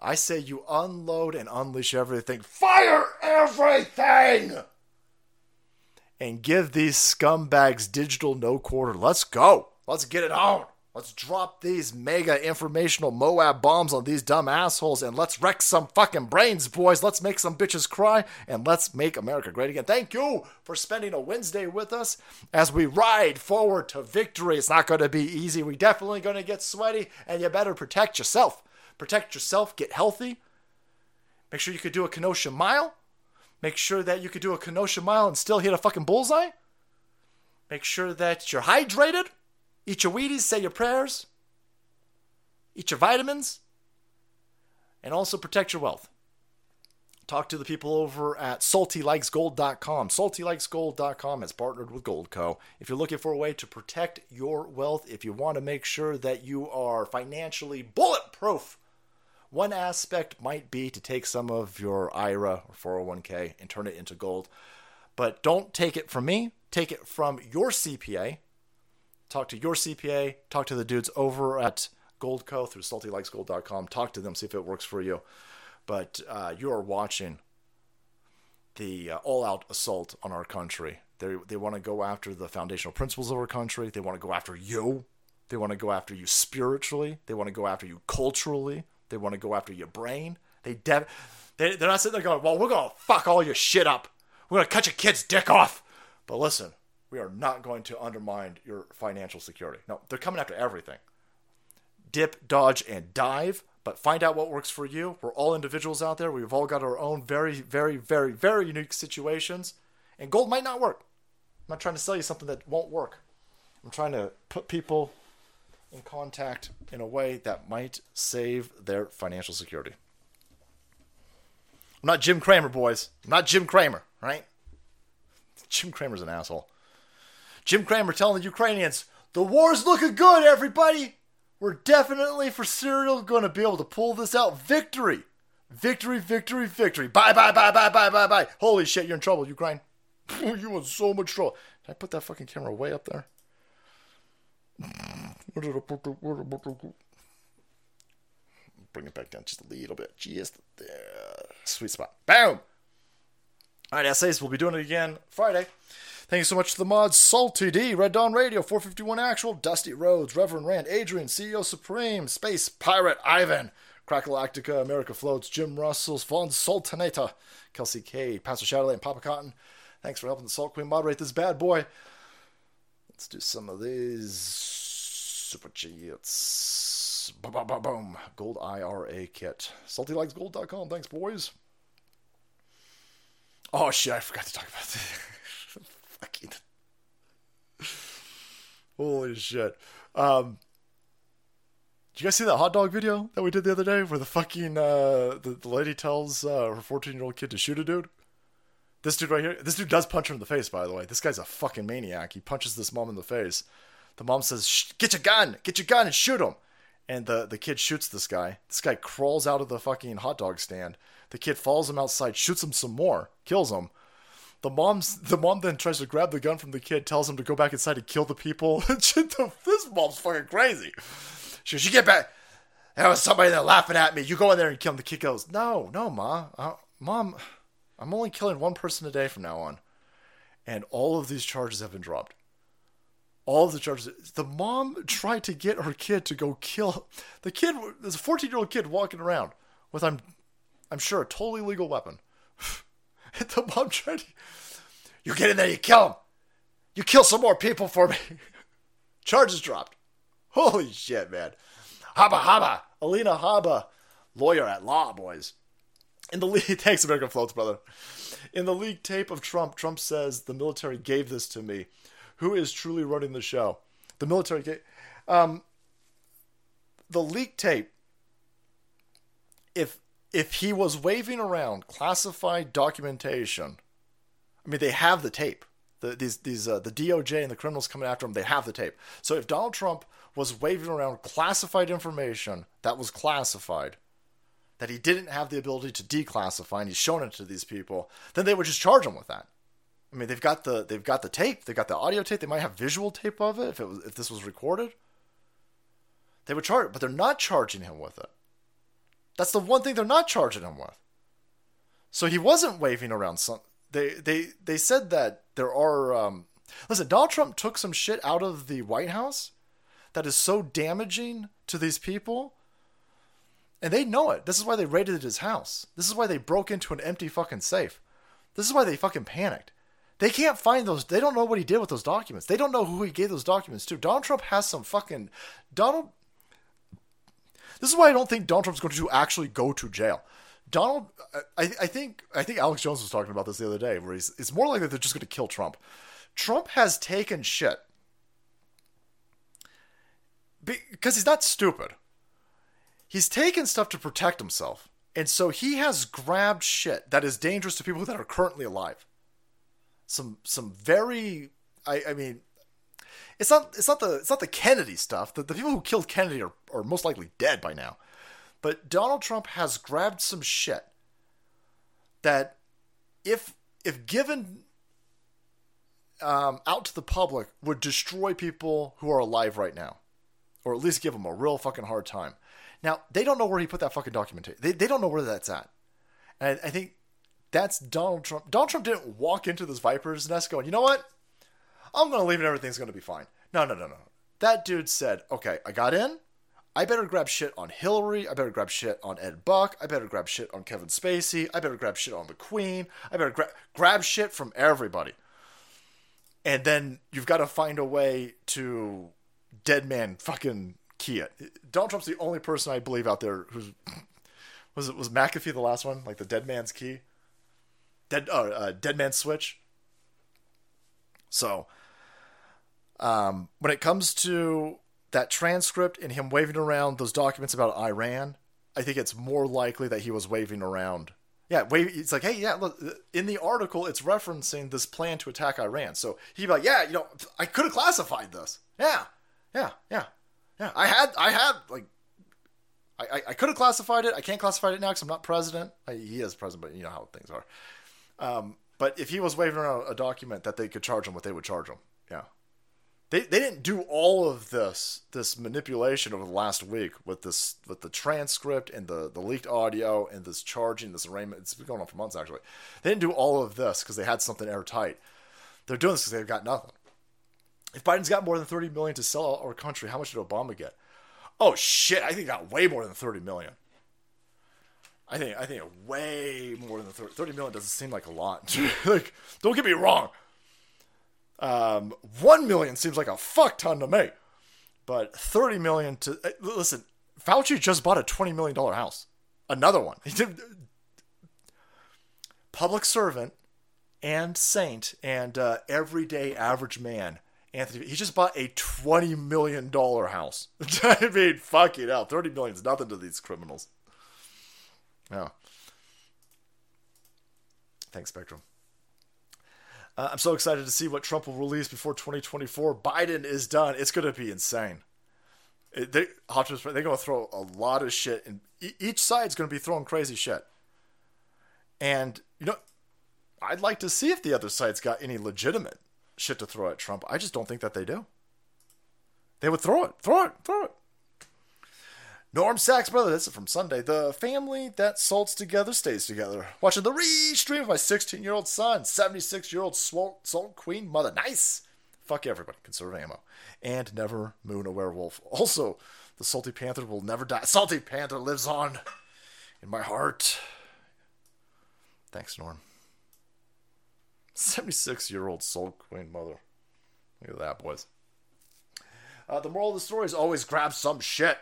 I say you unload and unleash everything. Fire everything! And give these scumbags digital no quarter. Let's go. Let's get it on. Let's drop these mega informational Moab bombs on these dumb assholes and let's wreck some fucking brains, boys. Let's make some bitches cry and let's make America great again. Thank you for spending a Wednesday with us as we ride forward to victory. It's not going to be easy. We're definitely going to get sweaty and you better protect yourself. Protect yourself, get healthy. Make sure you could do a Kenosha mile. Make sure that you could do a Kenosha mile and still hit a fucking bullseye. Make sure that you're hydrated. Eat your Wheaties, say your prayers, eat your vitamins, and also protect your wealth. Talk to the people over at saltylikesgold.com. Saltylikesgold.com has partnered with Goldco. If you're looking for a way to protect your wealth, if you want to make sure that you are financially bulletproof, one aspect might be to take some of your IRA or 401k and turn it into gold. But don't take it from me, take it from your CPA talk to your CPA, talk to the dudes over at Goldco through saltylikesgold.com. Talk to them, see if it works for you. But uh, you are watching the uh, all-out assault on our country. They they want to go after the foundational principles of our country. They want to go after you. They want to go after you spiritually. They want to go after you culturally. They want to go after your brain. They de- they they're not sitting there going, "Well, we're gonna fuck all your shit up. We're gonna cut your kid's dick off." But listen, we are not going to undermine your financial security. No, they're coming after everything. Dip, dodge, and dive, but find out what works for you. We're all individuals out there. We've all got our own very, very, very, very unique situations, and gold might not work. I'm not trying to sell you something that won't work. I'm trying to put people in contact in a way that might save their financial security. I'm not Jim Cramer, boys. I'm not Jim Cramer, right? Jim Cramer's an asshole. Jim Cramer telling the Ukrainians, the war's looking good, everybody. We're definitely for serial going to be able to pull this out. Victory. Victory, victory, victory. Bye, bye, bye, bye, bye, bye, bye. Holy shit, you're in trouble, Ukraine. <laughs> you in so much trouble. Did I put that fucking camera way up there? Where did I put the, where did I put the, bring it back down just a little bit. Just there. Sweet spot. Boom! All right, essays. We'll be doing it again Friday. Thank you so much to the mods Salty D, Red Dawn Radio, 451 Actual, Dusty Rhodes, Reverend Rand, Adrian, CEO Supreme, Space Pirate Ivan, Crackalactica, America Floats, Jim Russell's, Von Sultanata, Kelsey K, Pastor Shadowley, and Papa Cotton. Thanks for helping the Salt Queen moderate this bad boy. Let's do some of these super chats. Boom, boom, boom, boom. Gold IRA kit. SaltyLikesGold.com. Thanks, boys. Oh, shit. I forgot to talk about this. <laughs> Fucking. Holy shit. Um, did you guys see that hot dog video that we did the other day where the fucking uh, the, the lady tells uh, her 14 year old kid to shoot a dude? This dude right here, this dude does punch her in the face, by the way. This guy's a fucking maniac. He punches this mom in the face. The mom says, Get your gun, get your gun and shoot him. And the, the kid shoots this guy. This guy crawls out of the fucking hot dog stand. The kid follows him outside, shoots him some more, kills him. The mom's the mom then tries to grab the gun from the kid, tells him to go back inside and kill the people. <laughs> this mom's fucking crazy. She "You get back." There was somebody there laughing at me. You go in there and kill him. The kid goes, "No, no, ma, uh, mom, I'm only killing one person a day from now on." And all of these charges have been dropped. All of the charges. The mom tried to get her kid to go kill the kid. There's a 14 year old kid walking around with I'm, I'm sure a totally legal weapon. <laughs> The mom tried to, you get in there, you kill him. You kill some more people for me. <laughs> Charges dropped. Holy shit, man. Habba Habba. Alina Habba. Lawyer at law, boys. In the league, <laughs> thanks, American Floats, brother. In the league tape of Trump, Trump says the military gave this to me. Who is truly running the show? The military gave. Um, the leak tape. If if he was waving around classified documentation, I mean, they have the tape. The, these these uh, the DOJ and the criminals coming after him, they have the tape. So if Donald Trump was waving around classified information that was classified, that he didn't have the ability to declassify, and he's shown it to these people, then they would just charge him with that. I mean, they've got the they've got the tape, they've got the audio tape, they might have visual tape of it if it was if this was recorded. They would charge, but they're not charging him with it. That's the one thing they're not charging him with. So he wasn't waving around some. They they they said that there are. Um, listen, Donald Trump took some shit out of the White House that is so damaging to these people, and they know it. This is why they raided his house. This is why they broke into an empty fucking safe. This is why they fucking panicked. They can't find those. They don't know what he did with those documents. They don't know who he gave those documents to. Donald Trump has some fucking Donald this is why I don't think Donald Trump's going to actually go to jail. Donald, I, I think I think Alex Jones was talking about this the other day, where he's it's more likely they're just going to kill Trump. Trump has taken shit because he's not stupid. He's taken stuff to protect himself, and so he has grabbed shit that is dangerous to people that are currently alive. Some some very, I, I mean, it's not it's not the it's not the Kennedy stuff. The, the people who killed Kennedy are, are most likely dead by now. But Donald Trump has grabbed some shit that if if given um, out to the public would destroy people who are alive right now, or at least give them a real fucking hard time. Now they don't know where he put that fucking document. They they don't know where that's at, and I think that's Donald Trump. Donald Trump didn't walk into this Viper's nest going, you know what? I'm going to leave and everything's going to be fine. No, no, no, no. That dude said, okay, I got in. I better grab shit on Hillary. I better grab shit on Ed Buck. I better grab shit on Kevin Spacey. I better grab shit on the Queen. I better gra- grab shit from everybody. And then you've got to find a way to dead man fucking Donald Trump's the only person I believe out there who's was it was McAfee the last one, like the dead man's key, dead uh, uh dead man's switch. So um, when it comes to that transcript and him waving around those documents about Iran, I think it's more likely that he was waving around Yeah, wait. It's like, hey, yeah, look, in the article, it's referencing this plan to attack Iran. So he'd be like, yeah, you know, I could have classified this. Yeah, yeah, yeah, yeah. I had, I had, like, I, I, could have classified it. I can't classify it now because I'm not president. I, he is president, but you know how things are. Um, but if he was waving around a document that they could charge him what they would charge him, yeah. They, they didn't do all of this this manipulation over the last week with this with the transcript and the, the leaked audio and this charging this arraignment. It's been going on for months actually. They didn't do all of this because they had something airtight. They're doing this because they've got nothing. If Biden's got more than thirty million to sell our country, how much did Obama get? Oh shit! I think he got way more than thirty million. I think I think way more than 30, 30 million doesn't seem like a lot. <laughs> like, don't get me wrong. Um, one million seems like a fuck ton to me, but thirty million to uh, listen. Fauci just bought a twenty million dollar house, another one. He <laughs> did public servant and saint and uh, everyday average man. Anthony, he just bought a twenty million dollar house. <laughs> I mean, fuck it out. Thirty million is nothing to these criminals. Yeah. Thanks, Spectrum. Uh, I'm so excited to see what Trump will release before 2024. Biden is done. It's going to be insane. It, they, they're going to throw a lot of shit, and each side's going to be throwing crazy shit. And, you know, I'd like to see if the other side's got any legitimate shit to throw at Trump. I just don't think that they do. They would throw it, throw it, throw it. Norm Sachs, brother, this is from Sunday. The family that salts together stays together. Watching the re-stream of my 16 year old son, 76 year old salt queen mother. Nice. Fuck everybody. Conserve ammo. And never moon a werewolf. <laughs> Also, the Salty Panther will never die. Salty Panther lives on in my heart. Thanks, Norm. 76 year old Soul queen mother. Look at that, boys. Uh, the moral of the story is always grab some shit.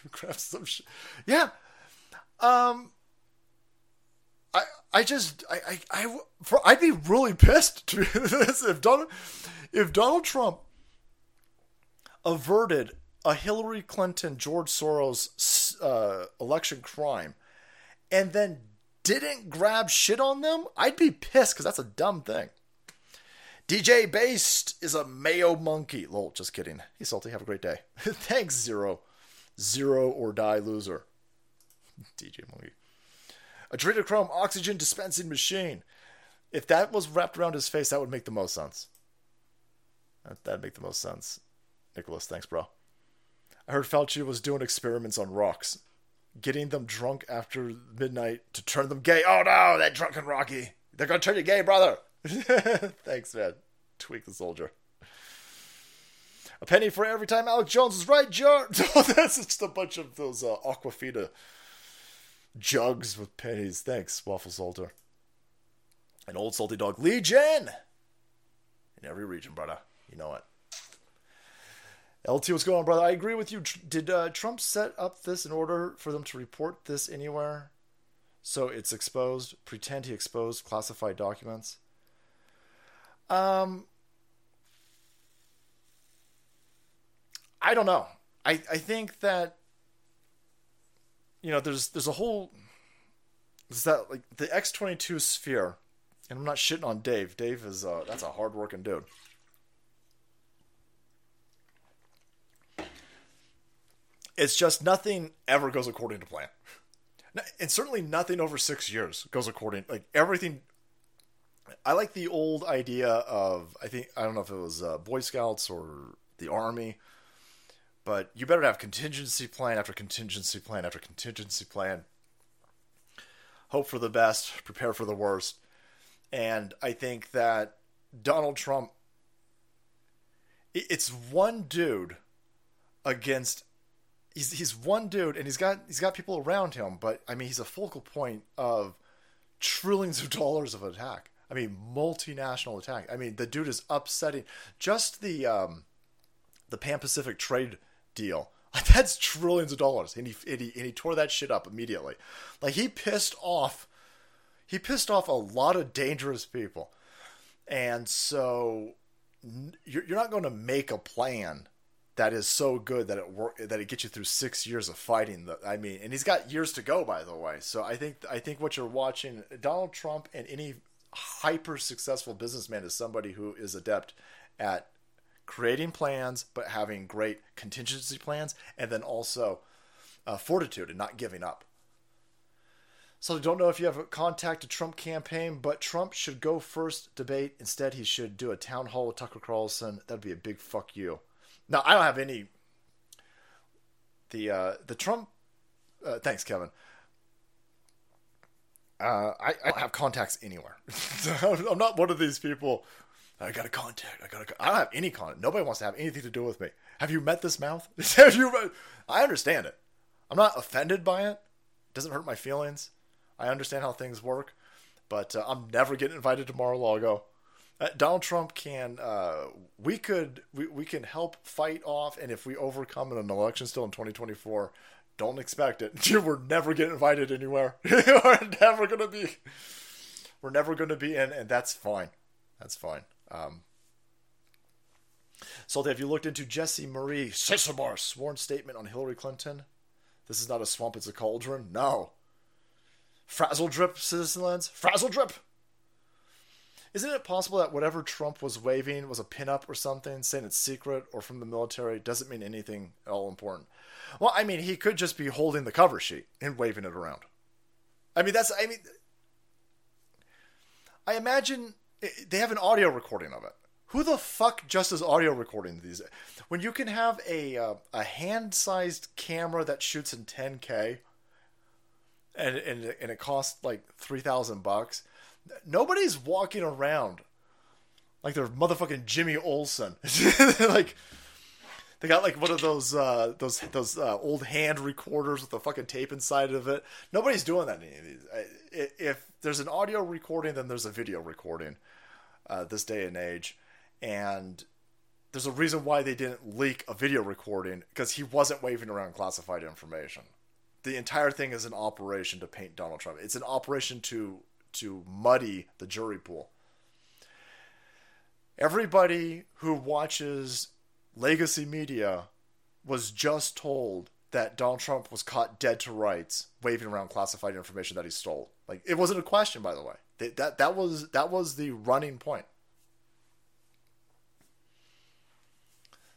<laughs> grab some shit. Yeah. Um. I I just I I, I for, I'd be really pissed to this <laughs> if Donald if Donald Trump averted a Hillary Clinton George Soros uh, election crime and then didn't grab shit on them, I'd be pissed because that's a dumb thing. DJ Based is a Mayo monkey. Lol, just kidding. He's salty. Have a great day. <laughs> Thanks, Zero. Zero or die loser. DJ Monkey. Adrenochrome oxygen dispensing machine. If that was wrapped around his face, that would make the most sense. That'd make the most sense. Nicholas, thanks, bro. I heard Fauci was doing experiments on rocks, getting them drunk after midnight to turn them gay. Oh no, that drunken Rocky. They're gonna turn you gay, brother. <laughs> Thanks, man. Tweak the soldier. A penny for every time Alex Jones is right, Joe. <laughs> Oh, that's just a bunch of those uh, Aquafina jugs with pennies. Thanks, Waffle Soldier. An old salty dog legion in every region, brother. You know it. LT, what's going on, brother? I agree with you. Did uh, Trump set up this in order for them to report this anywhere? So it's exposed. Pretend he exposed classified documents. Um, I don't know. I, I think that you know there's there's a whole is that like the X twenty two sphere, and I'm not shitting on Dave. Dave is uh, that's a hard working dude. It's just nothing ever goes according to plan, and certainly nothing over six years goes according. Like everything I like the old idea of I think I don't know if it was uh, Boy Scouts or the Army, but you better have contingency plan after contingency plan after contingency plan. Hope for the best, prepare for the worst, and I think that Donald Trump. It's one dude against he's he's one dude and he's got he's got people around him, but I mean he's a focal point of trillions of <laughs> dollars of attack. I mean, multinational attack. I mean, the dude is upsetting. Just the um, the Pan Pacific trade deal. <laughs> That's trillions of dollars, and he, and he and he tore that shit up immediately. Like he pissed off, he pissed off a lot of dangerous people, and so you're, you're not going to make a plan that is so good that it work that it gets you through six years of fighting. The, I mean, and he's got years to go, by the way. So I think I think what you're watching, Donald Trump and any hyper successful businessman is somebody who is adept at creating plans, but having great contingency plans, and then also uh, fortitude and not giving up. So I don't know if you have a contact to Trump campaign, but Trump should go first debate. Instead, he should do a town hall with Tucker Carlson. That'd be a big fuck you. Now I don't have any. The uh, the Trump. Uh, thanks, Kevin. Uh, I, I don't have contacts anywhere. <laughs> I'm not one of these people. I got a contact. I got a. I don't have any contact. Nobody wants to have anything to do with me. Have you met this mouth? <laughs> have you? Met, I understand it. I'm not offended by it. It doesn't hurt my feelings. I understand how things work, but uh, I'm never getting invited to Mar-a-Lago. Uh, Donald Trump can. Uh, we could. We, we can help fight off, and if we overcome in an election still in 2024, don't expect it. <laughs> We're never getting invited anywhere. <laughs> we're never gonna be. We're never gonna be in, and that's fine. That's fine. Um, so, have you looked into Jesse Marie Sisamar's sworn statement on Hillary Clinton? This is not a swamp; it's a cauldron. No. Frazzle drip, citizen lens. Frazzle drip. Isn't it possible that whatever Trump was waving was a pinup or something, saying it's secret or from the military, doesn't mean anything at all important? Well, I mean, he could just be holding the cover sheet and waving it around. I mean, that's, I mean, I imagine they have an audio recording of it. Who the fuck just is audio recording these? When you can have a uh, a hand sized camera that shoots in 10k, and and and it costs like three thousand bucks, nobody's walking around like they're motherfucking Jimmy Olsen. <laughs> like they got like one of those uh, those those uh, old hand recorders with the fucking tape inside of it. Nobody's doing that. If there's an audio recording, then there's a video recording. Uh, this day and age, and there's a reason why they didn't leak a video recording because he wasn't waving around classified information. The entire thing is an operation to paint Donald Trump. It's an operation to to muddy the jury pool. Everybody who watches legacy media was just told that Donald Trump was caught dead to rights waving around classified information that he stole. Like it wasn't a question, by the way. That that, that was that was the running point.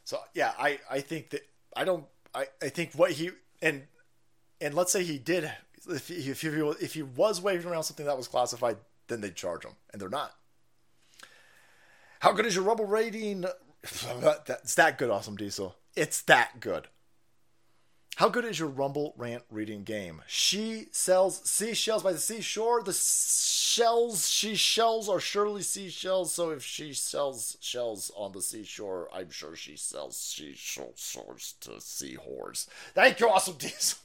So yeah, I I think that I don't I I think what he and and let's say he did if he, if he if he was waving around something that was classified, then they'd charge him, and they're not. How good is your Rumble rating? <laughs> It's that good, Awesome Diesel. It's that good. How good is your Rumble rant reading game? She sells seashells by the seashore. The shells she shells are surely seashells. So if she sells shells on the seashore, I'm sure she sells seashells to seahorse. Thank you, Awesome Diesel.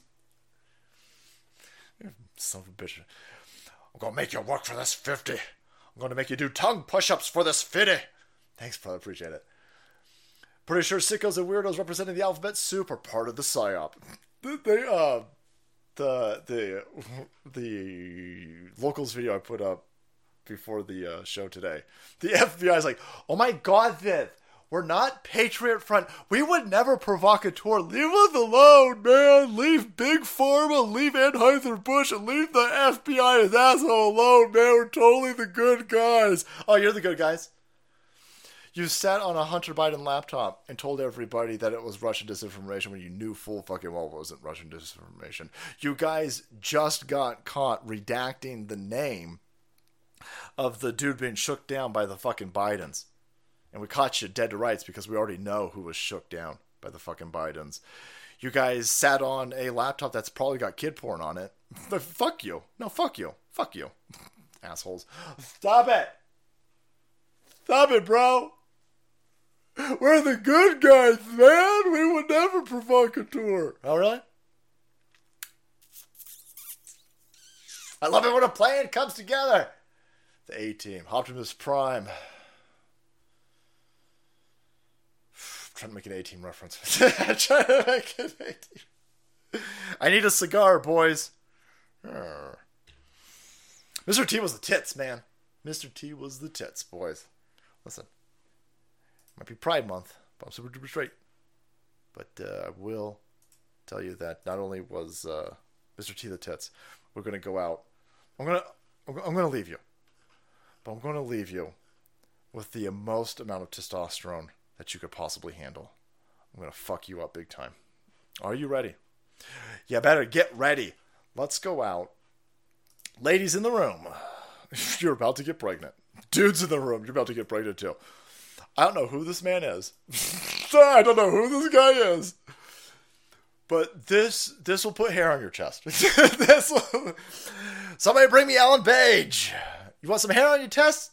Son of a bitch. I'm gonna make you work for this 50. I'm gonna make you do tongue push-ups for this 50. Thanks, brother. Appreciate it. Pretty sure sickos and weirdos representing the alphabet soup are part of the psyop. They uh the the the locals video I put up before the uh, show today. The FBI is like, "Oh my god, Viv, we're not Patriot Front. We would never provocateur. Leave us alone, man. Leave Big Pharma, leave Anheuser-Busch, and leave the FBI his asshole alone, man. We're totally the good guys. Oh, you're the good guys. You sat on a Hunter Biden laptop and told everybody that it was Russian disinformation when you knew full fucking well it wasn't Russian disinformation. You guys just got caught redacting the name of the dude being shook down by the fucking Bidens. And we caught you dead to rights because we already know who was shook down by the fucking Bidens. You guys sat on a laptop that's probably got kid porn on it. <laughs> Fuck you. No, fuck you. Fuck you. <laughs> Assholes. Stop it. Stop it, bro. We're the good guys, man. We would never provocateur. Oh, really? I love it when a plan comes together. The A team, Optimus Prime. Trying to make an A team reference. <laughs> trying to make an A team. I need a cigar, boys. Mr. T was the tits, man. Mr. T was the tits, boys. Listen, might be Pride Month, but I'm super duper straight. But uh, I will tell you that not only was uh, Mr. T the tits, we're gonna go out. I'm gonna I'm gonna leave you, but I'm gonna leave you with the most amount of testosterone that you could possibly handle. I'm gonna fuck you up big time. Are you ready? You better get ready. Let's go out. Ladies in the room, <laughs> you're about to get pregnant. Dudes in the room, you're about to get pregnant too. I don't know who this man is. <laughs> I don't know who this guy is. But this this will put hair on your chest. <laughs> this will... Somebody bring me Alan Page. You want some hair on your chest?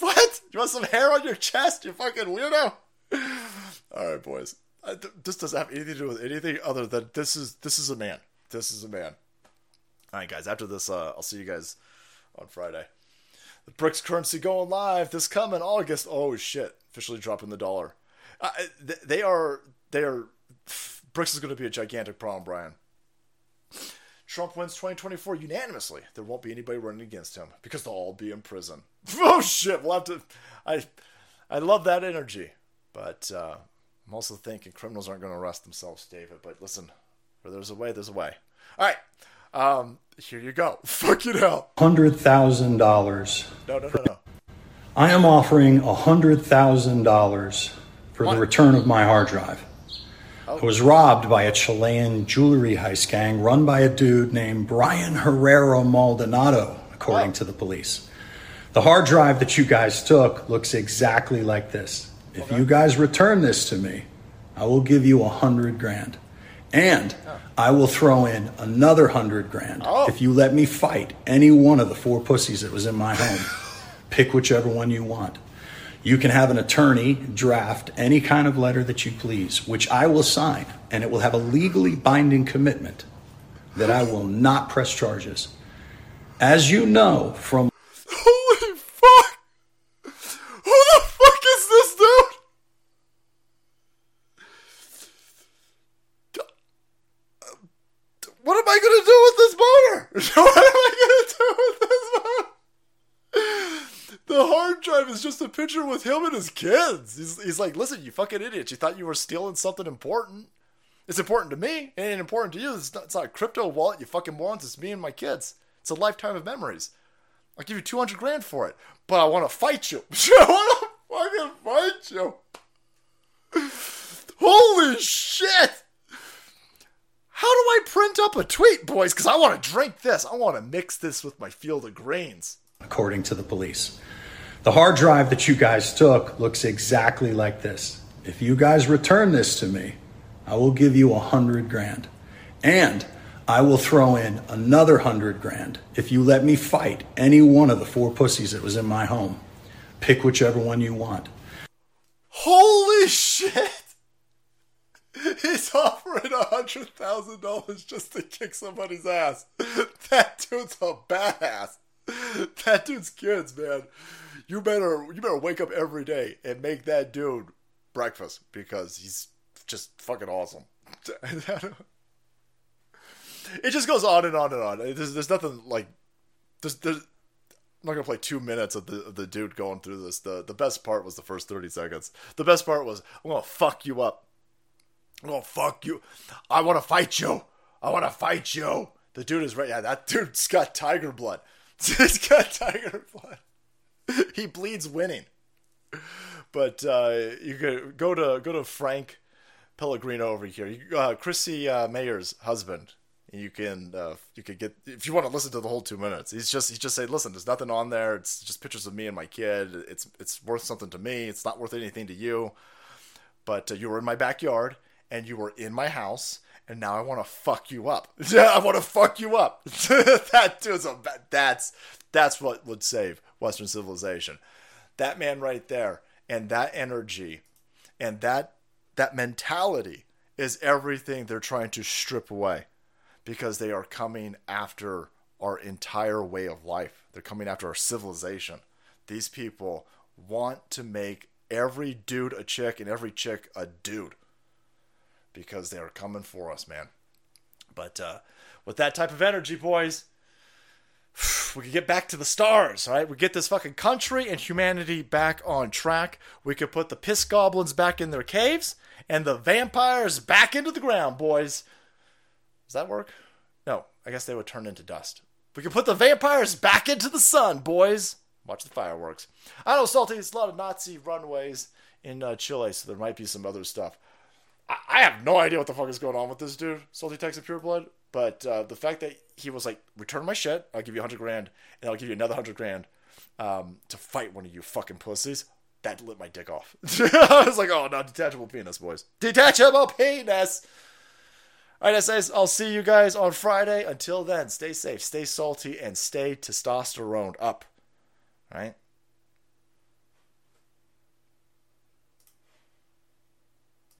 What? You want some hair on your chest? You fucking weirdo. <laughs> All right, boys. This doesn't have anything to do with anything other than this is this is a man. This is a man. All right, guys. After this, uh, I'll see you guys on Friday. The BRICS currency going live this coming August. Oh shit! Officially dropping the dollar. Uh, they are they are. BRICS is going to be a gigantic problem, Brian. Trump wins 2024 unanimously. There won't be anybody running against him because they'll all be in prison. <laughs> Oh shit! We'll have to. I I love that energy, but uh, I'm also thinking criminals aren't going to arrest themselves, David. But listen, where there's a way, there's a way. All right. Um, here you go. <laughs> Fuck it hell. Hundred thousand dollars. No, no, no, no. I am offering a hundred thousand dollars for the return of my hard drive. Oh. I was robbed by a Chilean jewelry heist gang run by a dude named Brian Herrero Maldonado, according to the police. The hard drive that you guys took looks exactly like this. If you guys return this to me, I will give you a hundred grand. And I will throw in another hundred grand oh. if you let me fight any one of the four pussies that was in my home. <laughs> Pick whichever one you want. You can have an attorney draft any kind of letter that you please, which I will sign, and it will have a legally binding commitment that I will not press charges. As you know from Holy fuck! Who the fuck is this dude? What am I gonna do with this boner? What am I gonna do with this boner? The is just a picture with him and his kids. He's, he's like, listen, you fucking idiot. You thought you were stealing something important. It's important to me. It ain't important to you. It's not, it's not a crypto wallet, you fucking morons. It's me and my kids. It's a lifetime of memories. I'll give you 200 grand for it. But I want to fight you. <laughs> I want to fucking fight you. Holy shit. How do I print up a tweet, boys? Because I want to drink this. I want to mix this with my field of grains. according to the police. The hard drive that you guys took looks exactly like this. If you guys return this to me, I will give you a hundred grand. And I will throw in another hundred grand if you let me fight any one of the four pussies that was in my home. Pick whichever one you want. Holy shit! He's offering a hundred thousand dollars just to kick somebody's ass. That dude's a badass. That dude's kids, man. You better you better wake up every day and make that dude breakfast because he's just fucking awesome. <laughs> it just goes on and on and on. There's, there's nothing like there's, there's I'm not gonna play two minutes of the of the dude going through this. The the best part was the first thirty seconds. The best part was I'm gonna fuck you up. I'm gonna fuck you. I wanna fight you. I wanna fight you. The dude is right. Yeah, that dude's got tiger blood. <laughs> He's got tiger blood. <laughs> he bleeds winning. But uh, you could go to go to Frank Pellegrino over here. Uh, Chrissy uh, Mayr's husband. You can uh, you could get if you want to listen to the whole two minutes. He's just he's just saying, listen, there's nothing on there. It's just pictures of me and my kid. It's it's worth something to me. It's not worth anything to you. But uh, you were in my backyard and you were in my house, and now I want to fuck you up. Yeah, <laughs> I want to fuck you up. <laughs> that dude's a that's that's what would save Western civilization. That man right there, and that energy, and that that mentality is everything they're trying to strip away, because they are coming after our entire way of life. They're coming after our civilization. These people want to make every dude a chick and every chick a dude because they are coming for us, man. But uh, with that type of energy, boys, <sighs> we could get back to the stars, right? We get this fucking country and humanity back on track. We could put the piss goblins back in their caves and the vampires back into the ground, boys. Does that work? No, I guess they would turn into dust. We could put the vampires back into the sun, boys. Watch the fireworks. I know, Salty, a lot of Nazi runways in uh, Chile, so there might be some other stuff. I, I have no idea what the fuck is going on with this dude, Salty Texas Pure Blood. But uh, the fact that he was like, return my shit, I'll give you a 100 grand, and I'll give you another 100 grand um, to fight one of you fucking pussies, that lit my dick off. <laughs> I was like, oh, no, detachable penis, boys. Detachable penis! All right, guys, I'll see you guys on Friday. Until then, stay safe, stay salty, and stay testosterone up. All right?